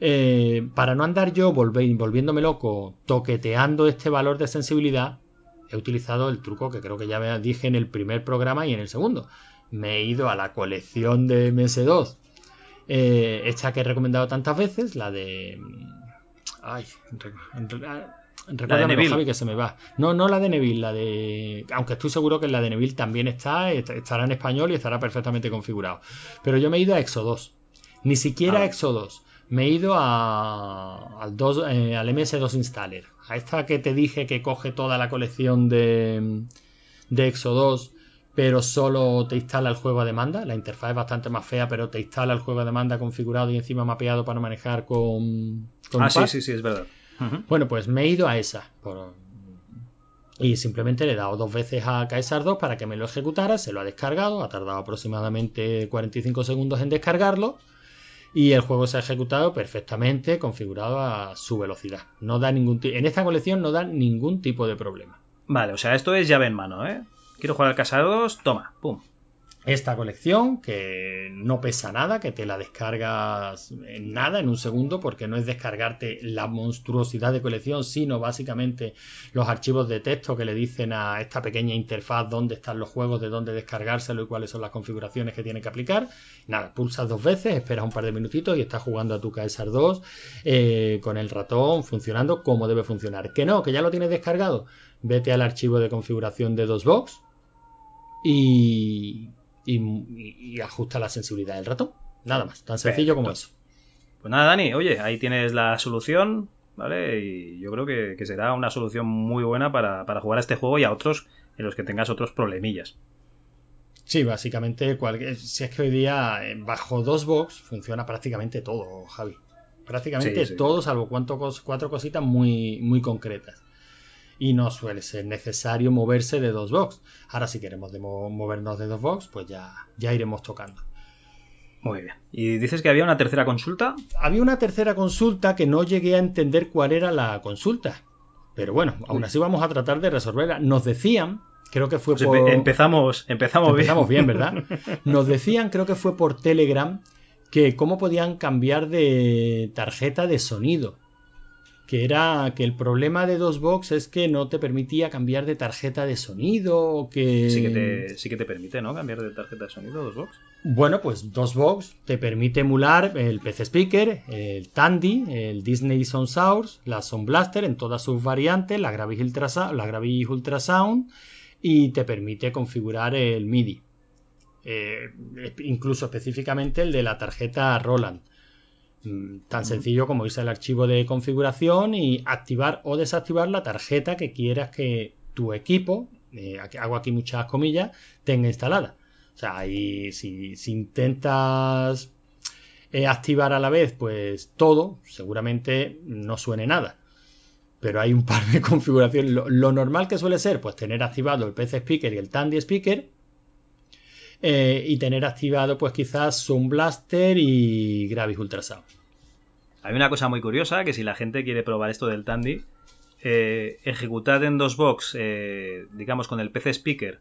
Speaker 5: eh, para no andar yo volviéndome loco toqueteando este valor de sensibilidad, he utilizado el truco que creo que ya me dije en el primer programa y en el segundo. Me he ido a la colección de MS2, eh, esta que he recomendado tantas veces, la de. Ay, re- re- recuérdamelo,
Speaker 4: Neville.
Speaker 5: Javi, que se me va. No, no la de Neville, la de. Aunque estoy seguro que la de Neville también está, est- estará en español y estará perfectamente configurado. Pero yo me he ido a Exo2. Ni siquiera
Speaker 4: Ah.
Speaker 5: a Exo2. Me he ido a, al, 2, eh, al MS2 Installer. A esta que te dije que coge toda la colección de, de Exo2, pero solo te instala el juego a demanda. La interfaz es bastante más fea, pero te instala el juego a demanda configurado y encima mapeado para manejar con, con
Speaker 4: Ah, sí, sí, sí, es verdad.
Speaker 5: Bueno, pues me he ido a esa. por- Y simplemente le he dado dos veces a Caesar 2 para que me lo ejecutara. Se lo ha descargado. Ha tardado aproximadamente 45 segundos en descargarlo. Y el juego se ha ejecutado perfectamente, configurado a su velocidad. No da ningún En esta colección no da ningún tipo de problema.
Speaker 4: Vale, o sea, esto es llave en mano, ¿eh? Quiero jugar al Casa 2, toma, pum.
Speaker 5: Esta colección que no pesa nada, que te la descargas en nada, en un segundo, porque no es descargarte la monstruosidad de colección, sino básicamente los archivos de texto que le dicen a esta pequeña interfaz dónde están los juegos, de dónde descargárselo y cuáles son las configuraciones que tiene que aplicar. Nada, pulsas dos veces, esperas un par de minutitos y estás jugando a tu KSR 2 eh, con el ratón funcionando como debe funcionar. Que no, que ya lo tienes descargado. Vete al archivo de configuración de DOSBox y y, ajusta la sensibilidad del ratón. Nada más, tan sencillo como eso.
Speaker 4: Pues nada, Dani, oye, ahí tienes la solución, ¿vale? Y yo creo que, será una solución muy buena para, jugar a este juego y a otros en los que tengas otros problemillas.
Speaker 5: Sí, básicamente, si es que hoy día eh, bajo dos box funciona prácticamente todo, Javi. Prácticamente todo, salvo cuatro cositas muy, muy concretas y no suele ser necesario moverse de dos box. Ahora si queremos movernos de dos box, pues ya, ya iremos tocando.
Speaker 4: Muy bien. ¿Y dices que había una tercera consulta?
Speaker 5: Había una tercera consulta que no llegué a entender cuál era la consulta. Pero bueno, aún así vamos a tratar de resolverla. Nos decían, creo que fue
Speaker 4: pues por... Empezamos, empezamos,
Speaker 5: empezamos bien. ¿verdad? (laughs) Nos decían, creo que fue por Telegram, que cómo podían cambiar de tarjeta de sonido que era que el problema de DOSBox es que no te permitía cambiar de tarjeta de sonido que...
Speaker 4: Sí que te, sí que te permite, ¿no? Cambiar de tarjeta de sonido DOSBox.
Speaker 5: Bueno, pues DOSBox te permite emular el PC Speaker, el Tandy, el Disney Sound Source, la Sound Blaster en todas sus variantes, la Gravis, Ultrasound, la Gravis Ultrasound y te permite configurar el MIDI. Eh, incluso específicamente el de la tarjeta Roland. Mm, tan sencillo como irse al archivo de configuración y activar o desactivar la tarjeta que quieras que tu equipo, eh, hago aquí muchas comillas, tenga instalada. O sea, ahí si, intentas eh, activar a la vez, pues todo, seguramente no suene nada. Pero hay un par de (laughs) configuraciones. Lo, normal que suele ser, pues tener activado el PC Speaker y el Tandy Speaker. Eh, y tener activado, pues quizás Zoom Blaster y Gravis Ultrasound.
Speaker 4: Hay una cosa muy curiosa, que si la gente quiere probar esto del Tandy, eh, ejecutad en dos box, eh, digamos, con el PC Speaker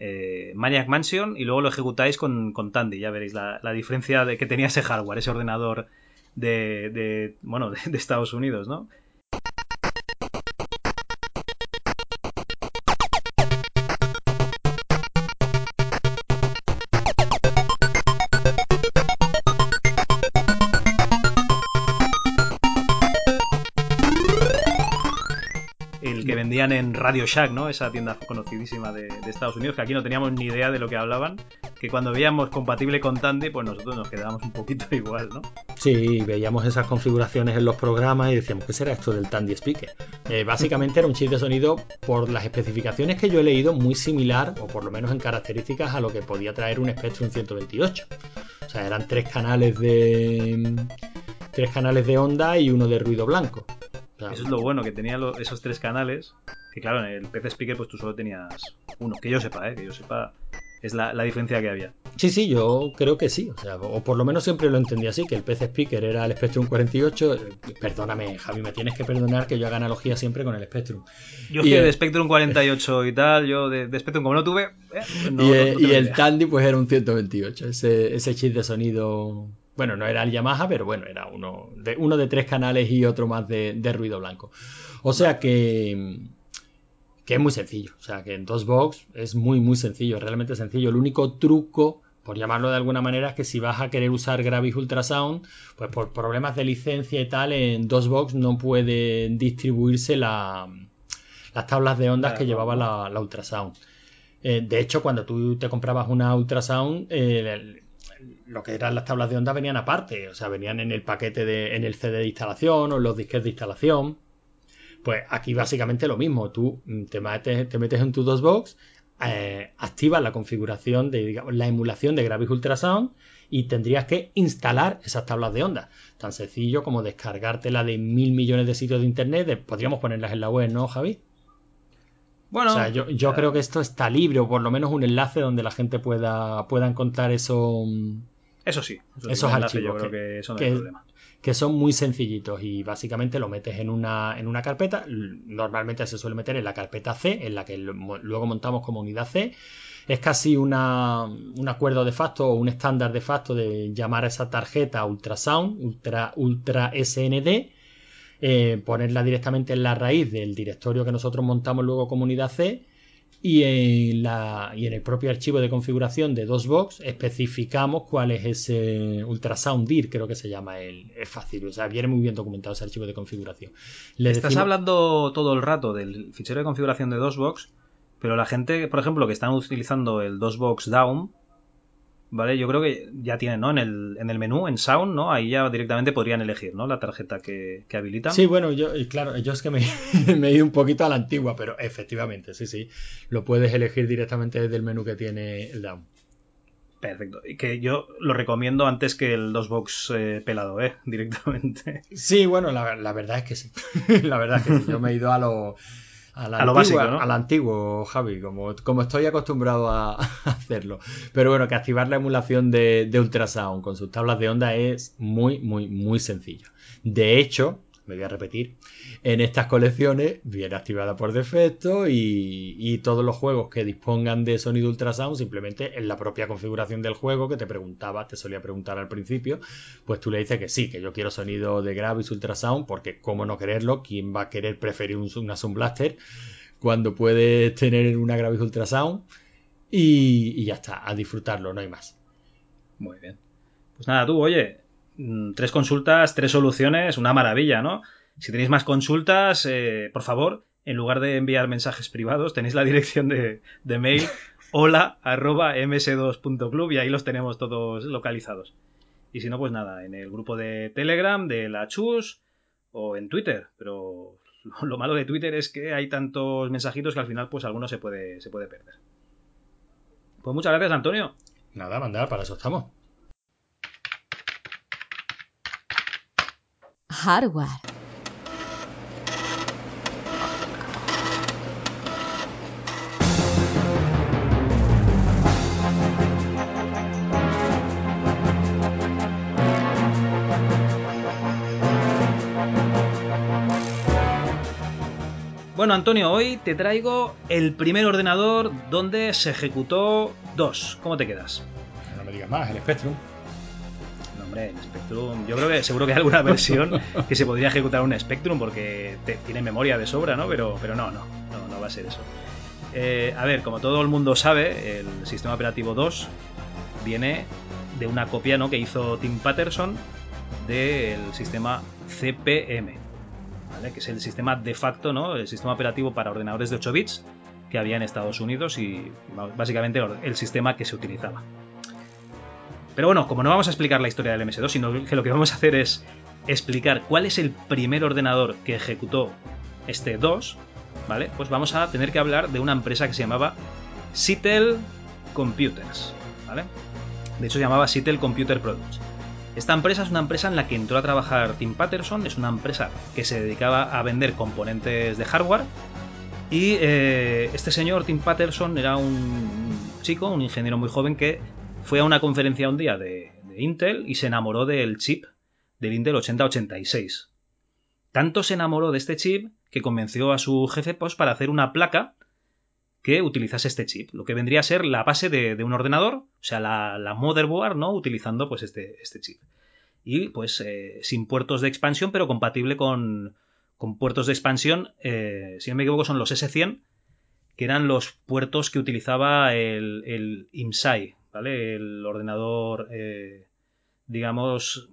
Speaker 4: eh, Maniac Mansion y luego lo ejecutáis con, Tandy. Ya veréis la, diferencia de que tenía ese hardware, ese ordenador de, bueno, (laughs) de Estados Unidos, ¿no? En Radio Shack, ¿no? Esa tienda conocidísima de, Estados Unidos, que aquí no teníamos ni idea de lo que hablaban, que cuando veíamos compatible con Tandy, pues nosotros nos quedábamos un poquito (laughs) igual, ¿no?
Speaker 5: Sí, veíamos esas configuraciones en los programas y decíamos, ¿qué será esto del Tandy Speaker? Eh, básicamente era un chip de sonido, por las especificaciones que yo he leído, muy similar, o por lo menos en características, a lo que podía traer un Spectrum 128. O sea, eran tres canales de... tres canales de onda y uno de ruido blanco.
Speaker 4: Eso es lo bueno, que tenía esos tres canales. Que claro, en el PC Speaker pues tú solo tenías uno. Que yo sepa, ¿eh? Que yo sepa es la, diferencia que había.
Speaker 5: Sí, sí, yo creo que sí. O sea, o por lo menos siempre lo entendí así, que el PC Speaker era el Spectrum 48. Perdóname, Javi, me tienes que perdonar que yo haga analogía siempre con el Spectrum.
Speaker 4: Yo y que de Spectrum 48 y tal, yo de, Spectrum como no tuve...
Speaker 5: Eh, y, el Tandy pues era un 128, ese, ese chip de sonido bueno, no era el Yamaha, pero bueno, era uno de, uno de tres canales y otro más de, ruido blanco. O sea que, que es muy sencillo. O sea que en DOSBox es muy, muy sencillo, realmente sencillo. El único truco, por llamarlo de alguna manera, es que si vas a querer usar Gravis Ultrasound, pues por problemas de licencia y tal, en DOSBox no pueden distribuirse las tablas de ondas que llevaba la, Ultrasound. Eh, de hecho, cuando tú te comprabas una Ultrasound, eh, lo que eran las tablas de onda venían aparte, o sea, venían en el paquete de, en el CD de instalación o en los disques de instalación. Pues aquí básicamente lo mismo, tú mm, te metes, te metes en tu DOSBox, eh, activas la configuración de digamos, la emulación de Gravis Ultrasound y tendrías que instalar esas tablas de onda. Tan sencillo como descargártela de mil millones de sitios de internet, podríamos ponerlas en la web, ¿no, Javi? Bueno, o sea, yo, yo creo que esto está libre, o por lo menos un enlace donde la gente pueda, pueda encontrar eso.
Speaker 4: Eso sí,
Speaker 5: esos archivos. que, son muy sencillitos y básicamente lo metes en una, en una carpeta. Normalmente se suele meter en la carpeta C, en la que luego montamos como unidad C. Es casi una, un acuerdo de facto o un estándar de facto de llamar a esa tarjeta ultrasound, ultra, ultra SND, eh, ponerla directamente en la raíz del directorio que nosotros montamos luego comunidad C y en, la, y en el propio archivo de configuración de DOSBox especificamos cuál es ese ultrasound DIR, creo que se llama el. Es fácil, o sea, viene muy bien documentado ese archivo de configuración.
Speaker 4: Le Estás hablando todo el rato del fichero de configuración de DOSBox, pero la gente, por ejemplo, que están utilizando el DOSBox Down, ¿vale? Yo creo que ya tienen, ¿no? En el, en el menú, en Sound, ¿no? Ahí ya directamente podrían elegir, ¿no? La tarjeta que, que habilitan.
Speaker 5: Sí, bueno, yo, claro, yo es que me, (laughs) me, he ido un poquito a la antigua, pero efectivamente, sí, sí. Lo puedes elegir directamente desde el menú que tiene el Down.
Speaker 4: Perfecto. Y que yo lo recomiendo antes que el DOSBox eh, pelado, ¿eh? (laughs) Directamente.
Speaker 5: Sí, bueno, la, la, verdad es que sí. (laughs) la verdad es que sí. Yo me he ido a lo a, la lo básico, ¿no? Al antiguo, Javi, como, como estoy acostumbrado (laughs) a, hacerlo. Pero bueno, que activar la emulación de, de Ultrasound con sus tablas de onda es muy, muy, muy sencillo. De hecho, me voy a repetir, en estas colecciones viene activada por defecto y, todos los juegos que dispongan de sonido ultrasound simplemente en la propia configuración del juego que te preguntaba, te solía preguntar al principio, pues tú le dices que sí, que yo quiero sonido de Gravis ultrasound porque cómo no quererlo, quién va a querer preferir un, una Sound Blaster cuando puedes tener una Gravis ultrasound y, y ya está, a disfrutarlo, no hay más.
Speaker 4: Muy bien. Pues nada, tú, oye, mm, tres consultas, tres soluciones, una maravilla, ¿no? Si tenéis más consultas, eh, por favor, en lugar de enviar mensajes privados, tenéis la dirección de, mail (laughs) hola arroba ms2.club y ahí los tenemos todos localizados. Y si no, pues nada, en el grupo de Telegram de la Chus o en Twitter. Pero (laughs) lo malo de Twitter es que hay tantos mensajitos que al final, pues alguno se puede, se puede perder. Pues muchas gracias, Antonio.
Speaker 5: Nada, mandar, para eso estamos.
Speaker 3: Hardware.
Speaker 4: Bueno, Antonio, hoy te traigo el primer ordenador donde se ejecutó DOS. ¿Cómo te quedas?
Speaker 5: No me digas más, el Spectrum.
Speaker 4: No, hombre, el Spectrum. Yo creo que seguro que hay alguna (laughs) versión que se podría ejecutar un Spectrum porque tiene memoria de sobra, ¿no? Pero, pero no, no, no, va a ser eso. Eh, a ver, como todo el mundo sabe, el sistema operativo 2 viene de una copia ¿no? que hizo Tim Patterson del sistema CPM que es el sistema de facto, ¿no? el sistema operativo para ordenadores de 8 bits que había en Estados Unidos y básicamente el sistema que se utilizaba. Pero bueno, como no vamos a explicar la historia del MS2, sino que lo que vamos a hacer es explicar cuál es el primer ordenador que ejecutó este 2, ¿vale? Pues vamos a tener que hablar de una empresa que se llamaba Sitel Computers, ¿vale? De hecho se llamaba Sitel Computer Products. Esta empresa es una empresa en la que entró a trabajar Tim Patterson, es una empresa que se dedicaba a vender componentes de hardware. Y eh, este señor, Tim Patterson, era un chico, un ingeniero muy joven que fue a una conferencia un día de, Intel y se enamoró del chip del Intel 8086. Tanto se enamoró de este chip que convenció a su jefe pues, para hacer una placa que utilizase este chip, lo que vendría a ser la base de, un ordenador, o sea, la, motherboard, ¿no? Utilizando pues este, este chip. Y pues eh, sin puertos de expansión, pero compatible con, con puertos de expansión, eh, si no me equivoco, son los S100, que eran los puertos que utilizaba el, el ¿vale? El ordenador, eh, digamos,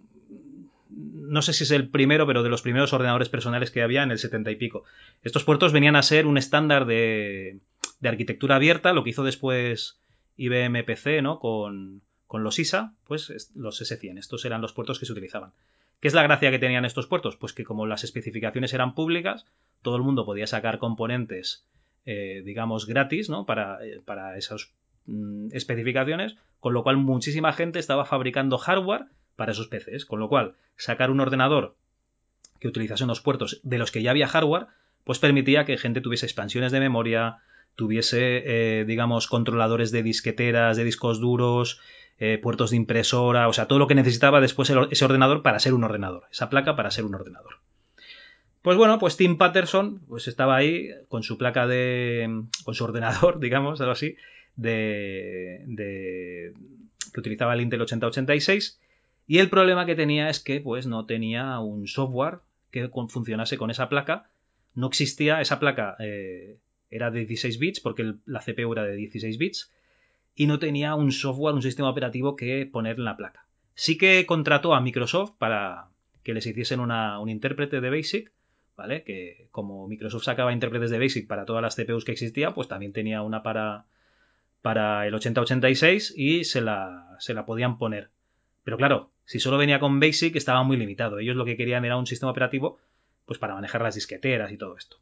Speaker 4: no sé si es el primero, pero de los primeros ordenadores personales que había en el 70 y pico. Estos puertos venían a ser un estándar de, de arquitectura abierta, lo que hizo después IBM PC, ¿no? Con, con los ISA, pues los S100. Estos eran los puertos que se utilizaban. ¿Qué es la gracia que tenían estos puertos? Pues que como las especificaciones eran públicas, todo el mundo podía sacar componentes, eh, digamos, gratis, ¿no? Para, eh, para esas mm, especificaciones, con lo cual muchísima gente estaba fabricando hardware para esos PCs, con lo cual sacar un ordenador que utilizase unos puertos de los que ya había hardware, pues permitía que gente tuviese expansiones de memoria, tuviese, eh, digamos, controladores de disqueteras, de discos duros, eh, puertos de impresora, o sea, todo lo que necesitaba después ese ordenador para ser un ordenador, esa placa para ser un ordenador. Pues bueno, pues Tim Patterson pues estaba ahí con su placa de. con su ordenador, (laughs) digamos, algo así, de, de- que utilizaba el Intel 8086 y el problema que tenía es que pues no tenía un software que funcionase con esa placa. No existía, esa placa eh, era de 16 bits porque la CPU era de 16 bits y no tenía un software, un sistema operativo que poner en la placa. Sí que contrató a Microsoft para que les hiciesen un intérprete de BASIC, ¿vale? Que como Microsoft sacaba intérpretes de BASIC para todas las CPUs que existían, pues también tenía una para, para el 8086 y se la, se la podían poner. Pero claro, si solo venía con BASIC estaba muy limitado. Ellos lo que querían era un sistema operativo pues para manejar las disqueteras y todo esto.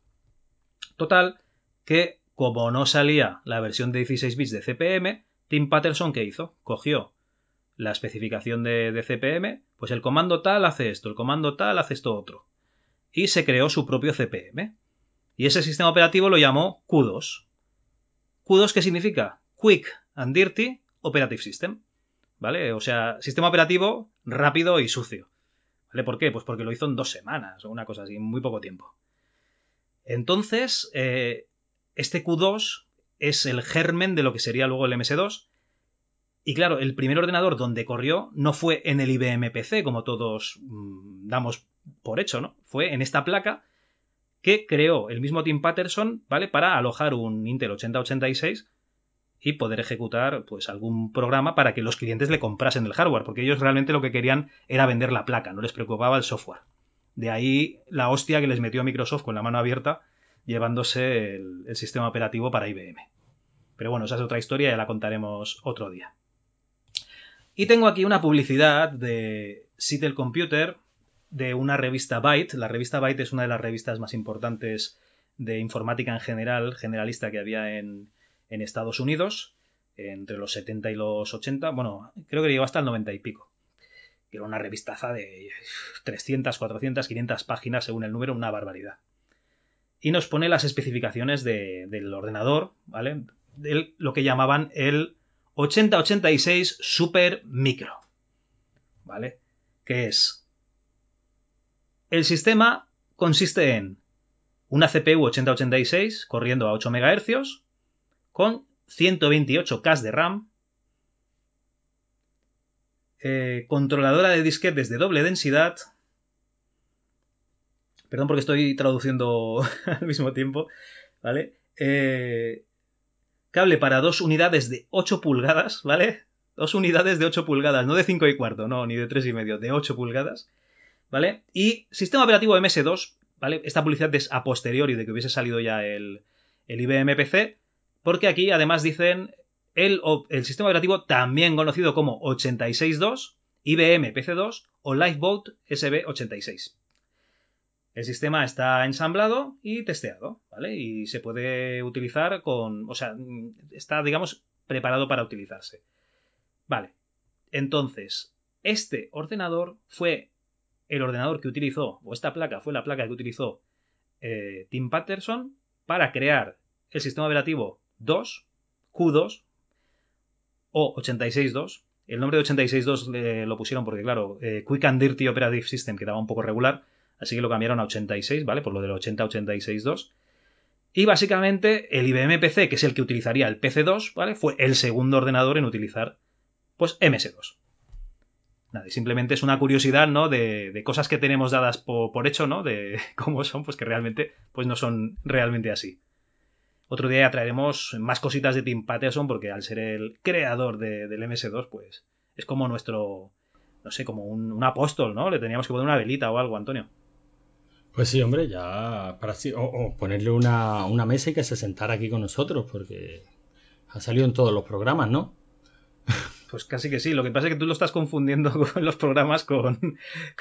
Speaker 4: Total, que como no salía la versión de 16 bits de CPM, Tim Patterson, ¿qué hizo? Cogió la especificación de, de CPM, pues el comando tal hace esto, el comando tal hace esto otro. Y se creó su propio CPM. Y ese sistema operativo lo llamó Q2. ¿Q2 qué significa? Quick and Dirty Operative System. ¿Vale? O sea, sistema operativo rápido y sucio. ¿Vale? ¿Por qué? Pues porque lo hizo en dos semanas o una cosa así, en muy poco tiempo. Entonces, eh, este Q2 es el germen de lo que sería luego el MS2. Y claro, el primer ordenador donde corrió no fue en el IBM PC, como todos mm, damos por hecho, ¿no? Fue en esta placa que creó el mismo Tim Patterson, ¿vale? Para alojar un Intel 8086 y poder ejecutar pues algún programa para que los clientes le comprasen el hardware, porque ellos realmente lo que querían era vender la placa, no les preocupaba el software. De ahí la hostia que les metió Microsoft con la mano abierta llevándose el, sistema operativo para IBM. Pero bueno, esa es otra historia, ya la contaremos otro día. Y tengo aquí una publicidad de Citel Computer, de una revista Byte. La revista Byte es una de las revistas más importantes de informática en general, generalista que había en, en Estados Unidos, entre los 70 y los 80. Bueno, creo que llegó hasta el 90 y pico. Era una revistaza de 300, 400, 500 páginas según el número, una barbaridad. Y nos pone las especificaciones de- del ordenador, ¿vale? De lo que llamaban el 8086 Super Micro. ¿Vale? Que es. El sistema consiste en una CPU 8086 corriendo a 8 MHz con 128K de RAM, eh, controladora de disquetes de doble densidad. Perdón porque estoy traduciendo (laughs) al mismo tiempo, ¿vale? Eh, cable para dos unidades de 8 pulgadas, ¿vale? Dos unidades de 8 pulgadas, no de 5 y cuarto, no, ni de 3 y medio, de 8 pulgadas, ¿vale? Y sistema operativo MS2, ¿vale? Esta publicidad es a posteriori de que hubiese salido ya el, el IBM PC, porque aquí además dicen el, sistema operativo también conocido como 862, IBM PC2 o Lifeboat SB86. El sistema está ensamblado y testeado, ¿vale? Y se puede utilizar con. O sea, está, digamos, preparado para utilizarse. Vale. Entonces, este ordenador fue el ordenador que utilizó, o esta placa fue la placa que utilizó eh, Tim Patterson para crear el sistema operativo 2, Q2 o 862. El nombre de 862 eh, lo pusieron porque, claro, eh, Quick and Dirty Operative System quedaba un poco regular Así que lo cambiaron a 86, ¿vale? Por lo del 80-86-2. Y básicamente el IBM PC, que es el que utilizaría el PC2, ¿vale? Fue el segundo ordenador en utilizar, pues, MS2. Nada, simplemente es una curiosidad, ¿no? De, de cosas que tenemos dadas por, por, hecho, ¿no? De (laughs) cómo son, pues que realmente, pues no son realmente así. Otro día ya traeremos más cositas de Tim Patterson, porque al ser el creador de, del MS2, pues es como nuestro, no sé, como un, un apóstol, ¿no? Le teníamos que poner una velita o algo, Antonio.
Speaker 5: Pues sí, hombre, ya para sí, o, o, ponerle una, una, mesa y que se sentara aquí con nosotros, porque ha salido en todos los programas, ¿no? (laughs)
Speaker 4: Pues casi que sí, lo que pasa es que tú lo estás confundiendo (laughs) con los programas con,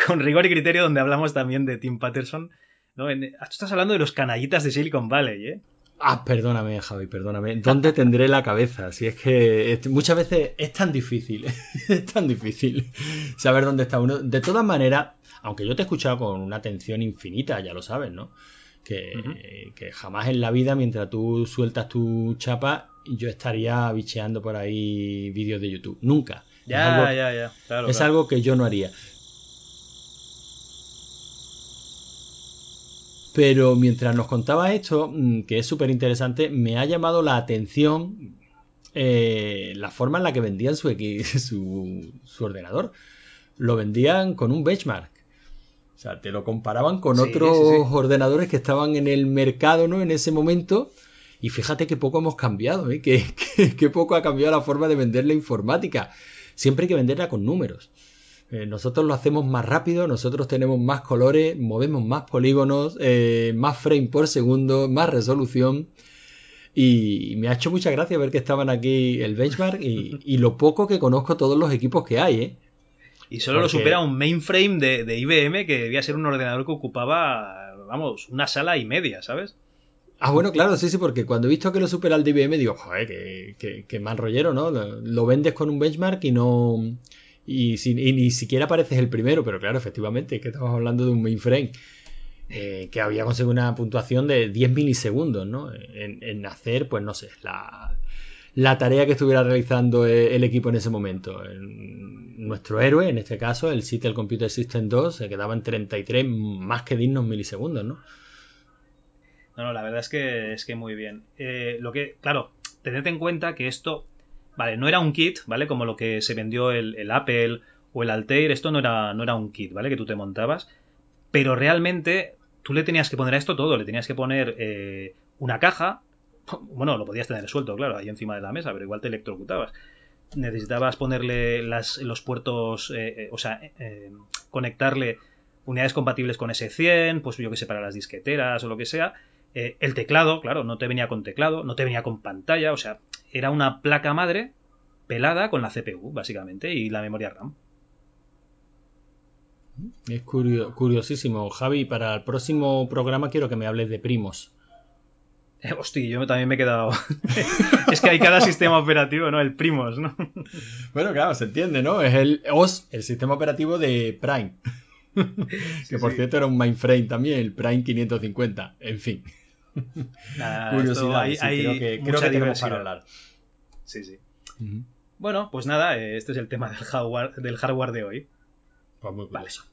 Speaker 4: con rigor y criterio, donde hablamos también de Tim Patterson. ¿no? En, tú estás hablando de los canallitas de Silicon Valley, ¿eh?
Speaker 5: Ah, perdóname, Javi, perdóname. ¿Dónde tendré la cabeza? Si es que muchas veces es tan difícil, (laughs) es tan difícil saber dónde está uno. De todas maneras, aunque yo te he escuchado con una atención infinita, ya lo sabes, ¿no? Que, uh -huh. que jamás en la vida, mientras tú sueltas tu chapa, yo estaría bicheando por ahí vídeos de YouTube. Nunca.
Speaker 4: Ya,
Speaker 5: es algo,
Speaker 4: ya, ya. Claro,
Speaker 5: es
Speaker 4: claro.
Speaker 5: algo que yo no haría. Pero mientras nos contaba esto, mm, que es súper interesante, me ha llamado la atención eh, la forma en la que vendían su, (laughs) su, su ordenador. Lo vendían con un benchmark. O sea, te lo comparaban con
Speaker 4: Sí,
Speaker 5: otros
Speaker 4: sí, sí.
Speaker 5: ordenadores que estaban en el mercado, ¿no? En ese momento. Y fíjate qué poco hemos cambiado, ¿eh? (laughs) Qué poco ha cambiado la forma de vender la informática. Siempre hay que venderla con números. Eh, nosotros lo hacemos más rápido, nosotros tenemos más colores, movemos más polígonos, eh, más frame por segundo, más resolución. Y me ha hecho mucha gracia ver que estaban aquí el benchmark y, y lo poco que conozco todos los equipos que hay, ¿eh?
Speaker 4: Y solo lo supera un mainframe de, de IBM que debía ser un ordenador que ocupaba, vamos, una sala y media, ¿sabes?
Speaker 5: Ah, bueno, claro, sí, sí, porque cuando he visto que lo supera el de IBM, digo, joder, que mal rollero, ¿no? Lo, lo vendes con un benchmark y no. Y, ni siquiera pareces el primero, pero claro, efectivamente, es que estamos hablando de un mainframe eh, que había conseguido una puntuación de 10 milisegundos, ¿no? En, hacer, pues no sé, la, la tarea que estuviera realizando eh, el equipo en ese momento. En- nuestro héroe, en este caso, el Seattle Computer System 2, se quedaba en 33 más que dignos milisegundos, ¿no?
Speaker 4: No, no, la verdad es que es que muy bien. Eh, lo que, claro, tened en cuenta que esto, vale, no era un kit, ¿vale? Como lo que se vendió el, el Apple o el Altair, esto no era, no era un kit, ¿vale? Que tú te montabas, pero realmente tú le tenías que poner a esto todo, le tenías que poner eh, una caja, (laughs) bueno, lo podías tener suelto, claro, ahí encima de la mesa, pero igual te electrocutabas. Necesitabas ponerle las, los puertos, eh, eh, o sea, conectarle unidades compatibles con S100, pues yo que sé, para las disqueteras o lo que sea. El teclado, claro, no te venía con teclado, no te venía con pantalla, o sea, era una placa madre pelada con la CPU, básicamente, y la memoria RAM.
Speaker 5: Es curio- curiosísimo. Javi, para el próximo programa quiero que me hables de primos.
Speaker 4: Eh, hostia, yo también me he quedado. (laughs) es que hay cada sistema operativo, ¿no? El Primos, ¿no?
Speaker 5: Bueno, claro, se entiende, ¿no? Es el OS, el sistema operativo de Prime. (laughs) que por
Speaker 4: sí.
Speaker 5: cierto era un mainframe también, el Prime 550. En fin, (laughs)
Speaker 4: Nada,
Speaker 5: curiosidad.
Speaker 4: hay,
Speaker 5: creo que, creo
Speaker 4: mucha
Speaker 5: que tenemos para hablar.
Speaker 4: Sí, sí. Bueno, pues nada, eh, este es el tema del hardware, del hardware de hoy.
Speaker 5: Pues muy
Speaker 4: Vale.
Speaker 5: curioso.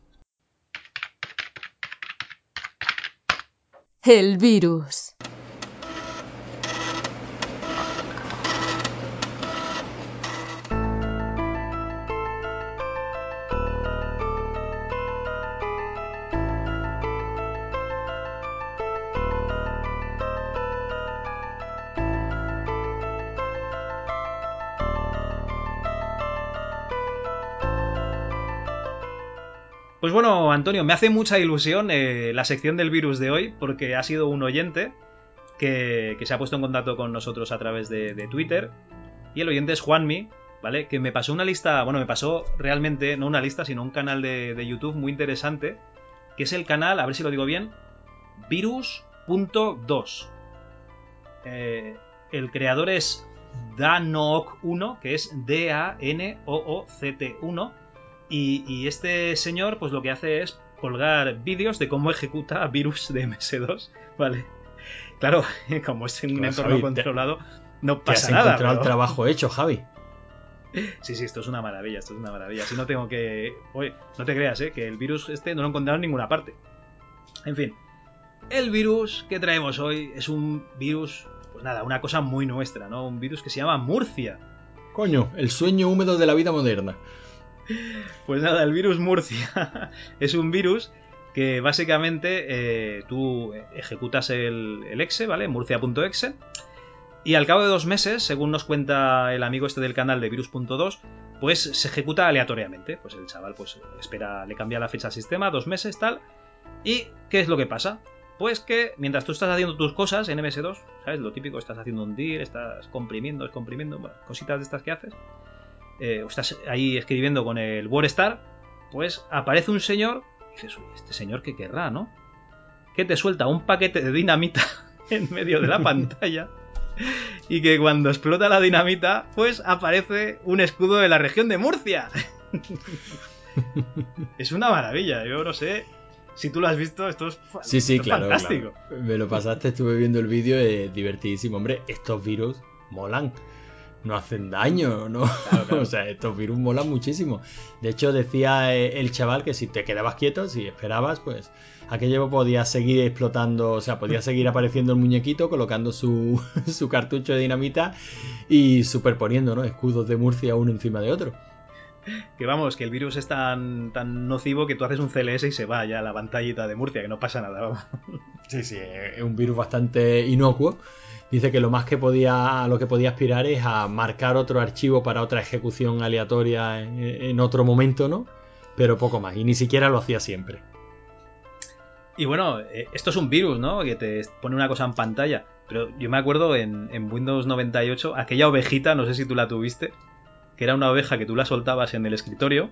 Speaker 3: El virus.
Speaker 4: Bueno, Antonio, me hace mucha ilusión eh, la sección del virus de hoy, porque ha sido un oyente que, se ha puesto en contacto con nosotros a través de, Twitter. Y el oyente es Juanmi, ¿vale? Que me pasó una lista, bueno, me pasó realmente, no una lista, sino un canal de, de YouTube muy interesante, que es el canal, a ver si lo digo bien, virus.2. Eh, el creador es Danook1, que es D-A-N-O-O-C-T-1. Y, y este señor, pues lo que hace es colgar vídeos de cómo (laughs) ejecuta virus de MS2, ¿vale? Claro, (laughs) como es en un entorno
Speaker 5: Javi, te-
Speaker 4: controlado, no
Speaker 5: Te has
Speaker 4: pasa nada.
Speaker 5: encontrado el
Speaker 4: pero-
Speaker 5: trabajo hecho, Javi. (laughs)
Speaker 4: Sí, sí, esto es una maravilla, esto es una maravilla. Si no tengo que... Oye, no te creas, ¿eh? Que el virus este no lo he encontrado en ninguna parte. En fin, el virus que traemos hoy es un virus, pues nada, una cosa muy nuestra, ¿no? Un virus que se llama Murcia.
Speaker 5: Coño, el sueño húmedo de la vida moderna.
Speaker 4: Pues nada, el virus Murcia (laughs) es un virus que básicamente eh, tú ejecutas el, el exe, ¿vale? Murcia.exe. Y al cabo de dos meses, según nos cuenta el amigo este del canal de Virus.2, pues se ejecuta aleatoriamente. Pues el chaval pues espera, le cambia la fecha al sistema, dos meses, tal. ¿Y qué es lo que pasa? Pues que mientras tú estás haciendo tus cosas en MS2, ¿sabes? Lo típico, estás haciendo un dir, estás comprimiendo, descomprimiendo, bueno, cositas de estas que haces. Eh, o estás ahí escribiendo con el WordStar, pues aparece un señor y dices, uy, este señor qué querrá, ¿no? Que te suelta un paquete de dinamita (laughs) en medio de la (laughs) pantalla y que cuando explota la dinamita, pues aparece un escudo de la región de Murcia. (laughs) es una maravilla, yo no sé si tú lo has visto, esto es,
Speaker 5: Sí, sí,
Speaker 4: esto es
Speaker 5: claro.
Speaker 4: fantástico.
Speaker 5: claro. Me lo pasaste, estuve viendo el vídeo, es divertidísimo. Hombre, estos virus molan. No hacen daño, ¿no? (laughs) o sea, estos virus molan muchísimo. De hecho, decía eh, el chaval que si te quedabas quieto, si esperabas, pues aquello podía seguir explotando, o sea, podía (laughs) seguir apareciendo el muñequito, colocando su, (laughs) su cartucho de dinamita y superponiendo, ¿no? Escudos de Murcia uno encima de otro.
Speaker 4: Que vamos, que el virus es tan, tan nocivo que tú haces un CLS y se va ya la pantallita de Murcia, que no pasa nada. Vamos.
Speaker 5: Sí, sí, es un virus bastante inocuo. Dice que lo más que podía, lo que podía aspirar es a marcar otro archivo para otra ejecución aleatoria en, otro momento, ¿no? Pero poco más, y ni siquiera lo hacía siempre.
Speaker 4: Y bueno, eh, esto es un virus, ¿no? Que te pone una cosa en pantalla. Pero yo me acuerdo en, en Windows 98, aquella ovejita, no sé si tú la tuviste, que era una oveja que tú la soltabas en el escritorio,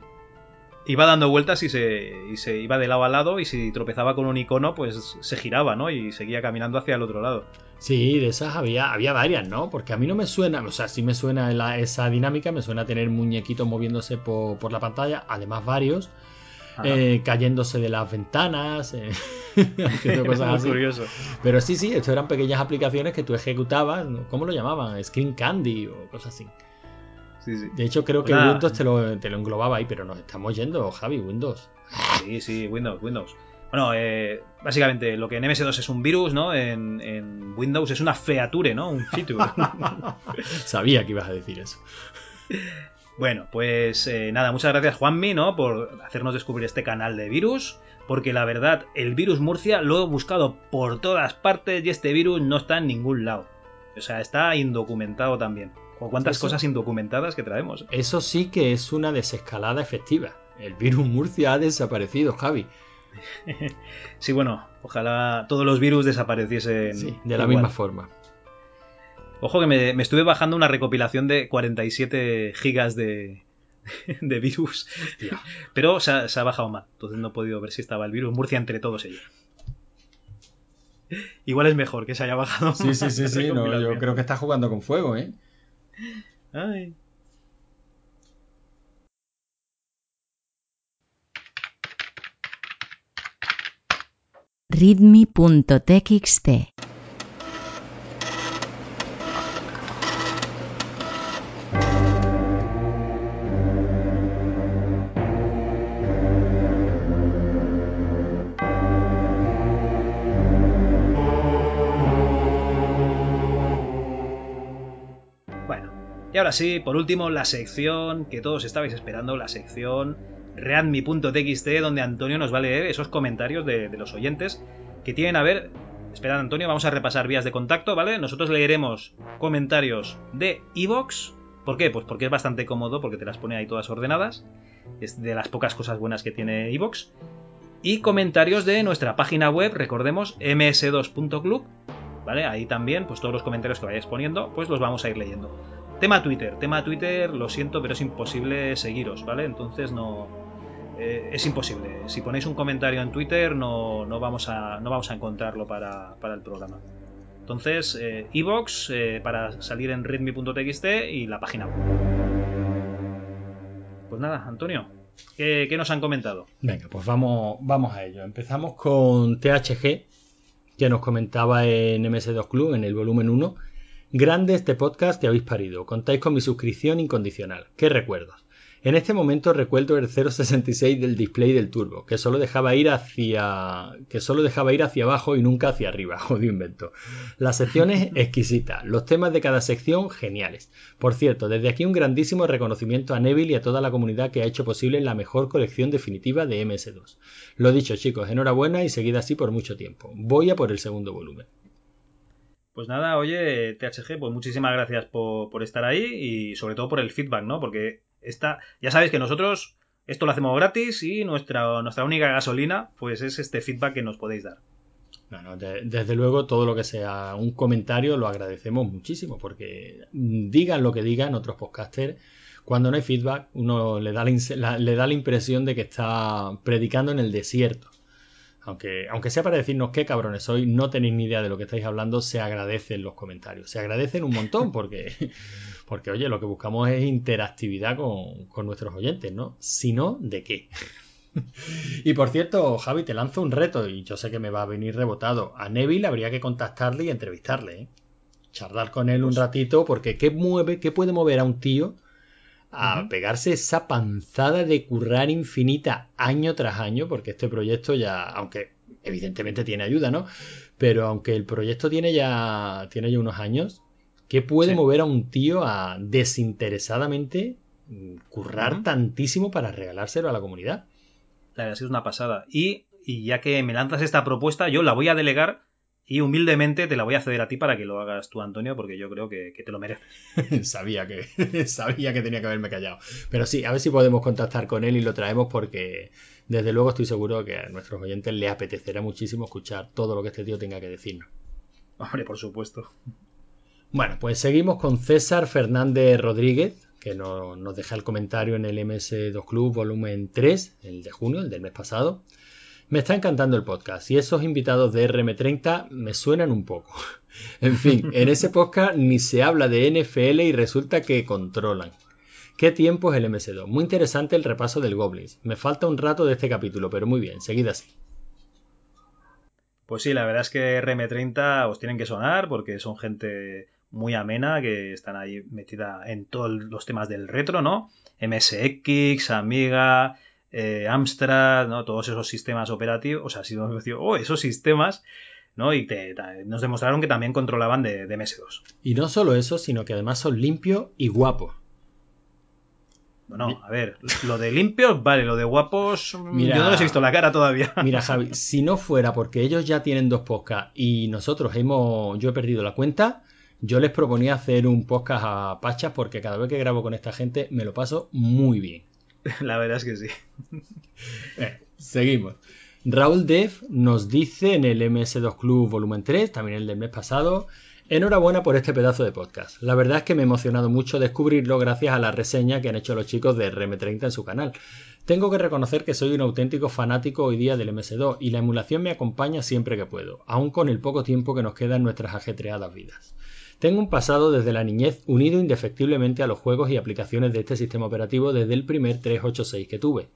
Speaker 4: iba dando vueltas y se, y se iba de lado a lado y si tropezaba con un icono, pues se giraba, ¿no? Y seguía caminando hacia el otro lado.
Speaker 5: Sí, de esas había, había varias, ¿no? Porque a mí no me suena, o sea, sí me suena la- esa dinámica, me suena tener muñequitos moviéndose por, por la pantalla, además varios, eh, cayéndose de las ventanas, eh, (laughs) haciendo cosas así.
Speaker 4: curioso.
Speaker 5: Pero sí, sí, esto eran pequeñas aplicaciones que tú ejecutabas, ¿no? ¿cómo lo llamaban? Screen Candy o cosas así.
Speaker 4: Sí, sí.
Speaker 5: De hecho, creo que. Windows te lo, te lo englobaba ahí, pero nos estamos yendo, Javi, Windows.
Speaker 4: Sí, sí, Windows, Windows. Bueno, eh, básicamente lo que en MS2 es un virus, ¿no? En, en Windows es una feature, ¿no? Un feature. (laughs)
Speaker 5: Sabía que ibas a decir eso.
Speaker 4: Bueno, pues eh, nada, muchas gracias Juanmi, ¿no? Por hacernos descubrir este canal de virus. Porque la verdad, el virus Murcia lo he buscado por todas partes y este virus no está en ningún lado. O sea, está indocumentado también. O cuántas
Speaker 5: Eso-
Speaker 4: cosas indocumentadas que traemos.
Speaker 5: Eso sí que es una desescalada efectiva. El virus Murcia ha desaparecido, Javi. (laughs)
Speaker 4: Sí, bueno, ojalá todos los virus desapareciesen.
Speaker 5: Sí, de la
Speaker 4: igual.
Speaker 5: misma forma.
Speaker 4: Ojo que me, me estuve bajando una recopilación de 47 gigas de, (laughs) de virus.
Speaker 5: Hostia.
Speaker 4: Pero se ha, se ha bajado mal. Entonces no he podido ver si estaba el virus Murcia entre todos ellos. (laughs) Igual es mejor que se haya bajado.
Speaker 5: Sí, sí, sí, sí. no, yo creo que está jugando con fuego, ¿eh?
Speaker 4: Ay.
Speaker 3: readme.txt
Speaker 4: ahora sí, por último, la sección que todos estabais esperando, la sección readme.txt, donde Antonio nos va a leer esos comentarios de, de los oyentes que tienen a ver. Esperad, Antonio, vamos a repasar vías de contacto, ¿vale? Nosotros leeremos comentarios de Evox. ¿Por qué? Pues porque es bastante cómodo, porque te las pone ahí todas ordenadas. Es de las pocas cosas buenas que tiene Evox. Y comentarios de nuestra página web, recordemos, ms2.club. ¿Vale? Ahí también, pues todos los comentarios que vayáis poniendo, pues los vamos a ir leyendo. Tema Twitter, tema Twitter, lo siento, pero es imposible seguiros, ¿vale? Entonces no. eh, es imposible. Si ponéis un comentario en Twitter, no, no, vamos, a, no vamos a encontrarlo para, para el programa. Entonces, eh, Evox eh, para salir en readme.txt y la página web. Pues nada, Antonio, ¿qué, qué nos han comentado?
Speaker 5: Venga, pues vamos, vamos a ello. Empezamos con THG, que nos comentaba en MS2 Club, en el volumen 1. Grande este podcast que habéis parido. Contáis con mi suscripción incondicional. ¿Qué recuerdos? En este momento recuerdo el 0.66 del display del turbo, que solo dejaba ir hacia que solo dejaba ir hacia abajo y nunca hacia arriba, (laughs) jodido invento. Las secciones (laughs) exquisitas, los temas de cada sección geniales. Por cierto, desde aquí un grandísimo reconocimiento a Neville y a toda la comunidad que ha hecho posible la mejor colección definitiva de MS2. Lo dicho, chicos, enhorabuena y seguid así por mucho tiempo. Voy a por el segundo volumen.
Speaker 4: Pues nada, oye, THG, pues muchísimas gracias por, por estar ahí y sobre todo por el feedback, ¿no? Porque esta, ya sabéis que nosotros esto lo hacemos gratis y nuestra, nuestra única gasolina, pues es este feedback que nos podéis dar.
Speaker 5: De- desde luego todo lo que sea un comentario lo agradecemos muchísimo porque digan lo que digan otros podcasters, cuando no hay feedback uno le da la- le da la impresión de que está predicando en el desierto. Aunque, aunque sea para decirnos qué cabrones sois, no tenéis ni idea de lo que estáis hablando, se agradecen los comentarios. Se agradecen un montón porque, (laughs) porque oye, lo que buscamos es interactividad con, con nuestros oyentes, ¿no? Si no, ¿de qué? (laughs) Y por cierto, Javi, te lanzo un reto y yo sé que me va a venir rebotado. A Neville habría que contactarle y entrevistarle, ¿eh? charlar con él un ratito, porque ¿qué mueve, qué puede mover a un tío a pegarse esa panzada de currar infinita año tras año? Porque este proyecto ya, aunque evidentemente tiene ayuda, ¿no? Pero aunque el proyecto tiene ya, tiene ya unos años, ¿qué puede
Speaker 4: Sí.
Speaker 5: mover a un tío a desinteresadamente mm, currar tantísimo para regalárselo a la comunidad?
Speaker 4: La verdad es que es una pasada. Y, y ya que me lanzas esta propuesta, yo la voy a delegar y humildemente te la voy a ceder a ti para que lo hagas tú, Antonio, porque yo creo que, que te lo mereces. (laughs)
Speaker 5: sabía que (laughs) sabía que tenía que haberme callado. Pero sí, a ver si podemos contactar con él y lo traemos porque desde luego estoy seguro que a nuestros oyentes les apetecerá muchísimo escuchar todo lo que este tío tenga que decirnos.
Speaker 4: Hombre, por supuesto.
Speaker 5: Bueno, pues seguimos con César Fernández Rodríguez, que no- nos deja el comentario en el MS2 Club volumen 3, el de junio, el del mes pasado. Me está encantando el podcast y esos invitados de RM30 me suenan un poco. (laughs) En fin, en ese podcast ni se habla de NFL y resulta que controlan. ¿Qué tiempo es el MS2? Muy interesante el repaso del Goblins. Me falta un rato de este capítulo, pero muy bien, seguid así.
Speaker 4: Pues sí, la verdad es que RM30 os tienen que sonar porque son gente muy amena que están ahí metida en todos los temas del retro, ¿no? MSX, Amiga, eh, Amstrad, ¿no? Todos esos sistemas operativos, o sea, si oh, esos sistemas, ¿no? Y te- te- nos demostraron que también controlaban de, de MS2.
Speaker 5: Y no solo eso, sino que además son limpios y guapos.
Speaker 4: Bueno, a ver, lo de limpios, vale, lo de guapos, mm,
Speaker 5: Mira-
Speaker 4: yo no les he visto la cara todavía.
Speaker 5: Mira, (laughs) Javi, si no fuera porque ellos ya tienen dos podcasts y nosotros hemos, yo he perdido la cuenta, yo les proponía hacer un podcast a Pachas porque cada vez que grabo con esta gente me lo paso muy bien. (laughs)
Speaker 4: La verdad es que sí. (laughs)
Speaker 5: Eh, seguimos. Raúl Dev nos dice en el MS2 Club volumen 3, también el del mes pasado, enhorabuena por este pedazo de podcast. La verdad es que me ha emocionado mucho descubrirlo gracias a la reseña que han hecho los chicos de RM30 en su canal. Tengo que reconocer que soy un auténtico fanático hoy día del MS2 y la emulación me acompaña siempre que puedo, aun con el poco tiempo que nos queda en nuestras ajetreadas vidas. Tengo un pasado desde la niñez unido indefectiblemente a los juegos y aplicaciones de este sistema operativo desde el primer 386 que tuve.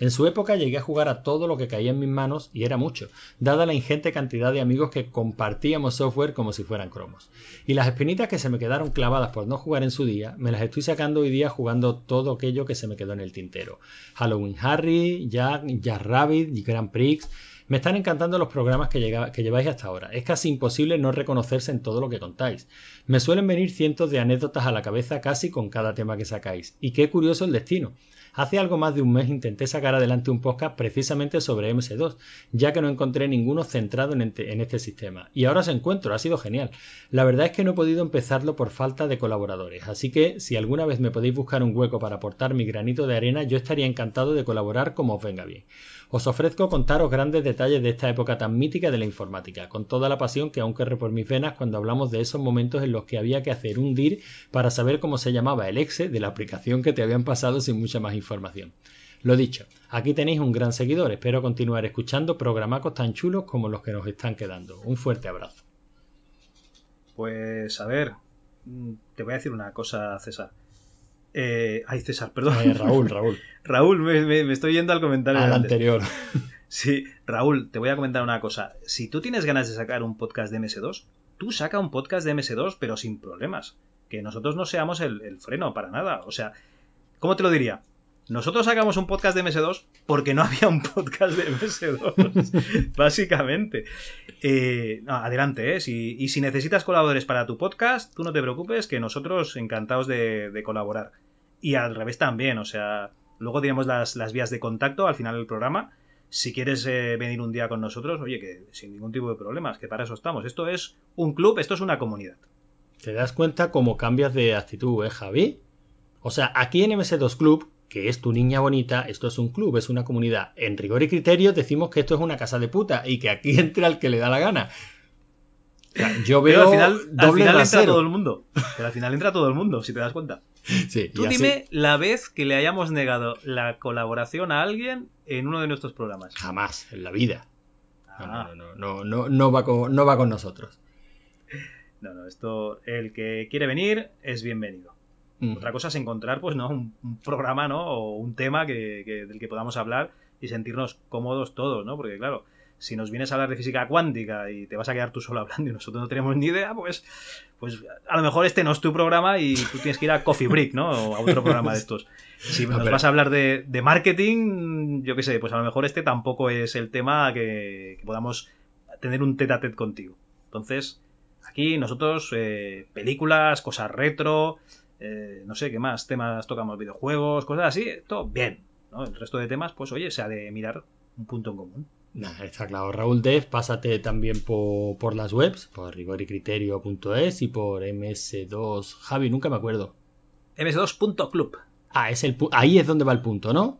Speaker 5: En su época llegué a jugar a todo lo que caía en mis manos y era mucho, dada la ingente cantidad de amigos que compartíamos software como si fueran cromos. Y las espinitas que se me quedaron clavadas por no jugar en su día, me las estoy sacando hoy día jugando todo aquello que se me quedó en el tintero. Halloween Harry, Jack, Jack Rabbit Grand Prix. Me están encantando los programas que, lleváis hasta ahora. Es casi imposible no reconocerse en todo lo que contáis. Me suelen venir cientos de anécdotas a la cabeza casi con cada tema que sacáis. Y qué curioso el destino. Hace algo más de un mes intenté sacar adelante un podcast precisamente sobre MS2, ya que no encontré ninguno centrado en este, en este sistema. Y ahora os encuentro, ha sido genial. La verdad es que no he podido empezarlo por falta de colaboradores, así que si alguna vez me podéis buscar un hueco para aportar mi granito de arena, yo estaría encantado de colaborar como os venga bien. Os ofrezco contaros grandes detalles de esta época tan mítica de la informática, con toda la pasión que aún corre por mis venas cuando hablamos de esos momentos en los que había que hacer un DIR para saber cómo se llamaba el exe de la aplicación que te habían pasado sin mucha más información. Lo dicho, aquí tenéis un gran seguidor, espero continuar escuchando programacos tan chulos como los que nos están quedando. Un fuerte abrazo.
Speaker 4: Pues a ver, mm, te voy a decir una cosa, César. Eh, ay, César, perdón.
Speaker 5: Eh, Raúl, Raúl, (laughs)
Speaker 4: Raúl, me, me- me estoy yendo al comentario.
Speaker 5: al anterior. (laughs)
Speaker 4: Sí, Raúl, te voy a comentar una cosa. Si tú tienes ganas de sacar un podcast de MS2, tú saca un podcast de MS2, pero sin problemas. Que nosotros no seamos el, el freno para nada. O sea, ¿cómo te lo diría? Nosotros sacamos un podcast de MS2 porque no (laughs) había un podcast de MS2, (laughs) básicamente. Eh, adelante, ¿eh? Si- y si necesitas colaboradores para tu podcast, tú no te preocupes, que nosotros encantados de, de colaborar. Y al revés también, o sea, luego tenemos las, las vías de contacto al final del programa. Si quieres eh, venir un día con nosotros, oye, que sin ningún tipo de problemas, que para eso estamos. Esto es un club, esto es una comunidad.
Speaker 5: ¿Te das cuenta cómo cambias de actitud, eh, Javi? O sea, aquí en MS2 Club, que es tu niña bonita, esto es un club, es una comunidad. En rigor y criterio decimos que esto es una casa de puta y que aquí (laughs) entra el que le da la gana. O sea, yo veo
Speaker 4: Pero al final, al final entra todo el mundo. Pero al final entra todo el mundo, si te das cuenta.
Speaker 5: Sí,
Speaker 4: Tú
Speaker 5: así-
Speaker 4: dime la vez que le hayamos negado la colaboración a alguien en uno de nuestros programas.
Speaker 5: Jamás en la vida. No,
Speaker 4: Ah.
Speaker 5: no, no, no, no, no va con, no va con nosotros.
Speaker 4: No, no, esto, el que quiere venir es bienvenido.
Speaker 5: Mm.
Speaker 4: Otra cosa es encontrar, pues, ¿no? Un, un programa, ¿no? O un tema que, que- del que podamos hablar y sentirnos cómodos todos, ¿no? Porque, claro, si nos vienes a hablar de física cuántica y te vas a quedar tú solo hablando y nosotros no tenemos ni idea, pues, pues a lo mejor este no es tu programa y tú tienes que ir a Coffee Break, ¿no? O a otro programa de estos. Si nos vas a hablar de, de marketing, yo qué sé, pues a lo mejor este tampoco es el tema que, que podamos tener un tete a tete contigo. Entonces, aquí nosotros, eh, películas, cosas retro, eh, no sé qué más, temas tocamos videojuegos, cosas así, todo bien. ¿no? El resto de temas, pues oye, se ha de mirar un punto en común.
Speaker 5: Nah, está claro. Raúl Dev, pásate también por, por las webs, por rigoricriterio.es y por MS2. Javi, nunca me acuerdo.
Speaker 4: ms2.club.
Speaker 5: Ah, es el ahí es donde va el punto, ¿no?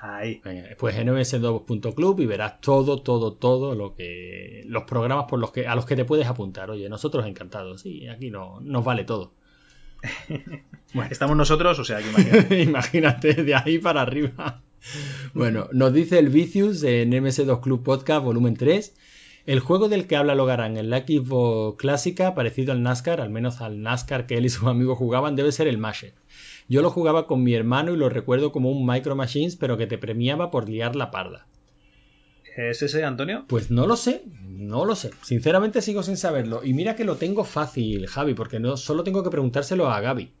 Speaker 4: Ahí.
Speaker 5: Venga, pues en ms2.club y verás todo, todo, todo lo que. los programas por los que, a los que te puedes apuntar. Oye, nosotros encantados. Sí, aquí no, nos vale todo.
Speaker 4: Estamos nosotros, o sea, imagínate. (laughs)
Speaker 5: Imagínate, de ahí para arriba. Bueno, nos dice el Vicious en MS2 Club Podcast, volumen 3. El juego del que habla Logarán en la Xbox clásica, parecido al NASCAR, al menos al NASCAR que él y sus amigos jugaban, debe ser el Mashed. Yo lo jugaba con mi hermano y lo recuerdo como un Micro Machines, pero que te premiaba por liar la parda.
Speaker 4: ¿Es ese, Antonio?
Speaker 5: Pues no lo sé, no lo sé. Sinceramente sigo sin saberlo. Y mira que lo tengo fácil, Javi, porque no solo tengo que preguntárselo a Gaby.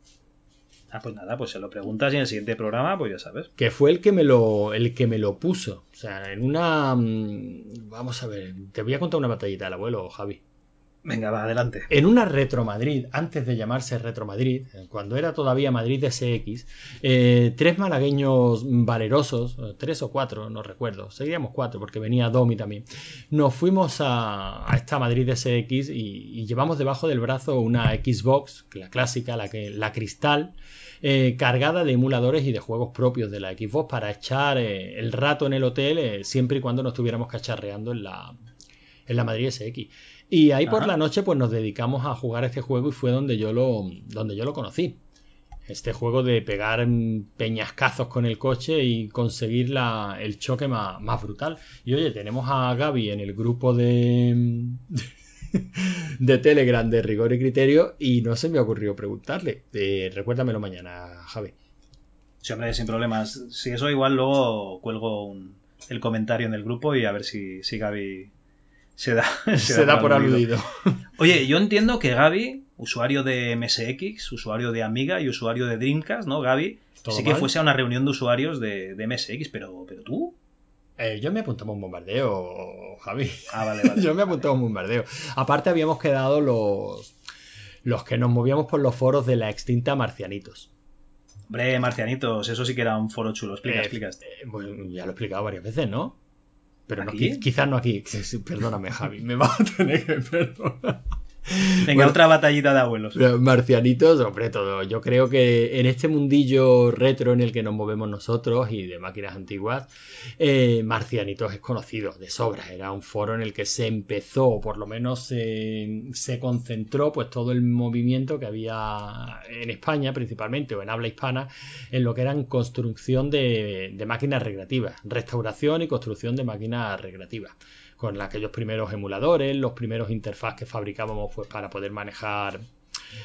Speaker 4: Ah, pues nada, pues se lo preguntas y en el siguiente programa, pues ya sabes.
Speaker 5: que fue el que me lo el que me lo puso. O sea, en una mm, vamos a ver, te voy a contar una batallita del abuelo, Javi.
Speaker 4: Venga, va, adelante.
Speaker 5: En una Retro Madrid, antes de llamarse Retro Madrid, eh, cuando era todavía Madrid SX, eh, tres malagueños valerosos, eh, tres o cuatro, no recuerdo, seguíamos cuatro porque venía Domi también, nos fuimos a, a esta Madrid SX y, y llevamos debajo del brazo una Xbox, la clásica, la, que, la cristal, cargada de emuladores y de juegos propios de la Xbox para echar el rato en el hotel siempre y cuando no estuviéramos cacharreando en la, en la Madrid SX. Y ahí por la noche pues nos dedicamos a jugar este juego y fue donde yo lo, donde yo lo conocí. Este juego de pegar peñascazos con el coche y conseguir la- el choque más, más brutal. Y oye, tenemos a Gaby en el grupo de, (laughs) de Telegram de Rigor y Criterio y no se me ocurrió preguntarle. Eh, recuérdamelo mañana, Javi.
Speaker 4: Sí, hombre, sin problemas. Si eso igual luego cuelgo un- el comentario en el grupo y a ver si, si Gaby se da, (laughs)
Speaker 5: Se, da por aludido. (laughs)
Speaker 4: Oye, yo entiendo que Gaby, usuario de MSX, usuario de Amiga y usuario de Dreamcast, ¿no? Gaby,
Speaker 5: ¿Todo
Speaker 4: sí que
Speaker 5: mal?
Speaker 4: fuese a una reunión de usuarios de, de MSX, pero, pero tú.
Speaker 5: Eh, yo me apuntaba a un bombardeo, Javi.
Speaker 4: Ah, vale, vale. (laughs)
Speaker 5: Yo me apuntaba a un bombardeo. Aparte habíamos quedado los, los que nos movíamos por los foros de la extinta Marcianitos.
Speaker 4: Hombre, Marcianitos, eso sí que era un foro chulo. Explica,
Speaker 5: Eh,
Speaker 4: explica.
Speaker 5: eh, bueno, ya lo he explicado varias veces, ¿no? Pero no, quizás no aquí. Perdóname, (laughs) Javi. Me vas a tener que perdonar.
Speaker 4: Venga,
Speaker 5: bueno.
Speaker 4: otra batallita de abuelos.
Speaker 5: Los Marcianitos, hombre, todo. Yo creo que en este mundillo retro en el que nos movemos nosotros y de máquinas antiguas, eh, Marcianitos es conocido de sobra. Era un foro en el que se empezó, o por lo menos se, se concentró, pues todo el movimiento que había en España, principalmente, o en habla hispana, en lo que eran construcción de, de máquinas recreativas, restauración y construcción de máquinas recreativas con aquellos primeros emuladores, los primeros interfaz que fabricábamos pues para poder manejar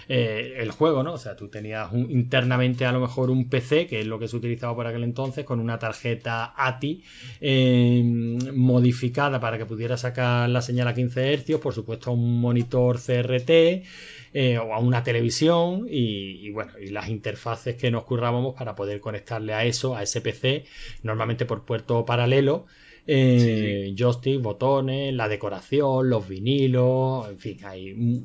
Speaker 5: eh, el juego, ¿no? O sea, tú tenías internamente a lo mejor un PC, que es lo que se utilizaba por aquel entonces, con una tarjeta ATI eh, modificada para que pudiera sacar la señal a 15 Hz, por supuesto a un monitor CRT eh, o a una televisión y, y bueno, y las interfaces que nos currábamos para poder conectarle a eso, a ese PC, normalmente por puerto paralelo. Eh, joystick, botones, la decoración, los vinilos, en fin, hay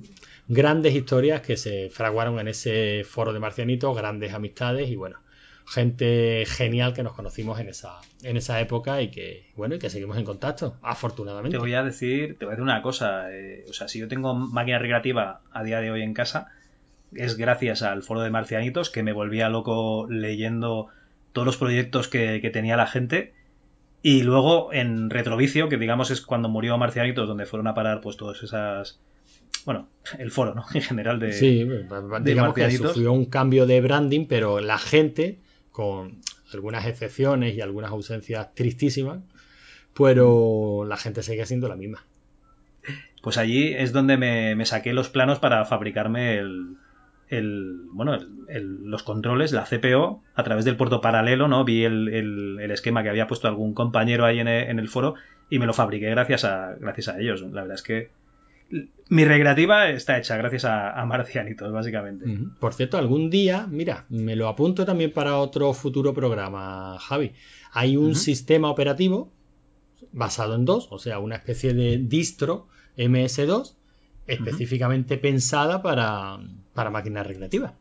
Speaker 5: grandes historias que se fraguaron en ese foro de marcianitos, grandes amistades y bueno, gente genial que nos conocimos en esa, en esa época y que bueno, y que seguimos en contacto, afortunadamente.
Speaker 4: Te voy a decir, te voy a decir una cosa. eh, o sea, si yo tengo máquina recreativa a día de hoy en casa, es gracias al foro de Marcianitos que me volvía loco leyendo todos los proyectos que, que tenía la gente. Y luego en Retrovicio, que digamos es cuando murió Marcianitos, donde fueron a parar pues todas esas. Bueno, (laughs) el foro, ¿no? En general de.
Speaker 5: Sí, ba- ba-
Speaker 4: de
Speaker 5: digamos que sufrió un cambio de branding, pero la gente, con algunas excepciones y algunas ausencias tristísimas, pero la gente sigue siendo la misma.
Speaker 4: Pues allí es donde me, me saqué los planos para fabricarme el, el bueno, el- el- los controles, la CPO, a través del puerto paralelo, ¿no? Vi el, esquema que había puesto algún compañero ahí en el, en el foro y me lo fabriqué gracias a, gracias a ellos. La verdad es que mi recreativa está hecha gracias a, a Marcianitos, básicamente.
Speaker 5: Por cierto, algún día, mira, me lo apunto también para otro futuro programa, Javi. Hay un sistema operativo basado en DOS, o sea, una especie de distro MS2 específicamente pensada para, para máquinas recreativas.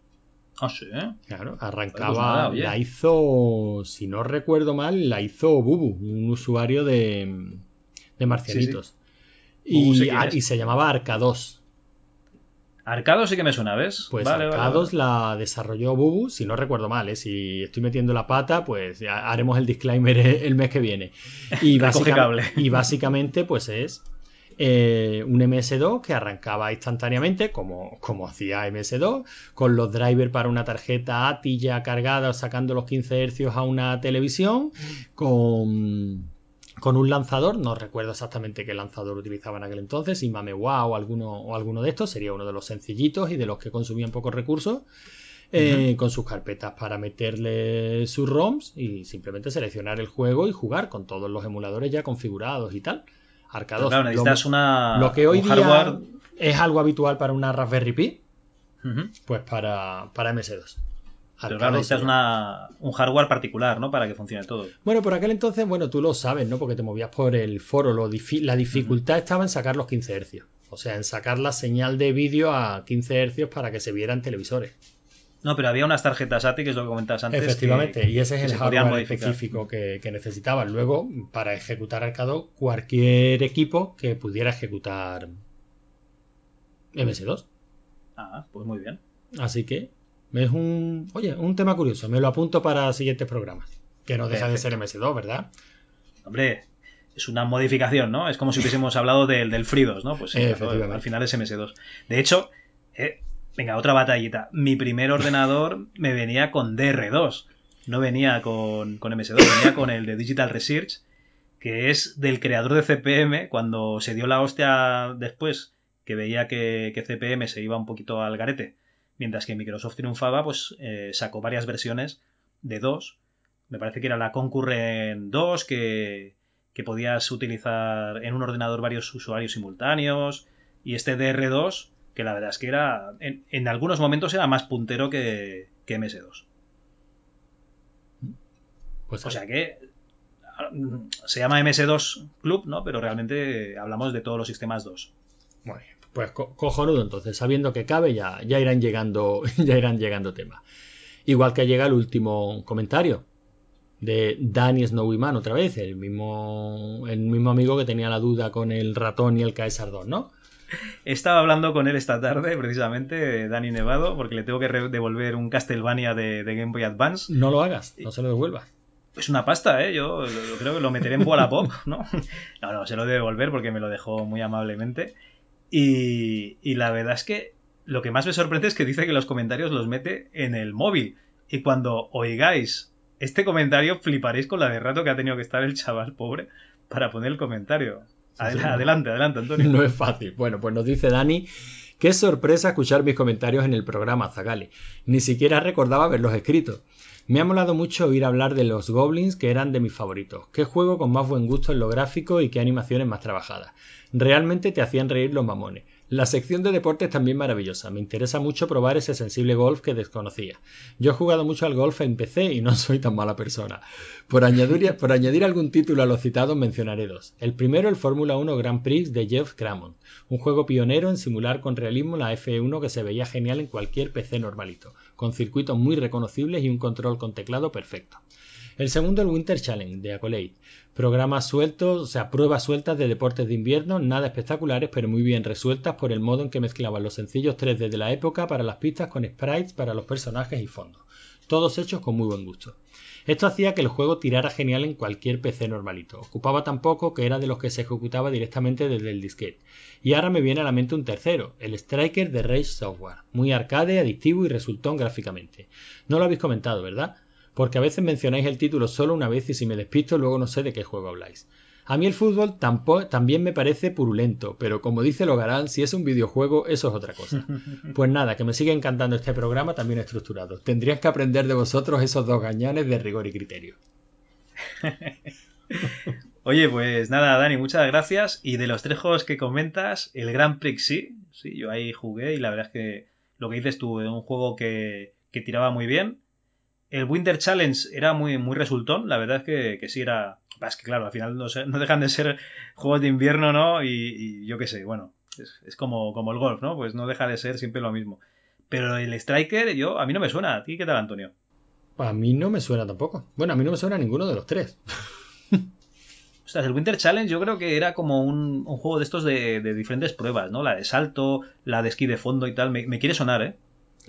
Speaker 4: Ah, sí, ¿eh?
Speaker 5: Claro,
Speaker 4: Pues
Speaker 5: arrancaba,
Speaker 4: nada,
Speaker 5: la hizo, si no recuerdo mal, la hizo Bubu, un usuario de, de Marcianitos.
Speaker 4: Sé
Speaker 5: Y, y se llamaba Arcados.
Speaker 4: Arcado sí que me suena, ¿ves?
Speaker 5: Pues
Speaker 4: Vale,
Speaker 5: Arcados
Speaker 4: vale.
Speaker 5: la desarrolló Bubu, si no recuerdo mal, ¿eh? si estoy metiendo la pata, pues haremos el disclaimer (laughs) el mes que viene. Y (laughs) básicamente, pues es eh, un MS2 que arrancaba instantáneamente, como, como hacía MS2, con los drivers para una tarjeta ATI ya cargada, sacando los 15 Hz a una televisión, con, con un lanzador, no recuerdo exactamente qué lanzador utilizaba en aquel entonces, si Mamewa o alguno, o alguno de estos, sería uno de los sencillitos y de los que consumían pocos recursos. eh, Con sus carpetas para meterle sus ROMs y simplemente seleccionar el juego y jugar con todos los emuladores ya configurados y tal. Arcados.
Speaker 4: claro,
Speaker 5: lo-
Speaker 4: necesitas una,
Speaker 5: lo que hoy
Speaker 4: un
Speaker 5: día
Speaker 4: hardware.
Speaker 5: es algo habitual para una Raspberry Pi, pues para, para MS2.
Speaker 4: Pero claro, necesitas una, un hardware particular, ¿no? Para que funcione todo.
Speaker 5: Bueno, por aquel entonces, bueno, tú lo sabes, ¿no? Porque te movías por el foro. Lo difi- la dificultad estaba en sacar los 15 Hz. O sea, en sacar la señal de vídeo a 15 Hz para que se viera en televisores.
Speaker 4: No, pero había unas tarjetas ATI, que es lo que comentabas antes.
Speaker 5: Efectivamente,
Speaker 4: que-
Speaker 5: y ese es el hardware
Speaker 4: modificar.
Speaker 5: específico que, que necesitaban. Luego, para ejecutar Arcado, cualquier equipo que pudiera ejecutar MS2.
Speaker 4: Ah, pues muy bien.
Speaker 5: Así que es un, oye, un tema curioso. Me lo apunto para siguientes programas. Que no deja de ser MS2, ¿verdad?
Speaker 4: Hombre, es una modificación, ¿no? Es como si hubiésemos hablado del, del Fridos, ¿no? Pues sí, claro, al final es MS2. De hecho, eh, venga, otra batallita. Mi primer ordenador (laughs) me venía con DR2. No venía con, con MS2, venía con el de Digital Research, que es del creador de CPM, cuando se dio la hostia después, que veía que, que CPM se iba un poquito al garete, mientras que Microsoft triunfaba, pues eh, sacó varias versiones de dos. Me parece que era la Concurrent 2, que, que podías utilizar en un ordenador varios usuarios simultáneos, y este DR2, que la verdad es que era, en, en algunos momentos era más puntero que, que MS2.
Speaker 5: Pues
Speaker 4: O sea que se llama MS2 Club, ¿no? Pero realmente hablamos de todos los sistemas 2.
Speaker 5: Bueno, pues co- cojonudo entonces, sabiendo que cabe ya, ya irán llegando, (laughs) ya irán llegando temas. Igual que llega el último comentario de Danny Snowman otra vez, el mismo, el mismo amigo que tenía la duda con el ratón y el Caesar 2, ¿no?
Speaker 4: Estaba hablando con él esta tarde, precisamente, Dani Nevado, porque le tengo que devolver un Castlevania de, de Game Boy Advance.
Speaker 5: No lo hagas, no se lo devuelvas.
Speaker 4: Es una pasta, ¿eh? Yo, lo- creo que lo meteré en Wallapop, ¿no? (laughs) No, no, se lo debe devolver porque me lo dejó muy amablemente. Y, y la verdad es que lo que más me sorprende es que dice que los comentarios los mete en el móvil. Y cuando oigáis este comentario, fliparéis con la de rato que ha tenido que estar el chaval pobre para poner el comentario. Adelante, adelante, Antonio. (laughs)
Speaker 5: No es fácil. Bueno, pues nos dice Dani, qué sorpresa escuchar mis comentarios en el programa Zagali. Ni siquiera recordaba haberlos escrito. Me ha molado mucho oír hablar de los Goblins que eran de mis favoritos. Qué juego con más buen gusto en lo gráfico y qué animaciones más trabajadas. Realmente te hacían reír los mamones. La sección de deportes también maravillosa. Me interesa mucho probar ese sensible golf que desconocía. Yo he jugado mucho al golf en PC y no (laughs) soy tan mala persona. Por añadir, por añadir algún título a los citados mencionaré dos. El primero, el Fórmula 1 Grand Prix de Jeff Cramond, un juego pionero en simular con realismo la F1 que se veía genial en cualquier PC normalito, con circuitos muy reconocibles y un control con teclado perfecto. El segundo, el Winter Challenge de Accolade. Programas sueltos, o sea, pruebas sueltas de deportes de invierno, nada espectaculares, pero muy bien resueltas por el modo en que mezclaban los sencillos 3D de la época para las pistas con sprites para los personajes y fondos. Todos hechos con muy buen gusto. Esto hacía que el juego tirara genial en cualquier PC normalito. Ocupaba tan poco que era de los que se ejecutaba directamente desde el disquete. Y ahora me viene a la mente un tercero, el Striker de Rage Software. Muy arcade, adictivo y resultón gráficamente. No lo habéis comentado, ¿verdad? Porque a veces mencionáis el título solo una vez y si me despisto luego no sé de qué juego habláis. A mí el fútbol también me parece purulento, pero como dice Logarán, si es un videojuego, eso es otra cosa. (laughs) Pues nada, que me sigue encantando este programa también estructurado. Tendrías que aprender de vosotros esos dos gañanes de rigor y criterio. (laughs)
Speaker 4: Oye, pues nada, Dani, muchas gracias. Y de los tres juegos que comentas, el Grand Prix sí, sí, yo ahí jugué y la verdad es que lo que dices tú, un juego que, que tiraba muy bien. El Winter Challenge era muy, muy resultón, la verdad es que, que sí era... Es que claro, al final no, se- no dejan de ser juegos de invierno, ¿no? Y, y yo qué sé, bueno, es, es como, como el golf, ¿no? Pues no deja de ser siempre lo mismo. Pero el Striker, yo, a mí no me suena. ¿A ti qué tal, Antonio?
Speaker 5: A mí no me suena tampoco. Bueno, a mí no me suena ninguno de los tres. (laughs)
Speaker 4: Ostras, el Winter Challenge yo creo que era como un, un juego de estos de, de diferentes pruebas, ¿no? La de salto, la de esquí de fondo y tal. Me, me quiere sonar, ¿eh?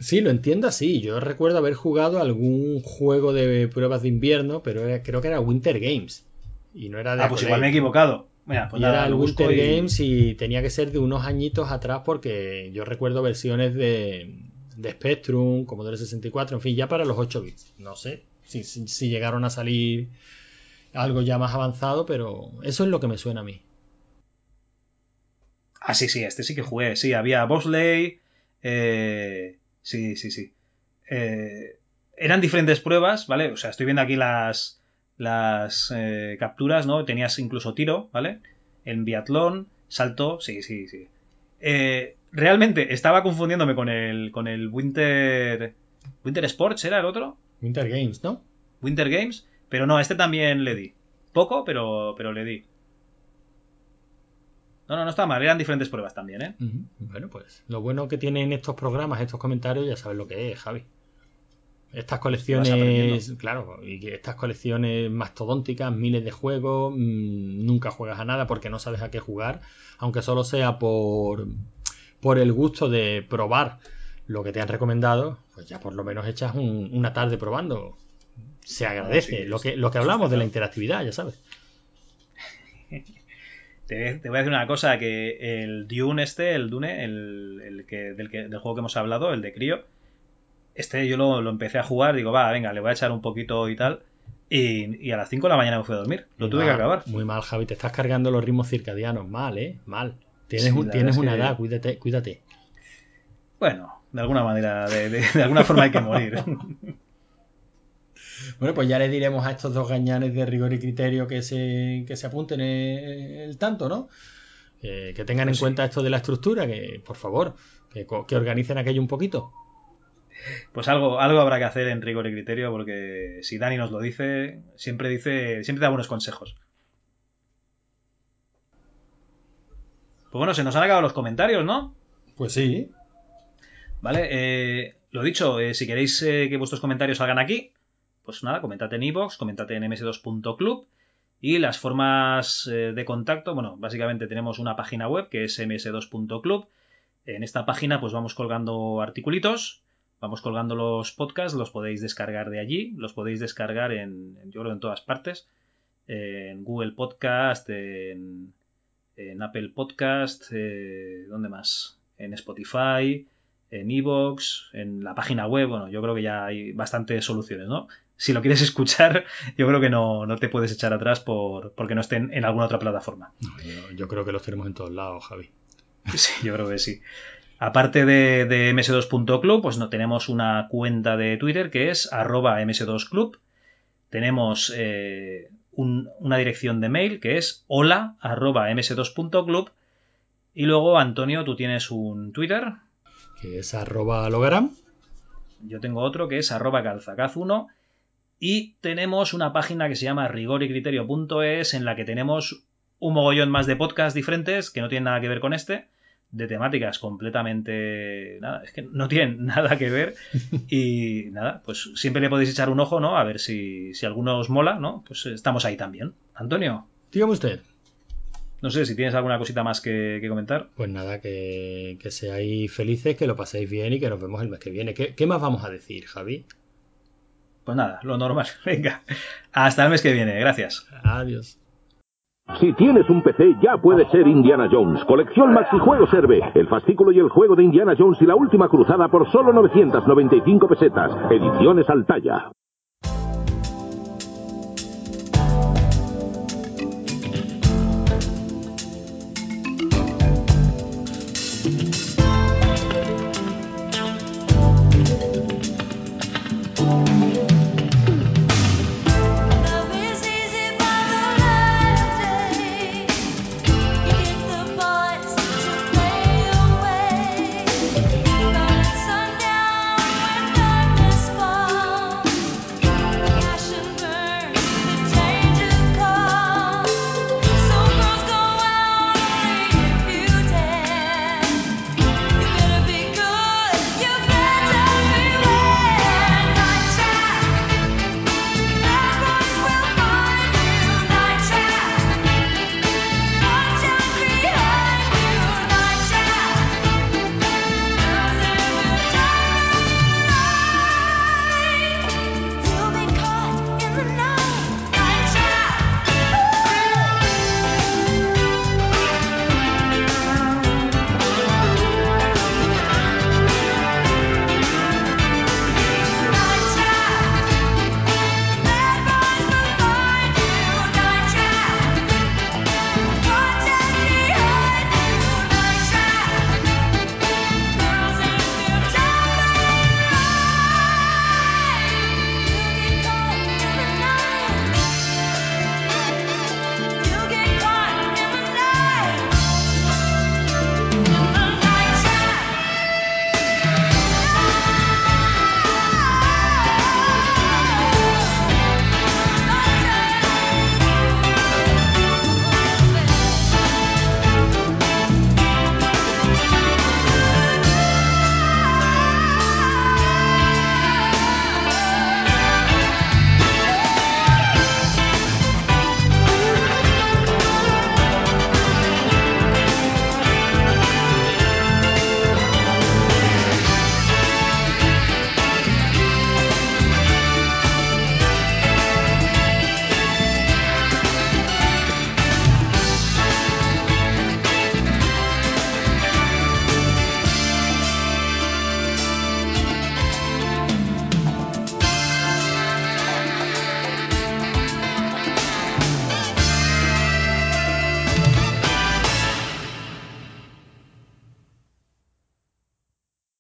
Speaker 5: Sí, lo entiendo así. Yo recuerdo haber jugado algún juego de pruebas de invierno, pero era- creo que era Winter Games. Y no era de
Speaker 4: Ah, pues igual me he equivocado. Mira, pues
Speaker 5: y
Speaker 4: nada,
Speaker 5: era el Winter
Speaker 4: y-
Speaker 5: Games y tenía que ser de unos añitos atrás porque yo recuerdo versiones de, de Spectrum, Commodore 64, en fin, ya para los 8 bits. No sé si, si- si llegaron a salir algo ya más avanzado, pero eso es lo que me suena a mí.
Speaker 4: Ah, sí, sí, este sí que jugué. Sí, había Bosley. eh, Sí, sí, sí. Eh, eran diferentes pruebas, ¿vale? O sea, estoy viendo aquí las, las eh, capturas, ¿no? Tenías incluso tiro, ¿vale? En biatlón, salto, sí, sí, sí. Eh, realmente estaba confundiéndome con el, con el Winter... Winter Sports, ¿era el otro?
Speaker 5: Winter Games, ¿no?
Speaker 4: Winter Games, pero no, a este también le di. Poco, pero, pero le di. No, no, no está mal, eran diferentes pruebas también, ¿eh?
Speaker 5: Bueno, pues lo bueno que tienen estos programas, estos comentarios, ya sabes lo que es, Javi. Estas colecciones, claro, y que estas colecciones mastodónticas, miles de juegos, mm, nunca juegas a nada porque no sabes a qué jugar, aunque solo sea por, por el gusto de probar lo que te han recomendado, pues ya por lo menos echas un- una tarde probando. Se agradece,
Speaker 4: sí,
Speaker 5: lo,
Speaker 4: sí.
Speaker 5: que, lo que hablamos de la interactividad, ya sabes. (laughs)
Speaker 4: Te, te voy a decir una cosa, que el Dune este, el Dune, el, el que, del, que, del juego que hemos hablado, el de Crío, este yo lo, lo empecé a jugar, digo, va, venga, le voy a echar un poquito y tal, y, y a las 5 de la mañana me fui a dormir, lo
Speaker 5: Muy
Speaker 4: tuve que acabar.
Speaker 5: Muy mal, Javi, te estás cargando los ritmos circadianos, mal, ¿eh? Mal. Tienes,
Speaker 4: Sí,
Speaker 5: tienes una
Speaker 4: que-
Speaker 5: edad, cuídate, cuídate.
Speaker 4: Bueno, de alguna manera, de, de- de alguna forma hay que morir. (laughs)
Speaker 5: Bueno, pues ya le diremos a estos dos gañanes de rigor y criterio que se, que se apunten el, el tanto, ¿no? Eh, que tengan
Speaker 4: Pues
Speaker 5: en
Speaker 4: sí.
Speaker 5: cuenta esto de la estructura, que por favor, que, organicen aquello un poquito.
Speaker 4: Pues algo, algo habrá que hacer en rigor y criterio, porque si Dani nos lo dice, siempre dice, siempre da buenos consejos. Pues bueno, se nos han acabado los comentarios, ¿no?
Speaker 5: Pues sí.
Speaker 4: Vale, eh, lo dicho, eh, si queréis eh, que vuestros comentarios salgan aquí, pues nada, comentad en iVoox, comentad en ms2.club y las formas eh, de contacto, bueno, básicamente tenemos una página web que es ms2.club. En esta página pues vamos colgando articulitos, vamos colgando los podcasts, los podéis descargar de allí, los podéis descargar en, yo creo en todas partes, en Google Podcast, en, en Apple Podcast, eh, ¿dónde más? En Spotify, en Evox, en la página web, bueno, yo creo que ya hay bastantes soluciones, ¿no? Si lo quieres (laughs) escuchar, yo creo que no, no te puedes echar atrás por, porque no estén en alguna otra plataforma.
Speaker 5: Yo, yo creo que los tenemos en todos lados, Javi. (laughs)
Speaker 4: Sí, yo creo que sí. Aparte de, de ms2.club, pues no tenemos una cuenta de Twitter que es arroba ms2club. Tenemos eh, un- una dirección de mail que es hola arroba ms2.club. Y luego, Antonio, tú tienes un Twitter.
Speaker 5: Que es arroba logram.
Speaker 4: Yo tengo otro que es arroba calzacaz1. Y tenemos una página que se llama rigoricriterio.es en la que tenemos un mogollón más de podcasts diferentes que no tienen nada que ver con este, de temáticas completamente... Nada, es que no tienen (laughs) nada que ver y nada, pues siempre le podéis echar un ojo, ¿no? A ver si, si alguno os mola, ¿no? Pues estamos ahí también. Antonio,
Speaker 5: Dígame usted.
Speaker 4: no sé si tienes alguna cosita más que, que comentar.
Speaker 5: Pues nada, que, que seáis felices, que lo paséis bien y que nos vemos el mes que viene. ¿Qué, qué más vamos a decir, Javi?
Speaker 4: Pues nada, lo normal. (laughs) Venga, hasta el mes que viene. Gracias.
Speaker 5: Adiós.
Speaker 8: Si tienes un PC, ya puede ser Indiana Jones. Colección Maxijuego Serve. El fascículo y el juego de Indiana Jones y la última cruzada por solo 995 pesetas. Ediciones al